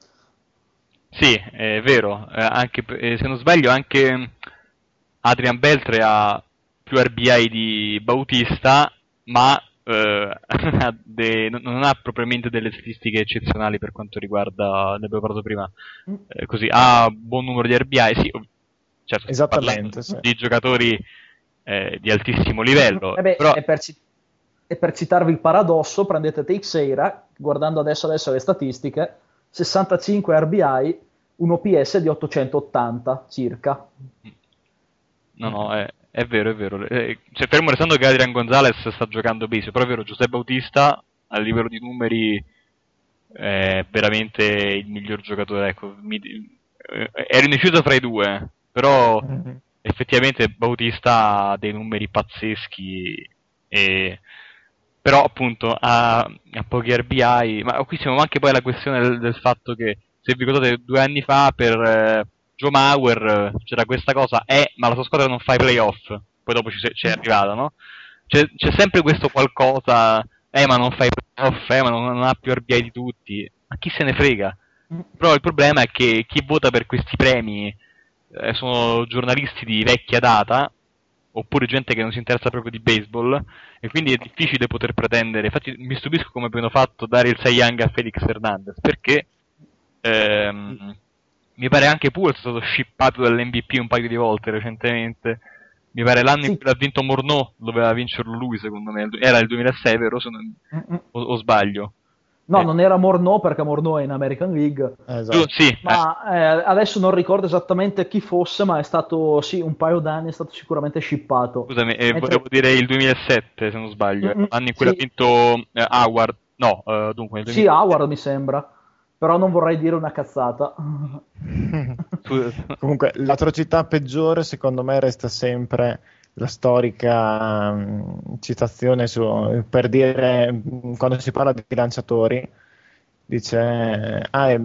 Sì, è vero, eh, anche, eh, se non sbaglio anche Adrian Beltre ha più RBI di Bautista, ma eh, de, non ha propriamente delle statistiche eccezionali per quanto riguarda, ne abbiamo parlato prima, eh, così, ha buon numero di RBI, sì, certo, Esattamente, sì. di giocatori eh, di altissimo livello. Eh beh, però... e, per ci- per citarvi il paradosso, prendete Teixeira, guardando adesso, adesso le statistiche, 65 RBI, un OPS di 880 circa. No, no, è, è vero, è vero. Eh, cioè, fermo restando che Adrian Gonzalez sta giocando benissimo, però è vero, Giuseppe Bautista a livello di numeri è veramente il miglior giocatore. Ecco, mi, eh, ero indeciso fra i due, però mm-hmm. effettivamente Bautista ha dei numeri pazzeschi e però appunto ha, ha pochi RBI, ma qui siamo anche poi alla questione del, del fatto che se vi ricordate due anni fa per eh, Joe Mauer c'era questa cosa, eh, ma la sua squadra non fa i playoff, poi dopo ci, ci è arrivata, no? C'è, c'è, sempre questo qualcosa, eh, ma non fa i playoff, eh, ma non, non ha più RBI di tutti, ma chi se ne frega? Però il problema è che chi vota per questi premi eh, sono giornalisti di vecchia data, oppure gente che non si interessa proprio di baseball, e quindi è difficile poter pretendere. Infatti mi stupisco come abbiano fatto dare il 6 Young a Felix Hernandez, perché ehm, mi pare anche Pulse è stato shippato dall'MVP un paio di volte recentemente. Mi pare l'anno sì. in cui l'ha vinto Morneau doveva vincerlo lui, secondo me. Era il 2006, vero? Non... O, o, sbaglio? No, eh. non era Morneau perché Morneau è in American League. Esatto. Sì, ma eh. Eh, adesso non ricordo esattamente chi fosse, ma è stato, sì, un paio d'anni è stato sicuramente shippato. Scusami, eh, Mentre... volevo dire il 2007, se non sbaglio. Mm-hmm, l'anno in cui sì. l'ha vinto eh, Howard. No, dunque... Sì, Howard mi sembra però non vorrei dire una cazzata. Comunque, l'atrocità peggiore secondo me resta sempre la storica um, citazione su, per dire mm, quando si parla di lanciatori dice ah,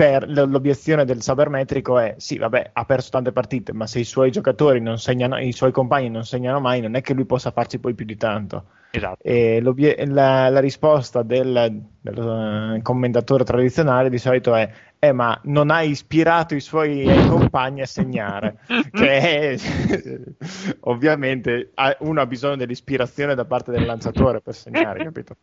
per, l'obiezione del sabermetrico è sì, vabbè, ha perso tante partite, ma se i suoi giocatori non segnano, i suoi compagni non segnano mai, non è che lui possa farci poi più di tanto. Esatto. E la, la, risposta del, del uh, commentatore tradizionale di solito è eh, ma non ha ispirato i suoi compagni a segnare, che è, ovviamente uno ha bisogno dell'ispirazione da parte del lanciatore per segnare, capito?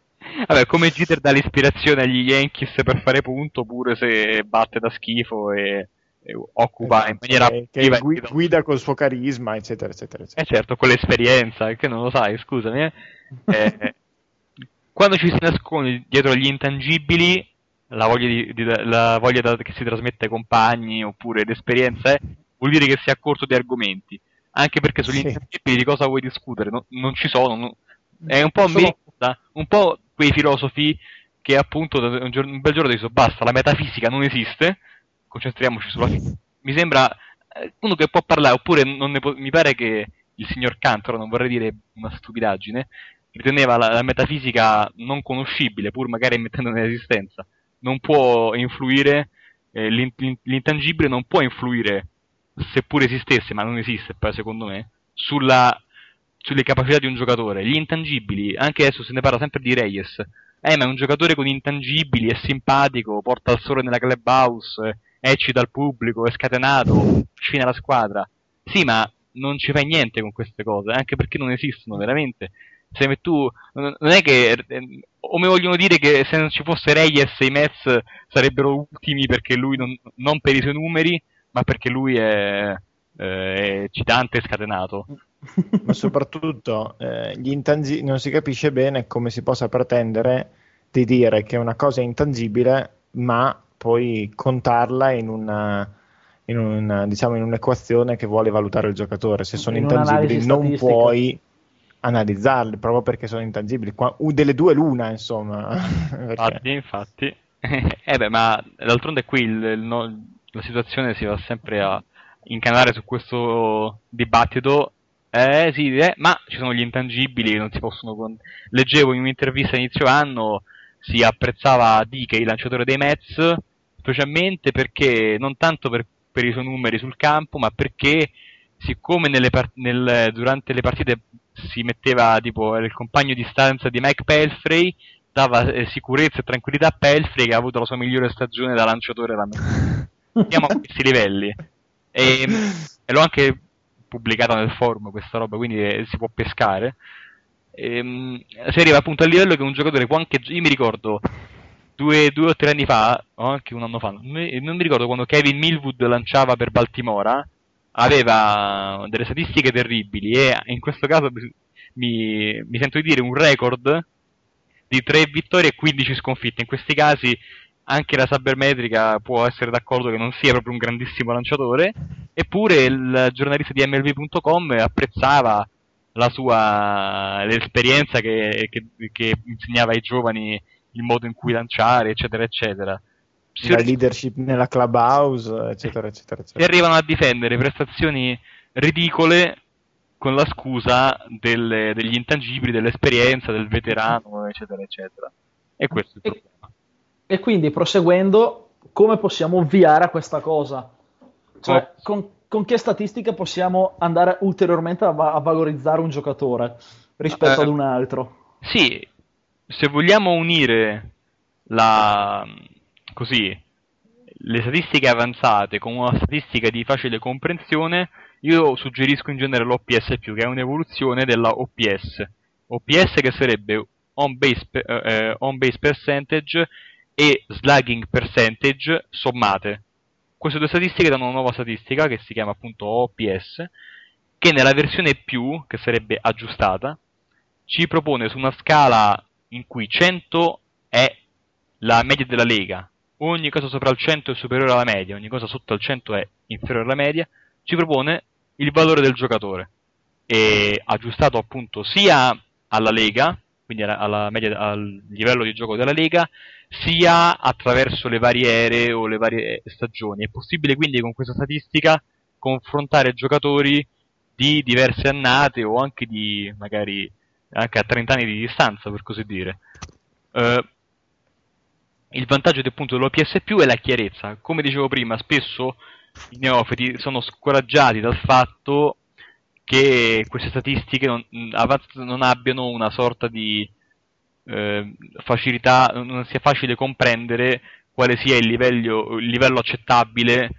Vabbè, come Jeter dà l'ispirazione agli Yankees per fare punto, pure se batte da schifo e, e occupa esatto, in maniera che, che guida, guida col suo carisma, eccetera, eccetera, eccetera. Eh certo, con l'esperienza, che non lo sai, scusami. Eh. eh quando ci si nasconde dietro gli intangibili, la voglia, di, di, la voglia da, che si trasmette ai compagni oppure l'esperienza è, vuol dire che si è a corto di argomenti. Anche perché sugli sì. di cosa vuoi discutere? No, non ci sono. No, è un po' Sono... un po' quei filosofi che appunto un, giorno, un bel giorno dicono basta, la metafisica non esiste, concentriamoci sulla fisica. Mi sembra eh, uno che può parlare, oppure po- mi pare che il signor Cantor, non vorrei dire una stupidaggine, riteneva la, la metafisica non conoscibile, pur magari in esistenza. Non può influire, eh, l'int- l'intangibile non può influire, seppur esistesse, ma non esiste, poi secondo me, sulla sulle capacità di un giocatore. Gli intangibili, anche adesso se ne parla sempre di Reyes. Eh, ma è un giocatore con intangibili, è simpatico, porta il sole nella clubhouse, eccita il pubblico, è scatenato, scina la squadra. Sì, ma non ci fai niente con queste cose, anche perché non esistono veramente. Se tu, non è che, o mi vogliono dire che se non ci fosse Reyes i Mets sarebbero ultimi perché lui non, non per i suoi numeri, ma perché lui è, eh, è eccitante e scatenato ma soprattutto eh, intangi- non si capisce bene come si possa pretendere di dire che una cosa è intangibile, ma poi contarla in una, in, una, diciamo, in un'equazione che vuole valutare il giocatore. Se sono in intangibili non puoi analizzarli proprio perché sono intangibili. Qua, delle due l'una, insomma. infatti, infatti. eh beh, ma d'altronde qui il, il, no, la situazione si va sempre a incanalare su questo dibattito eh sì, eh, ma ci sono gli intangibili che non si possono... Con... Leggevo in un'intervista inizio anno, si apprezzava Dick, il lanciatore dei Mets, specialmente perché, non tanto per, per i suoi numeri sul campo, ma perché siccome part- nel, durante le partite si metteva tipo era il compagno di stanza di Mike Pelfrey dava eh, sicurezza e tranquillità a Pelfrey che ha avuto la sua migliore stagione da lanciatore da me. Siamo a questi livelli e, e l'ho anche pubblicata nel forum questa roba, quindi eh, si può pescare. E, ehm, si arriva appunto al livello che un giocatore può anche. Io mi ricordo due, due o tre anni fa, o anche un anno fa, non mi, non mi ricordo quando Kevin Millwood lanciava per Baltimora, aveva delle statistiche terribili e in questo caso mi, mi sento di dire un record di 3 vittorie e 15 sconfitte. In questi casi anche la sabermetrica può essere d'accordo che non sia proprio un grandissimo lanciatore, eppure il giornalista di MLB.com apprezzava la sua l'esperienza che, che, che, insegnava ai giovani il modo in cui lanciare, eccetera, eccetera. Si la leadership nella clubhouse, eccetera, eccetera, eccetera. E arrivano a difendere prestazioni ridicole con la scusa delle, degli intangibili, dell'esperienza, del veterano, eccetera, eccetera. E questo è il problema. E quindi proseguendo, come possiamo ovviare a questa cosa? Cioè, oh. con, con, che statistiche possiamo andare ulteriormente a, a valorizzare un giocatore rispetto eh, ad un altro? Sì, se vogliamo unire la, così, le statistiche avanzate con una statistica di facile comprensione, io suggerisco in genere l'OPS, che è un'evoluzione della OPS. OPS che sarebbe on base, eh, on base percentage e slugging percentage sommate. Queste due statistiche danno una nuova statistica che si chiama appunto OPS, che nella versione più, che sarebbe aggiustata, ci propone su una scala in cui 100 è la media della lega, ogni cosa sopra il 100 è superiore alla media, ogni cosa sotto il 100 è inferiore alla media, ci propone il valore del giocatore. E aggiustato appunto sia alla lega quindi alla, alla media, al livello di gioco della Lega, sia attraverso le varie aree o le varie stagioni. È possibile quindi con questa statistica confrontare giocatori di diverse annate o anche di magari anche a 30 anni di distanza, per così dire. Uh, il vantaggio del punto dell'OPS è la chiarezza. Come dicevo prima, spesso i neofiti sono scoraggiati dal fatto che queste statistiche non, non abbiano una sorta di eh, facilità, non sia facile comprendere quale sia il livello, il livello accettabile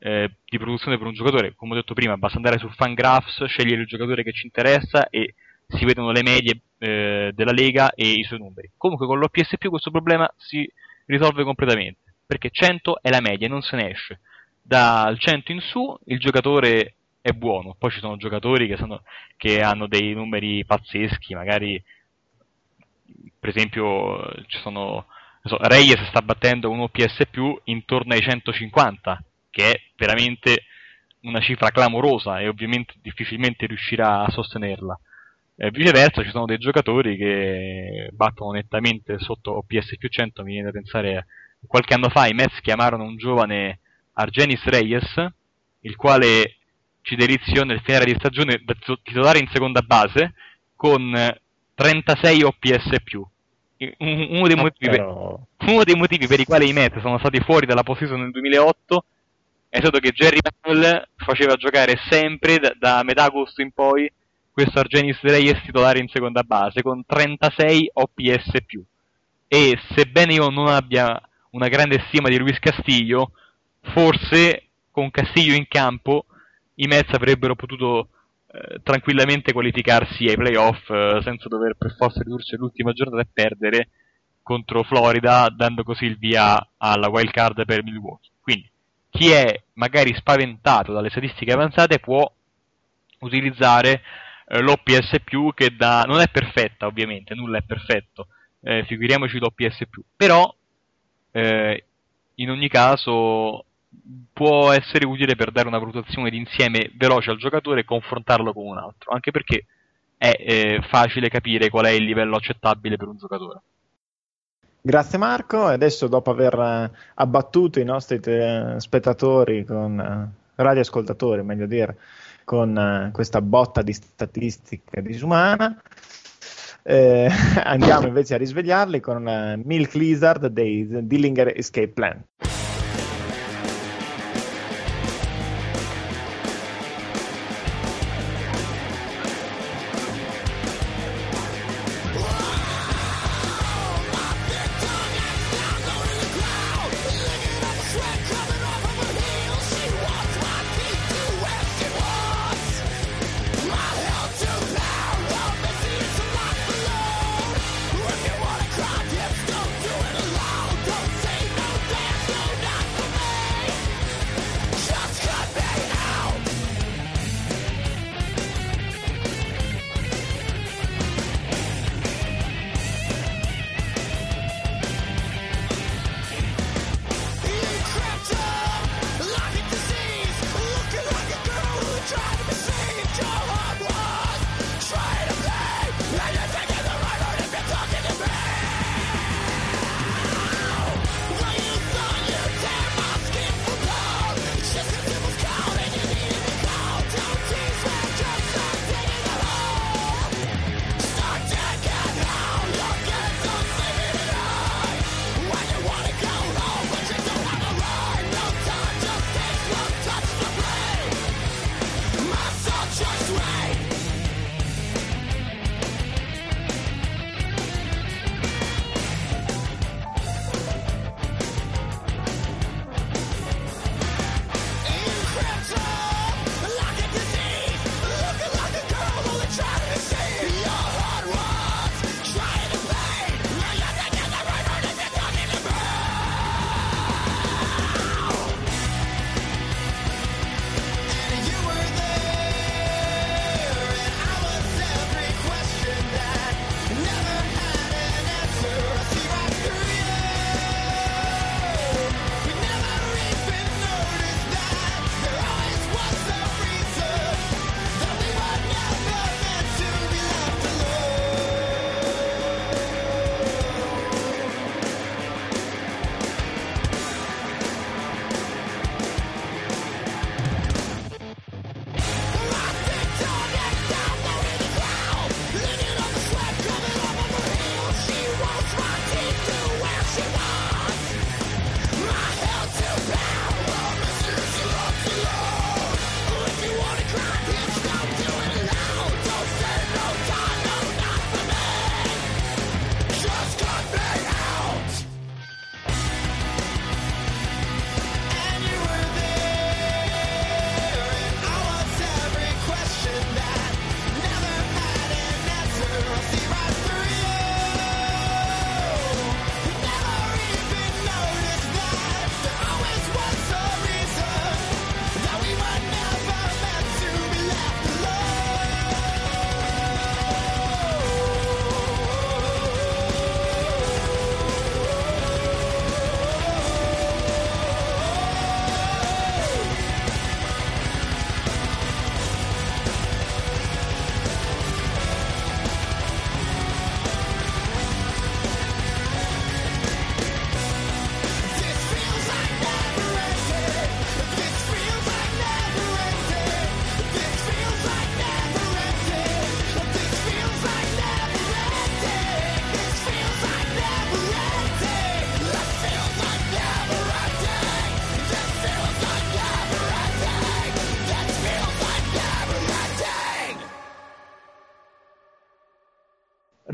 eh, di produzione per un giocatore. Come ho detto prima, basta andare su Fangraphs, scegliere il giocatore che ci interessa e si vedono le medie eh, della Lega e i suoi numeri. Comunque con l'OPS questo problema si risolve completamente, perché 100 è la media, non se ne esce. Dal 100 in su il giocatore è buono, poi ci sono giocatori che, sono, che hanno dei numeri pazzeschi, magari per esempio ci sono so, Reyes sta battendo un OPS più intorno ai 150, che è veramente una cifra clamorosa e ovviamente difficilmente riuscirà a sostenerla. Eh, viceversa ci sono dei giocatori che battono nettamente sotto OPS più 100, mi viene da pensare qualche anno fa i Mets chiamarono un giovane Argenis Reyes, il quale ci deliziò nel finale di stagione da titolare in seconda base con 36 OPS più. Uno dei, motivi, però... uno dei motivi per i quali i Mets sono stati fuori dalla posizione nel 2008 è stato che Jerry Bell faceva giocare sempre da, da metà agosto in poi questo Argenis Reyes titolare in seconda base con 36 OPS+. E sebbene io non abbia una grande stima di Luis Castillo, forse con Castillo in campo i Mets avrebbero potuto eh, tranquillamente qualificarsi ai playoff eh, senza dover per forza ridursi all'ultima giornata e perdere contro Florida, dando così il via alla wild card per Milwaukee. Quindi chi è magari spaventato dalle statistiche avanzate può utilizzare eh, l'OPS che da, non è perfetta ovviamente, nulla è perfetto, eh, figuriamoci l'OPS però eh, in ogni caso può essere utile per dare una valutazione d'insieme veloce al giocatore e confrontarlo con un altro, anche perché è eh, facile capire qual è il livello accettabile per un giocatore. Grazie Marco, e adesso dopo aver eh, abbattuto i nostri te- spettatori con eh, radioascoltatori, meglio dire, con uh, questa botta di statistica disumana. Eh, andiamo invece a risvegliarli con uh, Milk Lizard dei Dillinger Escape Plan.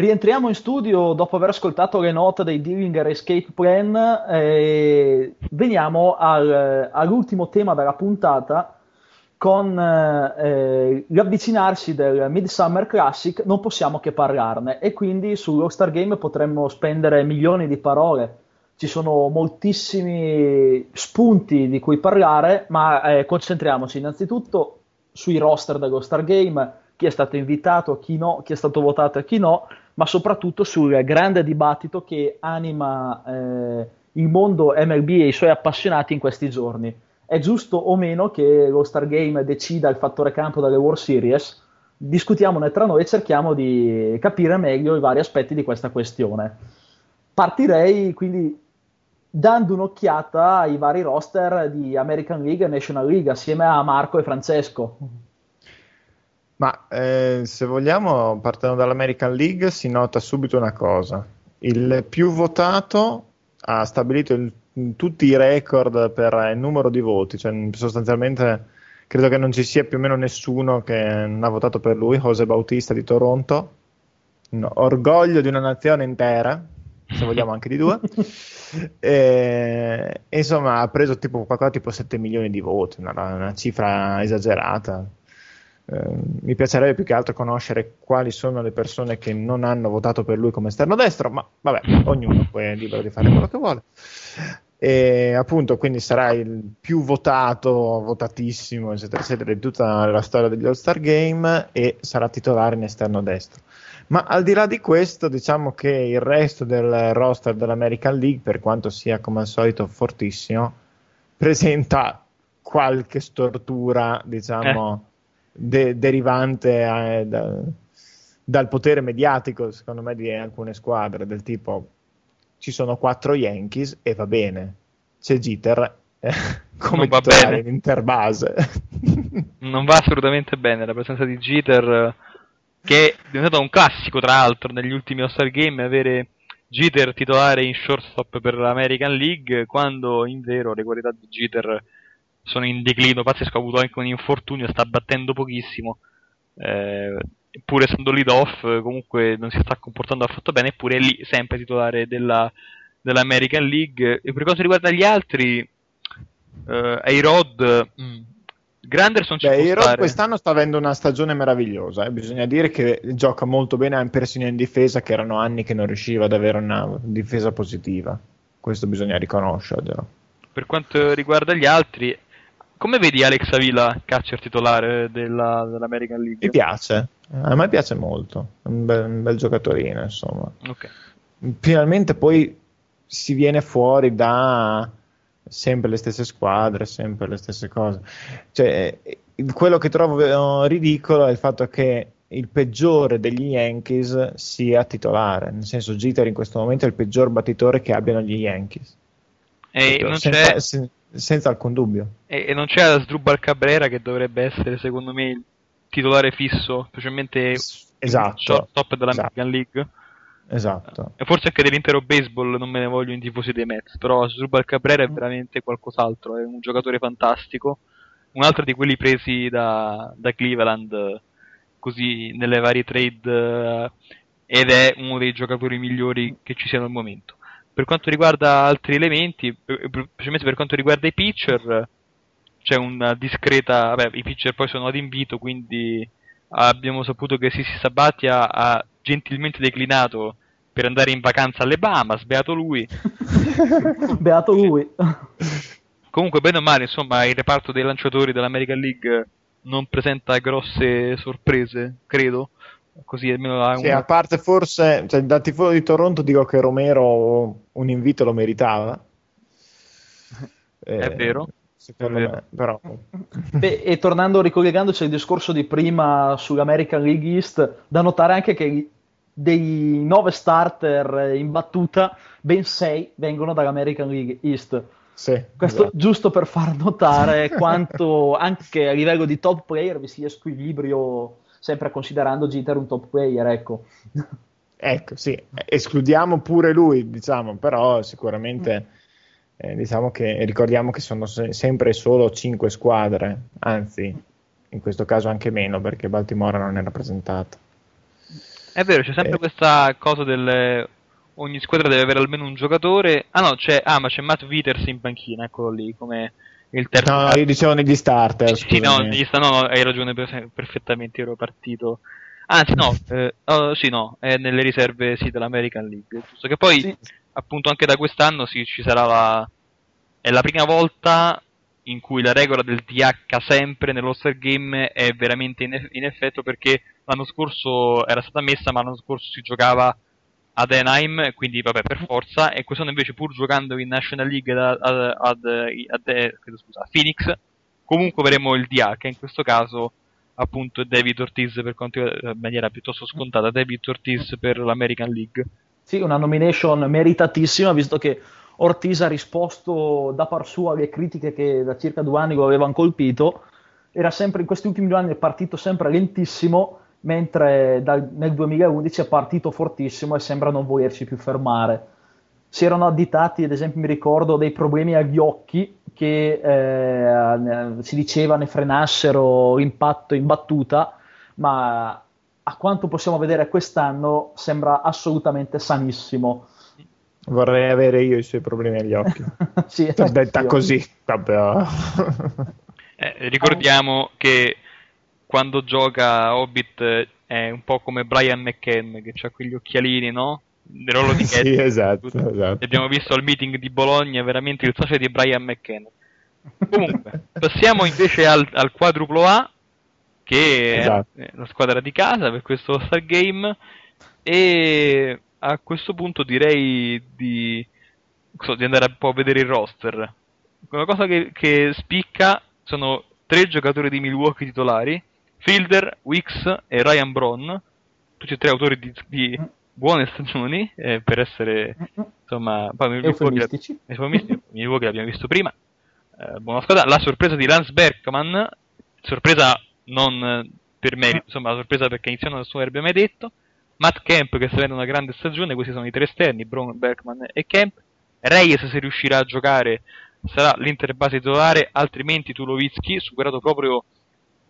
Rientriamo in studio dopo aver ascoltato le note dei Dillinger Escape Plan e veniamo al, all'ultimo tema della puntata con eh, l'avvicinarsi del Midsummer Classic non possiamo che parlarne. E quindi sull'All-Star Game potremmo spendere milioni di parole. Ci sono moltissimi spunti di cui parlare ma eh, concentriamoci innanzitutto sui roster dello Star Game. Chi è stato invitato, chi no, chi è stato votato e chi no ma soprattutto sul grande dibattito che anima eh, il mondo MLB e i suoi appassionati in questi giorni. È giusto o meno che lo Stargame decida il fattore campo dalle World Series? Discutiamone tra noi e cerchiamo di capire meglio i vari aspetti di questa questione. Partirei quindi dando un'occhiata ai vari roster di American League e National League assieme a Marco e Francesco. Ma eh, se vogliamo, partendo dall'American League, si nota subito una cosa. Il più votato ha stabilito il, tutti i record per il numero di voti, cioè sostanzialmente credo che non ci sia più o meno nessuno che non ha votato per lui, José Bautista di Toronto, no, orgoglio di una nazione intera, se vogliamo anche di due. e, insomma, ha preso tipo qualcosa tipo 7 milioni di voti, una, una cifra esagerata. Ehm, mi piacerebbe più che altro conoscere quali sono le persone che non hanno votato per lui come esterno destro, ma vabbè, ognuno poi è libero di fare quello che vuole. E appunto, quindi sarà il più votato, votatissimo, eccetera, eccetera, di tutta la storia degli All-Star Game e sarà titolare in esterno destro. Ma al di là di questo, diciamo che il resto del roster dell'American League, per quanto sia come al solito fortissimo, presenta qualche stortura, diciamo. De- derivante eh, da, dal potere mediatico, secondo me, di alcune squadre, del tipo ci sono quattro Yankees e va bene, c'è Jeter eh, come non titolare in interbase. non va assolutamente bene. La presenza di Jeter, che è diventato un classico, tra l'altro, negli ultimi All-Star Game, avere Jeter titolare in shortstop per l'American League, quando in vero le qualità di Jeter sono in declino pazzesco, ha avuto anche un infortunio, sta battendo pochissimo. Eh, pur essendo lead off, comunque non si sta comportando affatto bene, eppure è lì sempre titolare della, dell'American League. E per quanto riguarda gli altri, eh, A-Rod, mm, Granderson ci Beh, può quest'anno sta avendo una stagione meravigliosa, eh. bisogna dire che gioca molto bene persino in difesa, che erano anni che non riusciva ad avere una difesa positiva. Questo bisogna riconoscerlo. Per quanto riguarda gli altri, come vedi Alex Avila, catcher titolare della, dell'American League? Mi piace, a me piace molto, è un bel, un bel giocatorino, insomma. Okay. Finalmente poi si viene fuori da sempre le stesse squadre, sempre le stesse cose. Cioè, quello che trovo ridicolo è il fatto che il peggiore degli Yankees sia titolare, nel senso Jeter in questo momento è il peggior battitore che abbiano gli Yankees. E non senza, c'è... sen- senza alcun dubbio. E, e non c'è Asdrubal Cabrera che dovrebbe essere, secondo me, il titolare fisso, specialmente esatto, top dell'American esatto. League. Esatto. E forse anche dell'intero baseball non me ne voglio in tifosi dei Mets, però Asdrubal Cabrera è veramente qualcos'altro, è un giocatore fantastico, un altro di quelli presi da, da Cleveland così nelle varie trade ed è uno dei giocatori migliori che ci siano al momento. Per quanto riguarda altri elementi, specialmente per quanto riguarda i pitcher, c'è una discreta. Vabbè, i pitcher poi sono ad invito, quindi abbiamo saputo che Sisi Sabatia ha gentilmente declinato per andare in vacanza alle Bahamas, beato lui. beato lui. Comunque, bene o male, insomma, il reparto dei lanciatori dell'American League non presenta grosse sorprese, credo. Così almeno ha sì, a parte forse, cioè, da tifoso di Toronto dico che Romero un invito lo meritava. Eh, è vero. Secondo è vero. me, però. Beh, e tornando, ricollegandoci al discorso di prima sull'American League East, da notare anche che dei nove starter in battuta, ben sei vengono dall'American League East. Sì, Questo esatto. giusto per far notare quanto anche a livello di top player vi sia squilibrio sempre considerando Jeter un top player, ecco. Ecco, sì, escludiamo pure lui, diciamo, però sicuramente eh, diciamo che ricordiamo che sono se- sempre solo 5 squadre, anzi, in questo caso anche meno perché Baltimora non è rappresentata. È vero, c'è sempre Eh. questa cosa del ogni squadra deve avere almeno un giocatore. Ah no, c'è ah, ma c'è Matt Wieters in panchina, eccolo lì, come il terzo. No, no, io dicevo negli starter. Sì, no, negli sta- no, no, hai ragione per- perfettamente, ero partito. Anzi, no, eh, oh, sì, no, è nelle riserve sì, dell'American League. Giusto che poi, Sì. appunto, anche da quest'anno sì, ci sarà la. È la prima volta in cui la regola del DH sempre nell'All-Star Game è veramente in, in effetto perché l'anno scorso era stata messa, ma l'anno scorso si giocava ad Anaheim, quindi vabbè per forza, e quest'anno invece pur giocando in National League ad, ad- ad- ad- eh, scusa, a Phoenix, comunque avremo il DH, in questo caso appunto è David Ortiz per quanto in maniera piuttosto scontata, David Ortiz per l'American League. Sì, una nomination meritatissima, visto che Ortiz ha risposto da par sua alle critiche che da circa due anni lo avevano colpito. Era sempre, in questi ultimi due anni è partito sempre lentissimo, mentre dal- nel 2011 è partito fortissimo e sembra non volersi più fermare. Si erano additati, ad esempio, mi ricordo dei problemi agli occhi che eh, si diceva ne frenassero l'impatto in battuta, ma a quanto possiamo vedere quest'anno sembra assolutamente sanissimo. Vorrei avere io i suoi problemi agli occhi. Sì, detta così, proprio. Eh, ricordiamo che quando gioca Hobbit eh, è un po' come Brian McCann che ha quegli occhialini, no? Il ruolo di Sì, Cat. esatto, Tutto. esatto. Abbiamo visto al meeting di Bologna veramente il socio di Brian McCann. Comunque, passiamo invece al, al quadruplo A, che Esatto. è la squadra di casa per questo Star Game. E a questo punto direi di, so, di andare un po' a vedere il roster. Una cosa che, che spicca sono tre giocatori di Milwaukee titolari: Fielder, Wicks e Ryan Braun, tutti e tre autori di, di buone stagioni, eh, per essere insomma, poi Milwaukee- Eufemistici. Eufemisti, Milwaukee l'abbiamo visto prima. Eh, buona squadra. La sorpresa di Lance Berkman, sorpresa non per merito, insomma, la sorpresa perché iniziano nessuno avrebbe mai detto. Matt Kemp che sta avendo una grande stagione, questi sono i tre esterni, Brown, Berkman e Kemp. Reyes se riuscirà a giocare sarà l'Inter base titolare, altrimenti Tulovitsky, superato proprio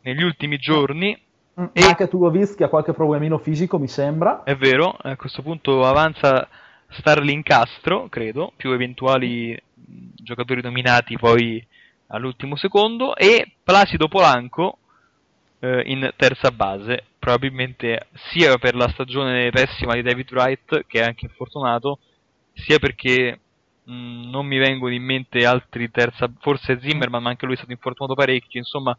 negli ultimi giorni. Mm, E- Anche Tulovic ha qualche problemino fisico, mi sembra. È vero, a questo punto avanza Starling Castro, credo, più eventuali mh, giocatori nominati poi all'ultimo secondo, e Placido Polanco eh, in terza base, probabilmente sia per la stagione pessima di David Wright, che è anche infortunato, sia perché mh, non mi vengono in mente altri terza, forse Zimmerman, ma anche lui è stato infortunato parecchio, insomma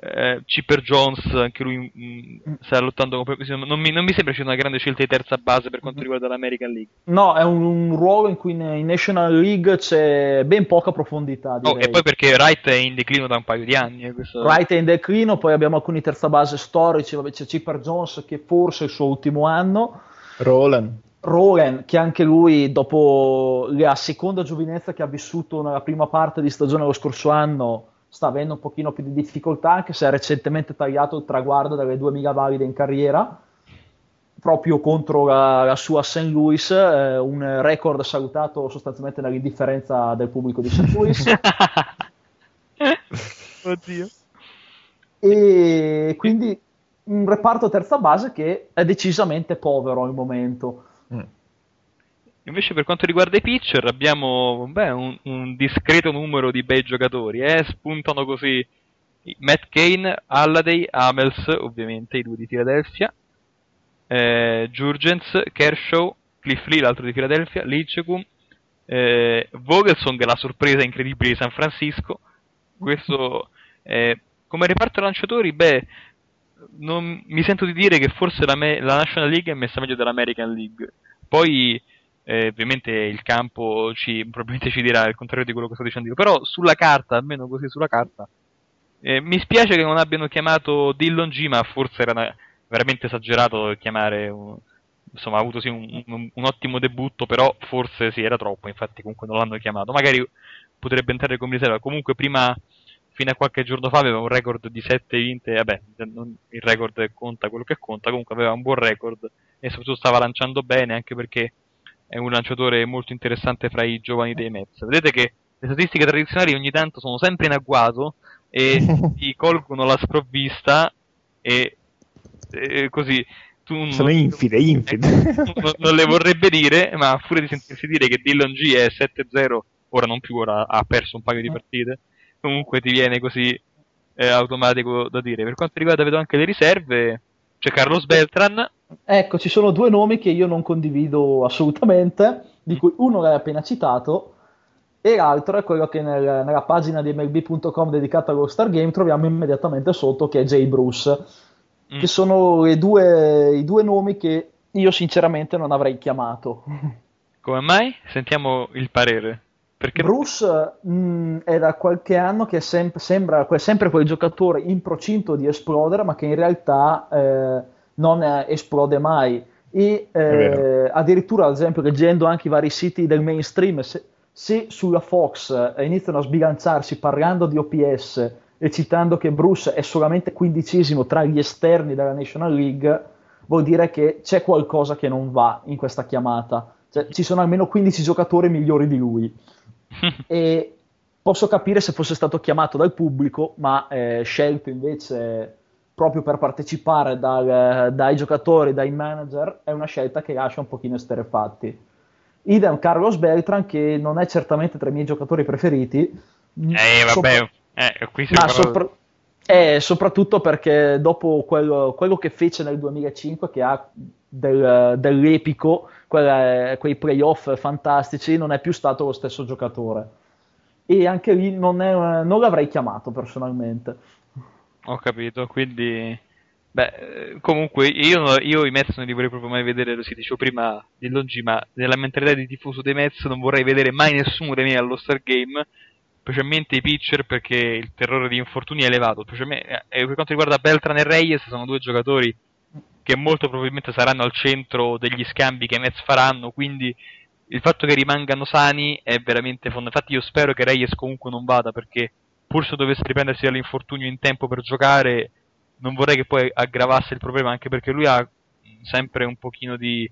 eh, Chipper Jones, anche lui mh, sta lottando con non mi, non mi sembra sia una grande scelta di terza base per quanto riguarda l'American League. No, è un, un ruolo in cui in, in National League c'è ben poca profondità. Oh, e poi perché Wright è in declino da un paio di anni. eh, questo- Wright è in declino, poi abbiamo alcuni terza base storici, vabbè, c'è Chipper Jones che forse è il suo ultimo anno, Roland. Roland che anche lui dopo la seconda giovinezza che ha vissuto nella prima parte di stagione lo scorso anno sta avendo un pochino più di difficoltà anche se ha recentemente tagliato il traguardo delle 2000 valide in carriera proprio contro la, la sua St. Louis, eh, un record salutato sostanzialmente dall'indifferenza del pubblico di St. Louis. Oddio. e quindi un reparto terza base che è decisamente povero al momento. Mm. Invece per quanto riguarda i pitcher abbiamo beh, un, un discreto numero di bei giocatori, eh? spuntano così Matt Kane, Alladay, Amels, ovviamente i due di Philadelphia, eh, Jurgens, Kershaw, Cliff Lee, l'altro di Philadelphia, Lincecum, eh, Vogelsong, la sorpresa incredibile di San Francisco. Questo eh, come reparto lanciatori, beh, non, mi sento di dire che forse la, me- la National League è messa meglio dell'American League. Poi, eh, ovviamente, il campo ci, probabilmente ci dirà il contrario di quello che sto dicendo io. Però, sulla carta, almeno così sulla carta, eh, mi spiace che non abbiano chiamato Dillon G, ma forse era veramente esagerato chiamare. un- insomma, ha avuto sì un, un- un ottimo debutto, però forse sì, era troppo. Infatti, comunque non l'hanno chiamato. Magari potrebbe entrare come riserva. Comunque, prima fino a qualche giorno fa aveva un record di 7 vinte, vabbè, non- il record conta quello che conta, comunque aveva un buon record e soprattutto stava lanciando bene anche perché è un lanciatore molto interessante fra i giovani dei Mets. Vedete che le statistiche tradizionali ogni tanto sono sempre in agguato e ti colgono la sprovvista e, e così tu Sono non- infide, infide. non, non le vorrebbe dire, ma a furia di sentirsi dire che Dillon G è 7-0, ora non più, ora ha perso un paio di partite, comunque ti viene così eh, automatico da dire. Per quanto riguarda, vedo anche le riserve, c'è Carlos Beltran, Ecco, ci sono due nomi che io non condivido assolutamente, di cui uno l'hai appena citato e l'altro è quello che nel- nella pagina di MLB.com dedicata allo Star Game troviamo immediatamente sotto, che è Jay Bruce, Mm. che sono due- i due nomi che io sinceramente non avrei chiamato. come mai? Sentiamo il parere. Perché Bruce mh, è da qualche anno che sem- sembra sempre quel giocatore in procinto di esplodere, ma che in realtà eh, non eh, esplode mai. E eh, addirittura, ad esempio, leggendo anche i vari siti del mainstream, se, se sulla Fox eh, iniziano a sbilanciarsi parlando di OPS e citando che Bruce è solamente quindicesimo tra gli esterni della National League, vuol dire che c'è qualcosa che non va in questa chiamata. Cioè, ci sono almeno 15 giocatori migliori di lui e posso capire se fosse stato chiamato dal pubblico, ma eh, scelto invece proprio per partecipare dal- dai giocatori, dai manager, è una scelta che lascia un pochino esterefatti. Idem Carlos Beltran, che non è certamente tra i miei giocatori preferiti. Eh, vabbè, Sopra- eh, qui si ma sopra- eh, soprattutto perché dopo quello, quello che fece nel 2005, che ha del- dell'epico, quella- quei playoff fantastici, non è più stato lo stesso giocatore. E anche lì non, è- non l'avrei chiamato personalmente. Ho capito, quindi... Beh, eh, comunque io, io i Mets non li vorrei proprio mai vedere, lo si dicevo prima di Longi, ma nella mentalità di tifoso dei Mets non vorrei vedere mai nessuno dei miei allo Star Game, specialmente i pitcher perché il terrore di infortuni è elevato. Specialmente, eh, per quanto riguarda Beltran e Reyes, sono due giocatori che molto probabilmente saranno al centro degli scambi che i Mets faranno, quindi il fatto che rimangano sani è veramente fondamentale. Infatti io spero che Reyes comunque non vada perché pur se dovesse riprendersi dall'infortunio in tempo per giocare, non vorrei che poi aggravasse il problema, anche perché lui ha sempre un pochino di...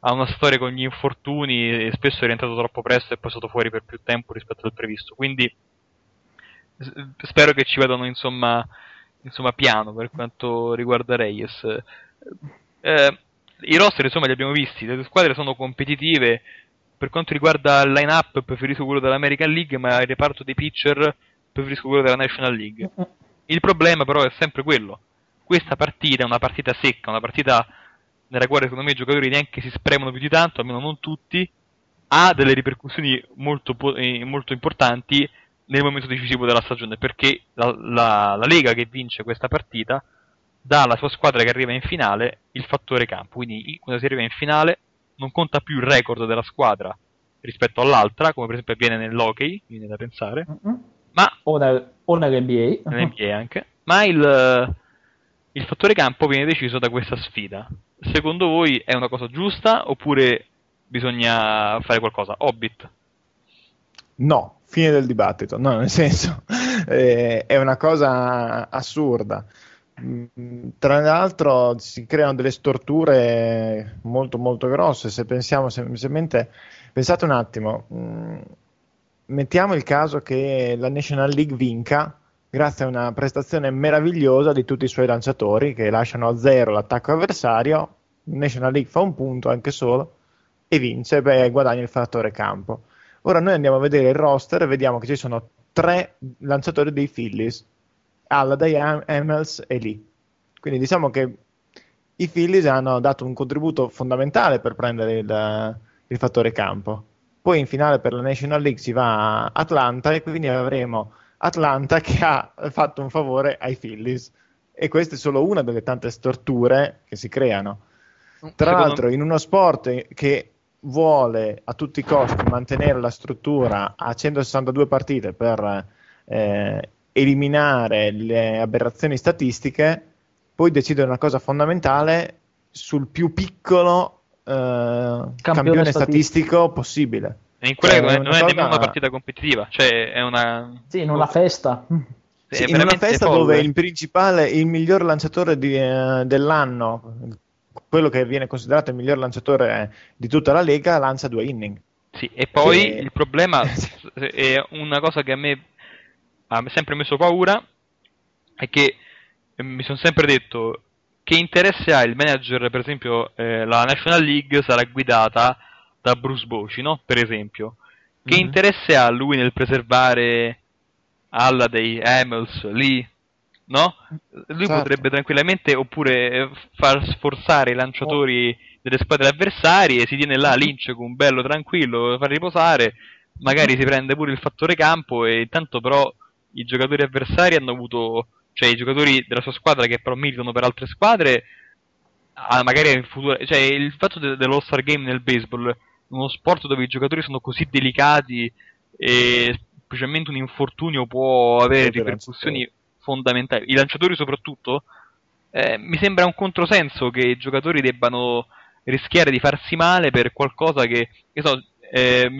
ha una storia con gli infortuni e spesso è rientrato troppo presto e poi è stato fuori per più tempo rispetto al previsto. Quindi spero che ci vadano insomma, insomma piano per quanto riguarda Reyes. Eh, I roster insomma li abbiamo visti, le squadre sono competitive. Per quanto riguarda il line-up preferisco quello dell'American League, ma il reparto dei pitcher preferisco quello della National League. Il problema però è sempre quello. Questa partita è una partita secca, una partita nella quale secondo me i giocatori neanche si spremono più di tanto, almeno non tutti, ha delle ripercussioni molto, eh, molto importanti nel momento decisivo della stagione, perché la, la- la Lega che vince questa partita dà alla sua squadra che arriva in finale il fattore campo, quindi quando si arriva in finale non conta più il record della squadra rispetto all'altra, come per esempio avviene nell'hockey, viene da pensare, ma O, nel- o nell'NBA. nell'NBA anche, ma il, il fattore campo viene deciso da questa sfida. Secondo voi è una cosa giusta oppure bisogna fare qualcosa? Hobbit. No, fine del dibattito. No, nel senso, eh, è una cosa assurda. Mm, Tra l'altro si creano delle storture molto molto grosse. Se pensiamo semplicemente, pensate un attimo, mm, mettiamo il caso che la National League vinca grazie a una prestazione meravigliosa di tutti i suoi lanciatori che lasciano a zero l'attacco avversario. National League fa un punto anche solo e vince, beh, guadagna il fattore campo. Ora noi andiamo a vedere il roster e vediamo che ci sono tre lanciatori dei Phillies, Alladay, Am- Hamels e Lee. Quindi diciamo che i Phillies hanno dato un contributo fondamentale per prendere il, il fattore campo. Poi in finale per la National League si va a Atlanta e quindi avremo Atlanta che ha fatto un favore ai Phillies. E questa è solo una delle tante storture che si creano. Tra Secondo- l'altro, in uno sport che vuole a tutti i costi mantenere la struttura a 162 partite per eh, eliminare le aberrazioni statistiche, poi decide una cosa fondamentale sul più piccolo eh, campione, statistico. statistico possibile. E in quella Cioè, non è, non nemmeno una partita competitiva, cioè è una... Sì, in una festa. è Sì, in una festa folle. dove il principale, il miglior lanciatore di, eh, dell'anno, quello che viene considerato il miglior lanciatore di tutta la Lega, lancia due inning. Sì, e poi Che- il problema è una cosa che a me ha sempre messo paura è che eh, mi sono sempre detto che interesse ha il manager, per esempio, eh, la National League sarà guidata da Bruce Bocci, no? Per esempio. Che mm-hmm. interesse ha lui nel preservare Alladay, Hamels, Lee? No? Lui certo. potrebbe tranquillamente oppure far sforzare i lanciatori delle squadre avversarie, si tiene là Lynch con un bello tranquillo, lo fa riposare, magari si prende pure il fattore campo e intanto però i giocatori avversari hanno avuto cioè i giocatori della sua squadra che però militano per altre squadre, ah, magari in futuro, cioè il fatto de- dell'All-Star Game nel baseball, uno sport dove i giocatori sono così delicati e specialmente un infortunio può avere ripercussioni fondamentali, i lanciatori soprattutto, eh, mi sembra un controsenso che i giocatori debbano rischiare di farsi male per qualcosa che, che so, eh,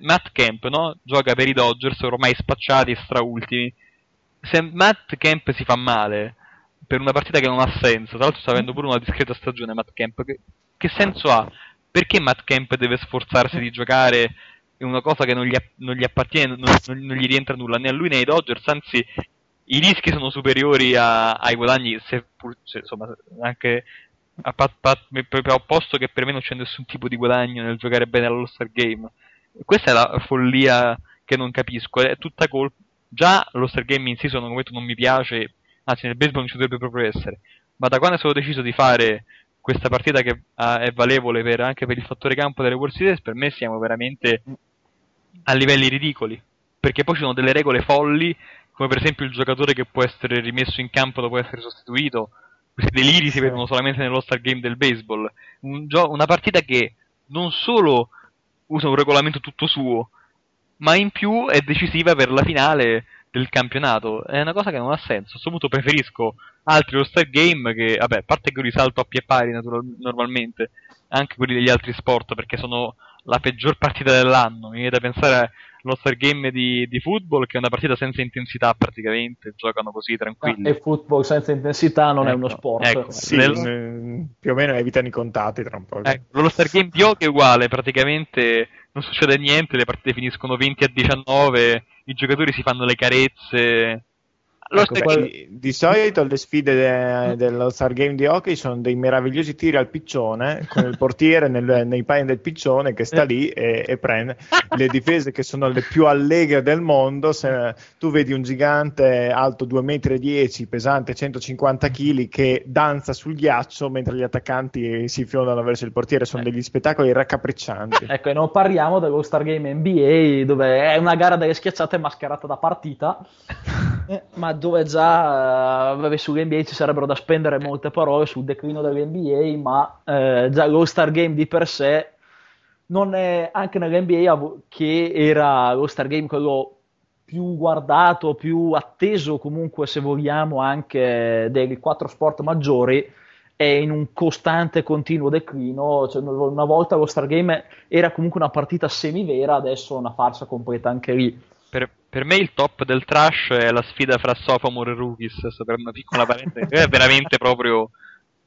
Matt Camp, no? Gioca per i Dodgers ormai spacciati e straultimi se Matt Kemp si fa male per una partita che non ha senso, tra l'altro sta avendo pure una discreta stagione Matt Kemp, che, che senso ha? Perché Matt Kemp deve sforzarsi di giocare in una cosa che non gli, non gli appartiene, non, non, gli rientra nulla né a lui né ai Dodgers, anzi i rischi sono superiori a, ai guadagni, seppur, cioè, insomma, anche a pat, pat, proprio opposto che per me non c'è nessun tipo di guadagno nel giocare bene all'All-Star Game. Questa è la follia che non capisco, è tutta colpa Già lo Star Game in season come detto, non mi piace, anzi nel baseball non ci dovrebbe proprio essere. Ma da quando è stato deciso di fare questa partita che uh, è valevole per, anche per il fattore campo delle World Series, per me siamo veramente a livelli ridicoli. Perché poi ci sono delle regole folli, come per esempio il giocatore che può essere rimesso in campo dopo essere sostituito. Questi deliri si vedono solamente nello Star Game del baseball. Un gio- una partita che non solo usa un regolamento tutto suo, ma in più è decisiva per la finale del campionato. È una cosa che non ha senso. A questo punto preferisco altri All-Star Game che, vabbè, a parte che io risalto a pie pari normalmente, anche quelli degli altri sport, perché sono la peggior partita dell'anno. Mi viene da pensare l'All-Star Game di, di, football, che è una partita senza intensità praticamente, giocano così tranquilli. Ah, e football senza intensità non ecco, è uno ecco, sport. Ecco, sì, nel... più o meno evitano i contatti tra un po'. Ecco, l'All-Star Game di hockey è uguale, praticamente non succede niente, le partite finiscono 20 a 19, i giocatori si fanno le carezze, Ecco, poi, di solito le sfide de, dello Star Game di hockey sono dei meravigliosi tiri al piccione con il portiere nel, nei panni del piccione che sta lì e, e, prende le difese che sono le più allegre del mondo. Se tu vedi un gigante alto 2,10 m, pesante 150 kg che danza sul ghiaccio mentre gli attaccanti si fiondano verso il portiere, sono degli spettacoli raccapriccianti. Ecco, e non parliamo dello Star Game NBA dove è una gara delle schiacciate mascherata da partita. Eh, ma dove già uh, vabbè, sull'NBA ci sarebbero da spendere molte parole sul declino dell'NBA, ma uh, già lo Star Game di per sé non è anche nell'NBA che era lo Star Game quello più guardato, più atteso comunque se vogliamo anche dei quattro sport maggiori è in un costante continuo declino. Cioè, una volta lo Star Game era comunque una partita semivera adesso è una farsa completa anche lì. Per, per, me il top del trash è la sfida fra Sophomore e Rookies, per una piccola parentesi, è veramente proprio...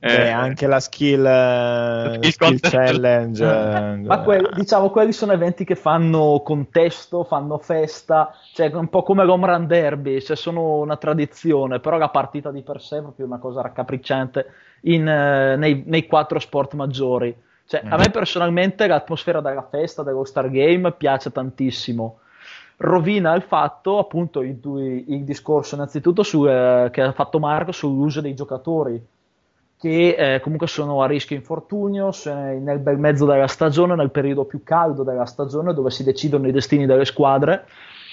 Eh, Beh, anche la skill, uh, skill, skill challenge. Eh, Ma que- diciamo, quelli sono eventi che fanno contesto, fanno festa, cioè un po' come l'home run derby, cioè sono una tradizione, però la partita di per sé è proprio una cosa raccapricciante in, uh, nei, nei, quattro sport maggiori. Cioè, mm. A me personalmente l'atmosfera della festa, dello Star Game, piace tantissimo rovina il fatto, appunto, il, il discorso innanzitutto su, eh, che ha fatto Marco sull'uso dei giocatori che eh, comunque sono a rischio infortunio nel bel mezzo della stagione, nel periodo più caldo della stagione dove si decidono i destini delle squadre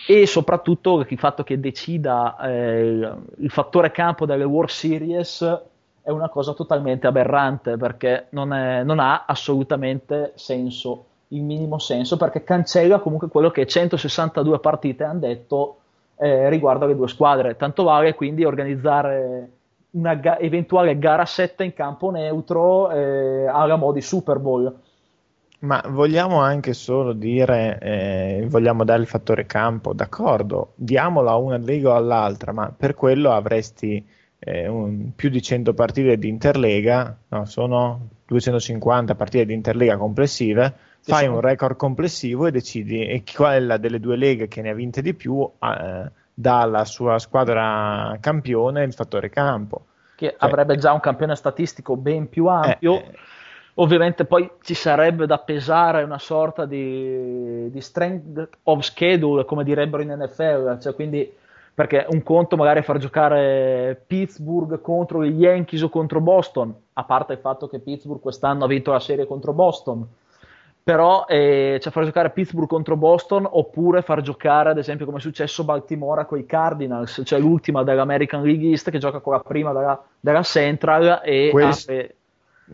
e soprattutto il fatto che decida eh, il fattore campo delle World Series è una cosa totalmente aberrante perché non, è, non ha assolutamente senso il minimo senso perché cancella comunque quello che 162 partite hanno detto eh, riguardo alle due squadre. Tanto vale quindi organizzare una ga- eventuale gara 7 in campo neutro eh, alla modi Super Bowl. Ma vogliamo anche solo dire, eh, vogliamo dare il fattore campo, d'accordo, diamolo a una lega o all'altra, ma per quello avresti eh, un, più di 100 partite di Interlega, no, sono 250 partite di Interlega complessive, fai un record complessivo e decidi e quella delle due leghe che ne ha vinte di più eh, dà alla sua squadra campione il fattore campo. che cioè, avrebbe già un campione statistico ben più ampio. Eh, eh. Ovviamente poi ci sarebbe da pesare una sorta di, di strength of schedule, come direbbero in NFL, cioè quindi perché un conto magari è far giocare Pittsburgh contro gli Yankees o contro Boston, a parte il fatto che Pittsburgh quest'anno ha vinto la serie contro Boston, però eh, cioè far giocare Pittsburgh contro Boston oppure far giocare ad esempio come è successo Baltimora con i Cardinals, cioè l'ultima dell'American League East che gioca con la prima della, della Central e Questo... ha,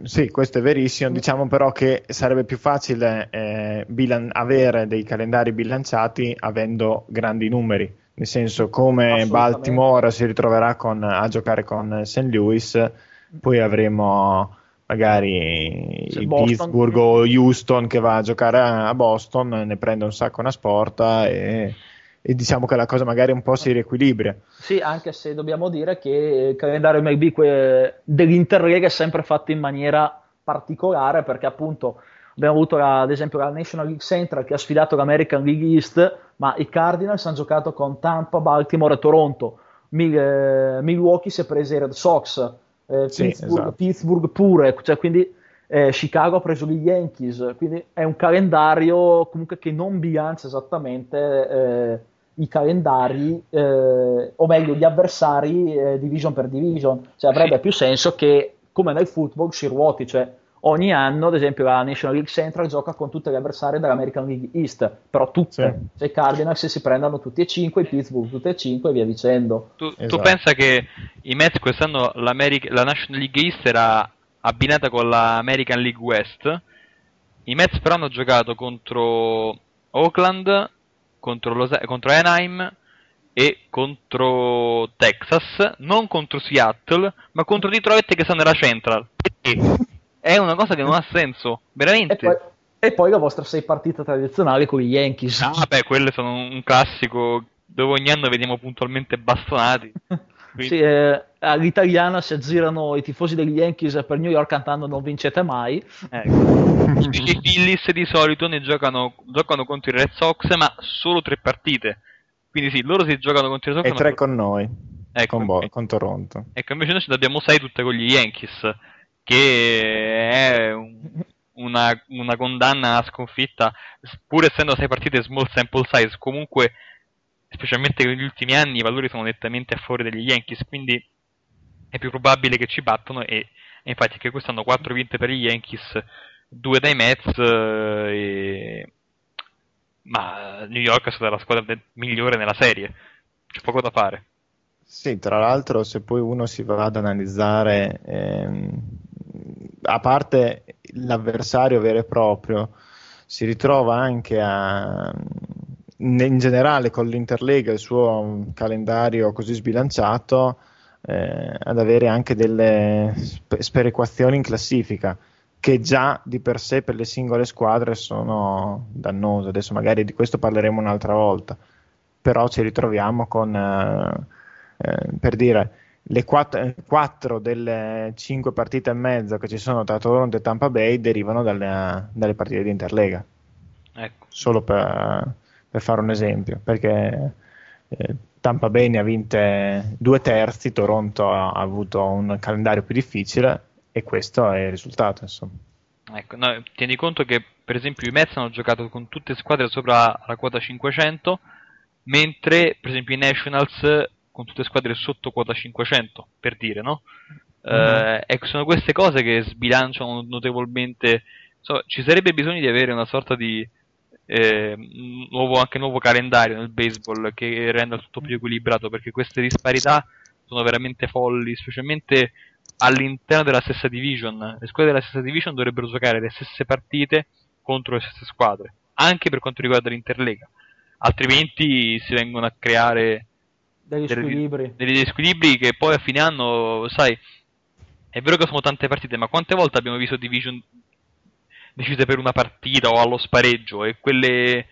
sì, questo è verissimo. Diciamo però che sarebbe più facile eh, bilan- avere dei calendari bilanciati avendo grandi numeri. Nel senso, come Baltimore si ritroverà con, a giocare con St. Louis, poi avremo magari il Pittsburgh o Houston che va a giocare a Boston, ne prende un sacco una sporta e e diciamo che la cosa magari un po' si riequilibra. Sì, anche se dobbiamo dire che il calendario MLB que- dell'Interlega è sempre fatto in maniera particolare perché appunto abbiamo avuto la, ad esempio la National League Central che ha sfidato l'American League East, ma i Cardinals hanno giocato con Tampa, Baltimore e Toronto. Mil- eh, Milwaukee si è preso i Red Sox, eh, sì, Pittsburgh, esatto. Pittsburgh, pure, cioè, quindi eh, Chicago ha preso gli Yankees, quindi è un calendario comunque che non bilancia esattamente eh, i calendari, eh, o meglio gli avversari eh, division per division, cioè avrebbe più senso che come nel football si ruoti, cioè ogni anno ad esempio la National League Central gioca con tutte le avversarie dell'American League East, però tutte, sì. cioè i Cardinals si prendono tutti e cinque, i Pittsburgh tutti e cinque e via dicendo. Tu, esatto. tu pensa che i Mets quest'anno la National League East era abbinata con l'American League West, i Mets però hanno giocato contro Oakland contro, Los- contro Anaheim e contro Texas, non contro Seattle, ma contro Detroit che sta nella Central. Perché? È una cosa che non ha senso, veramente. E poi, e poi la vostra sei partita tradizionale con gli Yankees. Ah, beh, quelle sono un classico dove ogni anno veniamo puntualmente bastonati. Quindi... Sì, eh, all'italiana si aggirano i tifosi degli Yankees per New York cantando non vincete mai. Ecco. I Phillies di solito ne giocano, giocano contro i Red Sox, ma solo tre partite. Quindi sì, loro si giocano contro i Red Sox. E tre con noi, ecco, con, Bo- con, Toronto. Ecco, invece noi ce ne abbiamo sei tutte con gli Yankees, che è un, una, una condanna a sconfitta, pur essendo sei partite small sample size, comunque specialmente negli ultimi anni i valori sono nettamente a favore degli Yankees, quindi è più probabile che ci battono e, e infatti che quest'anno 4 vinte per gli Yankees, 2 dai Mets e... ma New York è stata la squadra migliore nella serie, c'è poco da fare. Sì, tra l'altro se poi uno si va ad analizzare, ehm, a parte l'avversario vero e proprio, si ritrova anche a, in generale con l'Interlega il suo calendario così sbilanciato eh, ad avere anche delle sperequazioni in classifica che già di per sé per le singole squadre sono dannose. Adesso magari di questo parleremo un'altra volta, però ci ritroviamo con, eh, eh, per dire, le quattro, quattro, delle cinque partite e mezzo che ci sono tra Toronto e Tampa Bay derivano dalle, dalle partite di Interlega. Ecco. Solo per, per fare un esempio, perché eh, Tampa Bay ne ha vinte due terzi, Toronto ha, ha, avuto un calendario più difficile e questo è il risultato. Insomma. Ecco, no, tieni conto che per esempio i Mets hanno giocato con tutte le squadre sopra la quota 500, mentre per esempio i Nationals con tutte le squadre sotto quota 500, per dire, no? Mm-hmm. Eh, ecco, sono queste cose che sbilanciano notevolmente. So, ci sarebbe bisogno di avere una sorta di eh, nuovo, anche nuovo calendario nel baseball che renda tutto più equilibrato perché queste disparità sono veramente folli, specialmente all'interno della stessa division. Le squadre della stessa division dovrebbero giocare le stesse partite contro le stesse squadre, anche per quanto riguarda l'Interlega. Altrimenti si vengono a creare degli squilibri. degli squilibri che poi a fine anno, sai, è vero che sono tante partite, ma quante volte abbiamo visto division decise per una partita o allo spareggio e quelle,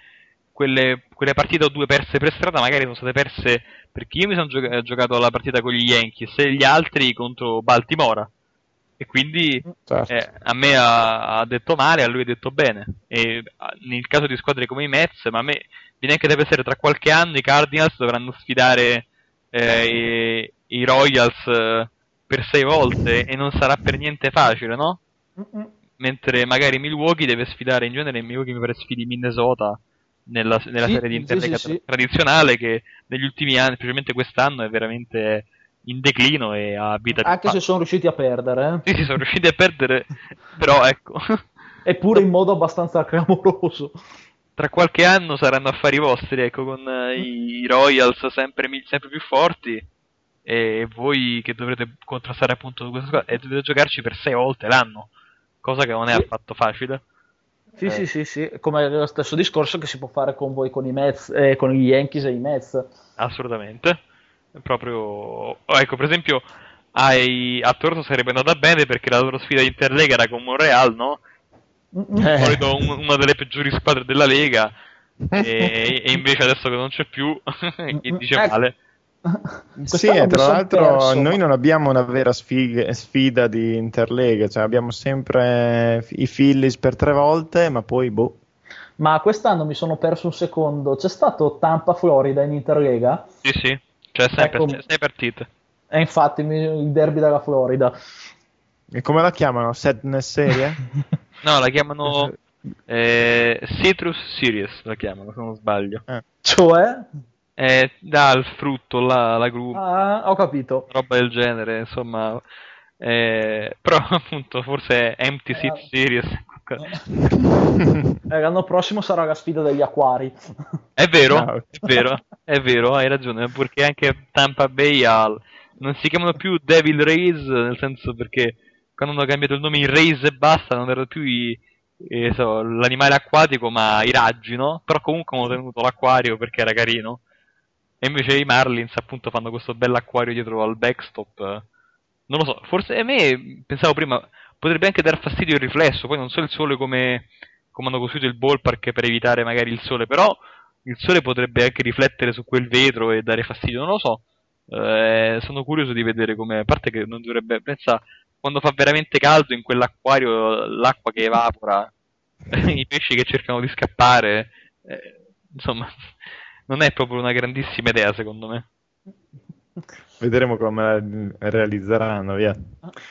quelle, quelle partite o due perse per strada magari sono state perse perché io mi sono gioca- giocato la partita con gli Yankees e gli altri contro Baltimora e quindi certo. eh, a me ha, ha, detto male, a lui ha detto bene e nel caso di squadre come i Mets ma a me viene anche da pensare tra qualche anno i Cardinals dovranno sfidare eh, i, i, Royals eh, per sei volte e non sarà per niente facile, no? Mentre magari Milwaukee deve sfidare in genere Milwaukee mi pare sfidi Minnesota nella, nella Sì, serie di Interlega sì, sì. tradizionale che negli ultimi anni, specialmente quest'anno, è veramente in declino e ha vita più Anche se sono riusciti a perdere, eh. Sì, sì, sono riusciti a perdere, però ecco, eppure in modo abbastanza clamoroso. Tra qualche anno saranno affari vostri, ecco, con eh, i Royals sempre, sempre più forti e voi che dovrete contrastare appunto questa squadra e dovete giocarci per sei volte l'anno, cosa che non è Sì. affatto facile. Sì, Eh. sì, sì, sì, come lo stesso discorso che si può fare con voi, con i Mets, eh, con gli Yankees e i Mets. Assolutamente. Proprio, oh, ecco, per esempio, ai... a Toronto sarebbe andata bene perché la loro sfida Interlega era con Montreal, no? Eh. Solito un- una delle peggiori squadre della Lega. e, e invece adesso che non c'è più, chi dice Ecco. male. Sì, e tra l'altro perso, noi ma- non abbiamo una vera sfig- sfida di Interlega, cioè abbiamo sempre i Phillies per tre volte, ma poi boh. Ma quest'anno mi sono perso un secondo. C'è stato Tampa-Florida in Interlega? Sì, sì, cioè sempre Ecco. sei partite. E infatti il derby della Florida. E come la chiamano? Sadness Serie? No, la chiamano eh, Citrus Series, la chiamano, se non sbaglio. Eh. Cioè? Eh, dà il frutto, la, la gru, Ah, ho capito. roba del genere, insomma. Eh, però appunto forse è Empty Seat Eh. Series. Eh, l'anno prossimo sarà la sfida degli acquari. È vero, Ah, ok. è vero, è vero, hai ragione, perché anche Tampa Bay ha... non si chiamano più Devil Rays, nel senso perché quando hanno cambiato il nome in Rays e basta, non erano più i- eh, so, l'animale acquatico, ma i raggi, no? Però comunque hanno tenuto l'acquario perché era carino. E invece i Marlins appunto fanno questo bell'acquario dietro al backstop. Non lo so, forse a me, pensavo prima, potrebbe anche dar fastidio il riflesso, poi non so il sole come, come hanno costruito il ballpark per evitare magari il sole, però il sole potrebbe anche riflettere su quel vetro e dare fastidio, non lo so. Eh, sono curioso di vedere come, a parte che non dovrebbe, pensa, quando fa veramente caldo in quell'acquario, l'acqua che evapora, i pesci che cercano di scappare, eh, insomma, non è proprio una grandissima idea secondo me. Vedremo come la realizzeranno, via.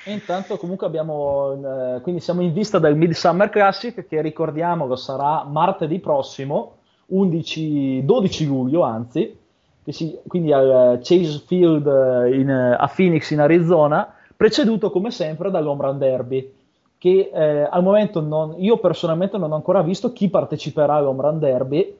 E intanto comunque abbiamo, eh, quindi siamo in vista del Midsummer Classic che ricordiamo che sarà martedì prossimo, 11, 12 luglio anzi, che si- quindi al Chase Field eh, in, a Phoenix in Arizona, preceduto come sempre dall'Home Run Derby, che eh, al momento non, io personalmente non ho ancora visto chi parteciperà all'Home Run Derby.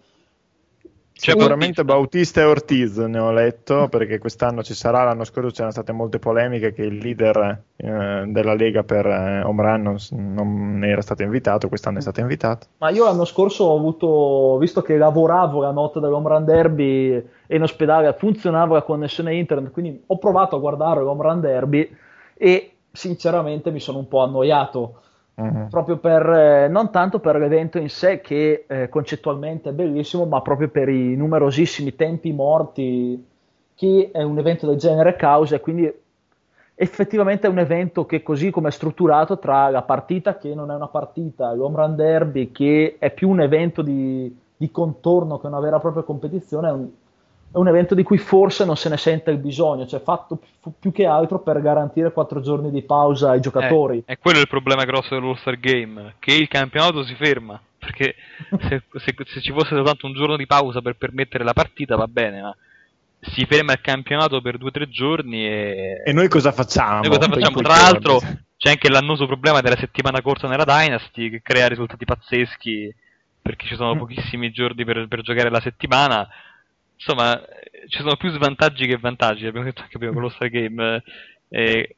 Cioè, Sicuramente Bautista. E Ortiz ne ho letto perché quest'anno ci sarà, l'anno scorso c'erano state molte polemiche che il leader eh, della Lega per eh, home run non, non era stato invitato, quest'anno è stato invitato. Ma io l'anno scorso ho avuto, visto che lavoravo la notte dell'Home Run Derby e in ospedale funzionava la connessione internet, quindi ho provato a guardare l'Home Run Derby e sinceramente mi sono un po' annoiato, Mhm. proprio per, eh, non tanto per l'evento in sé che eh, concettualmente è bellissimo, ma proprio per i numerosissimi tempi morti che è un evento del genere causa e quindi effettivamente è un evento che così come è strutturato tra la partita che non è una partita, l'home run derby che è più un evento di, di contorno che una vera e propria competizione, è un, è un evento di cui forse non se ne sente il bisogno, cioè fatto più, più che altro per garantire quattro giorni di pausa ai giocatori. Eh, è quello il problema grosso dell'All-Star Game, che il campionato si ferma, perché se, se- se ci fosse soltanto un giorno di pausa per permettere la partita va bene, ma si ferma il campionato per due o tre giorni e... E noi cosa facciamo? Noi cosa facciamo? Tra giorni? l'altro c'è anche l'annoso problema della settimana corta nella Dynasty che crea risultati pazzeschi perché ci sono pochissimi giorni per, per giocare la settimana. Insomma, eh, ci sono più svantaggi che vantaggi, abbiamo detto anche prima con lo Star Game. eh,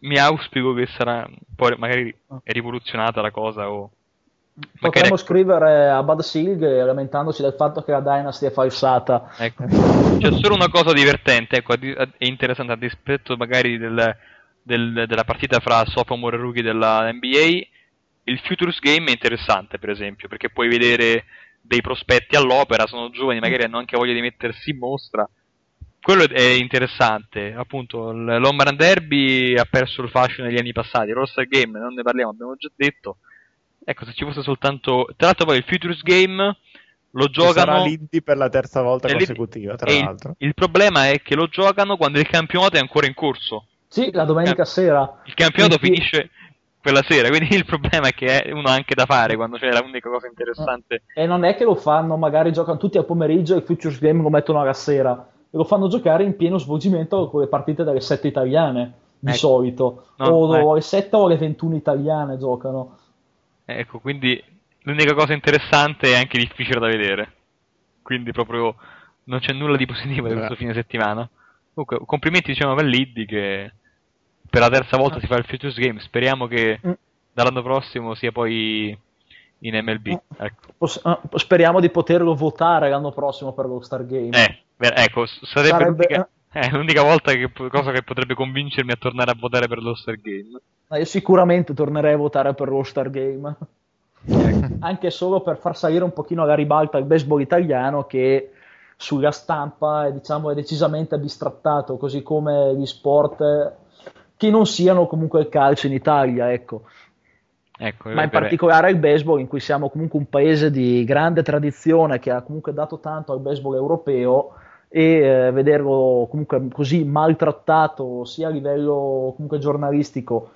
mi auspico che sarà poi magari è rivoluzionata la cosa o magari Potremmo scrivere a Bud Silg lamentandoci del fatto che la Dynasty è falsata. Ecco. C'è solo una cosa divertente, ecco, è interessante a dispetto magari del- del- della partita fra sophomore e rookie della NBA. Il Futures Game è interessante, per esempio, perché puoi vedere dei prospetti all'opera, sono giovani, magari hanno anche voglia di mettersi in mostra. Quello è interessante, appunto, l- l'Home Run Derby ha perso il fascino negli anni passati, l'All-Star Game non ne parliamo, abbiamo già detto. Ecco, se ci fosse soltanto... Tra l'altro poi il Futures Game lo Ci sarà giocano... l'Indy per la terza volta consecutiva, tra e il- l'altro. Il, problema è che lo giocano quando il campionato è ancora in corso. Sì, la domenica sera. Il campionato Quindi- finisce quella sera, quindi il problema è che uno ha anche da fare quando c'è l'unica cosa interessante. E non è che lo fanno, magari giocano tutti al pomeriggio e il Futures Game lo mettono alla sera. E lo fanno giocare in pieno svolgimento con le partite delle 7 italiane, di Ecco. solito. No, o ecco. alle 7 o alle 21 italiane giocano. Ecco, quindi l'unica cosa interessante è anche difficile da vedere. Quindi proprio non c'è nulla di positivo di questo fine settimana. Comunque, complimenti diciamo per Liddy che per la terza volta si fa il Futures Game. Speriamo che Mm. dall'anno prossimo sia poi in MLB. Ecco. Pos- ah, speriamo di poterlo votare l'anno prossimo per lo Star Game. Eh, ecco, sarebbe, Sarebbe- l'unica, è l'unica volta che, cosa che potrebbe convincermi a tornare a votare per lo Star Game. Ma io sicuramente tornerei a votare per lo Star Game. Anche solo per far salire un pochino alla ribalta il baseball italiano che sulla stampa è, diciamo, è decisamente bistrattato, così come gli sport eh, che non siano comunque il calcio in Italia, ecco. Ecco, Ma in particolare il baseball, in cui siamo comunque un paese di grande tradizione che ha comunque dato tanto al baseball europeo e eh, vederlo comunque così maltrattato sia a livello comunque giornalistico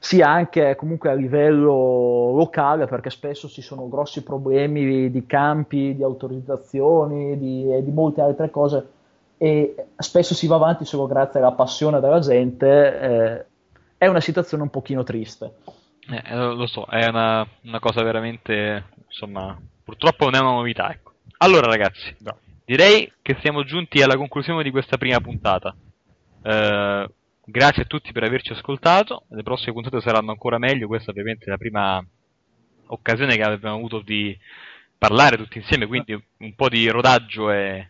sia anche comunque a livello locale perché spesso ci sono grossi problemi di campi, di autorizzazioni di- e di molte altre cose e spesso si va avanti solo grazie alla passione della gente eh, è una situazione un pochino triste. Eh, lo lo so, è una, una cosa veramente, insomma, purtroppo non è una novità. Ecco. Allora ragazzi, No. direi che siamo giunti alla conclusione di questa prima puntata. Eh, grazie a tutti per averci ascoltato, le prossime puntate saranno ancora meglio, questa ovviamente è la prima occasione che abbiamo avuto di parlare tutti insieme, quindi un po' di rodaggio è,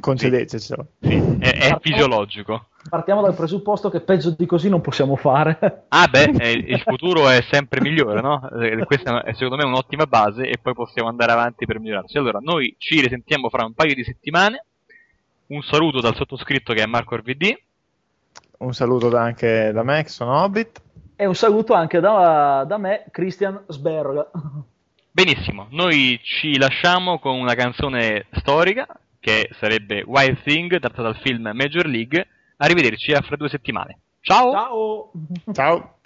Concedetecelo. sì, è, è fisiologico. Partiamo dal presupposto che peggio di così non possiamo fare. Ah beh, eh, il futuro è sempre migliore, no? Eh, Questa è secondo me un'ottima base e poi possiamo andare avanti per migliorarci. Allora, noi ci risentiamo fra un paio di settimane. Un saluto dal sottoscritto che è Marco RVD. Un saluto da- anche da me, che sono Hobbit. E un saluto anche da, da me, Christian Sberg. Benissimo, noi ci lasciamo con una canzone storica che sarebbe Wild Thing, tratta dal film Major League. Arrivederci a fra due settimane. Ciao! Ciao! Ciao.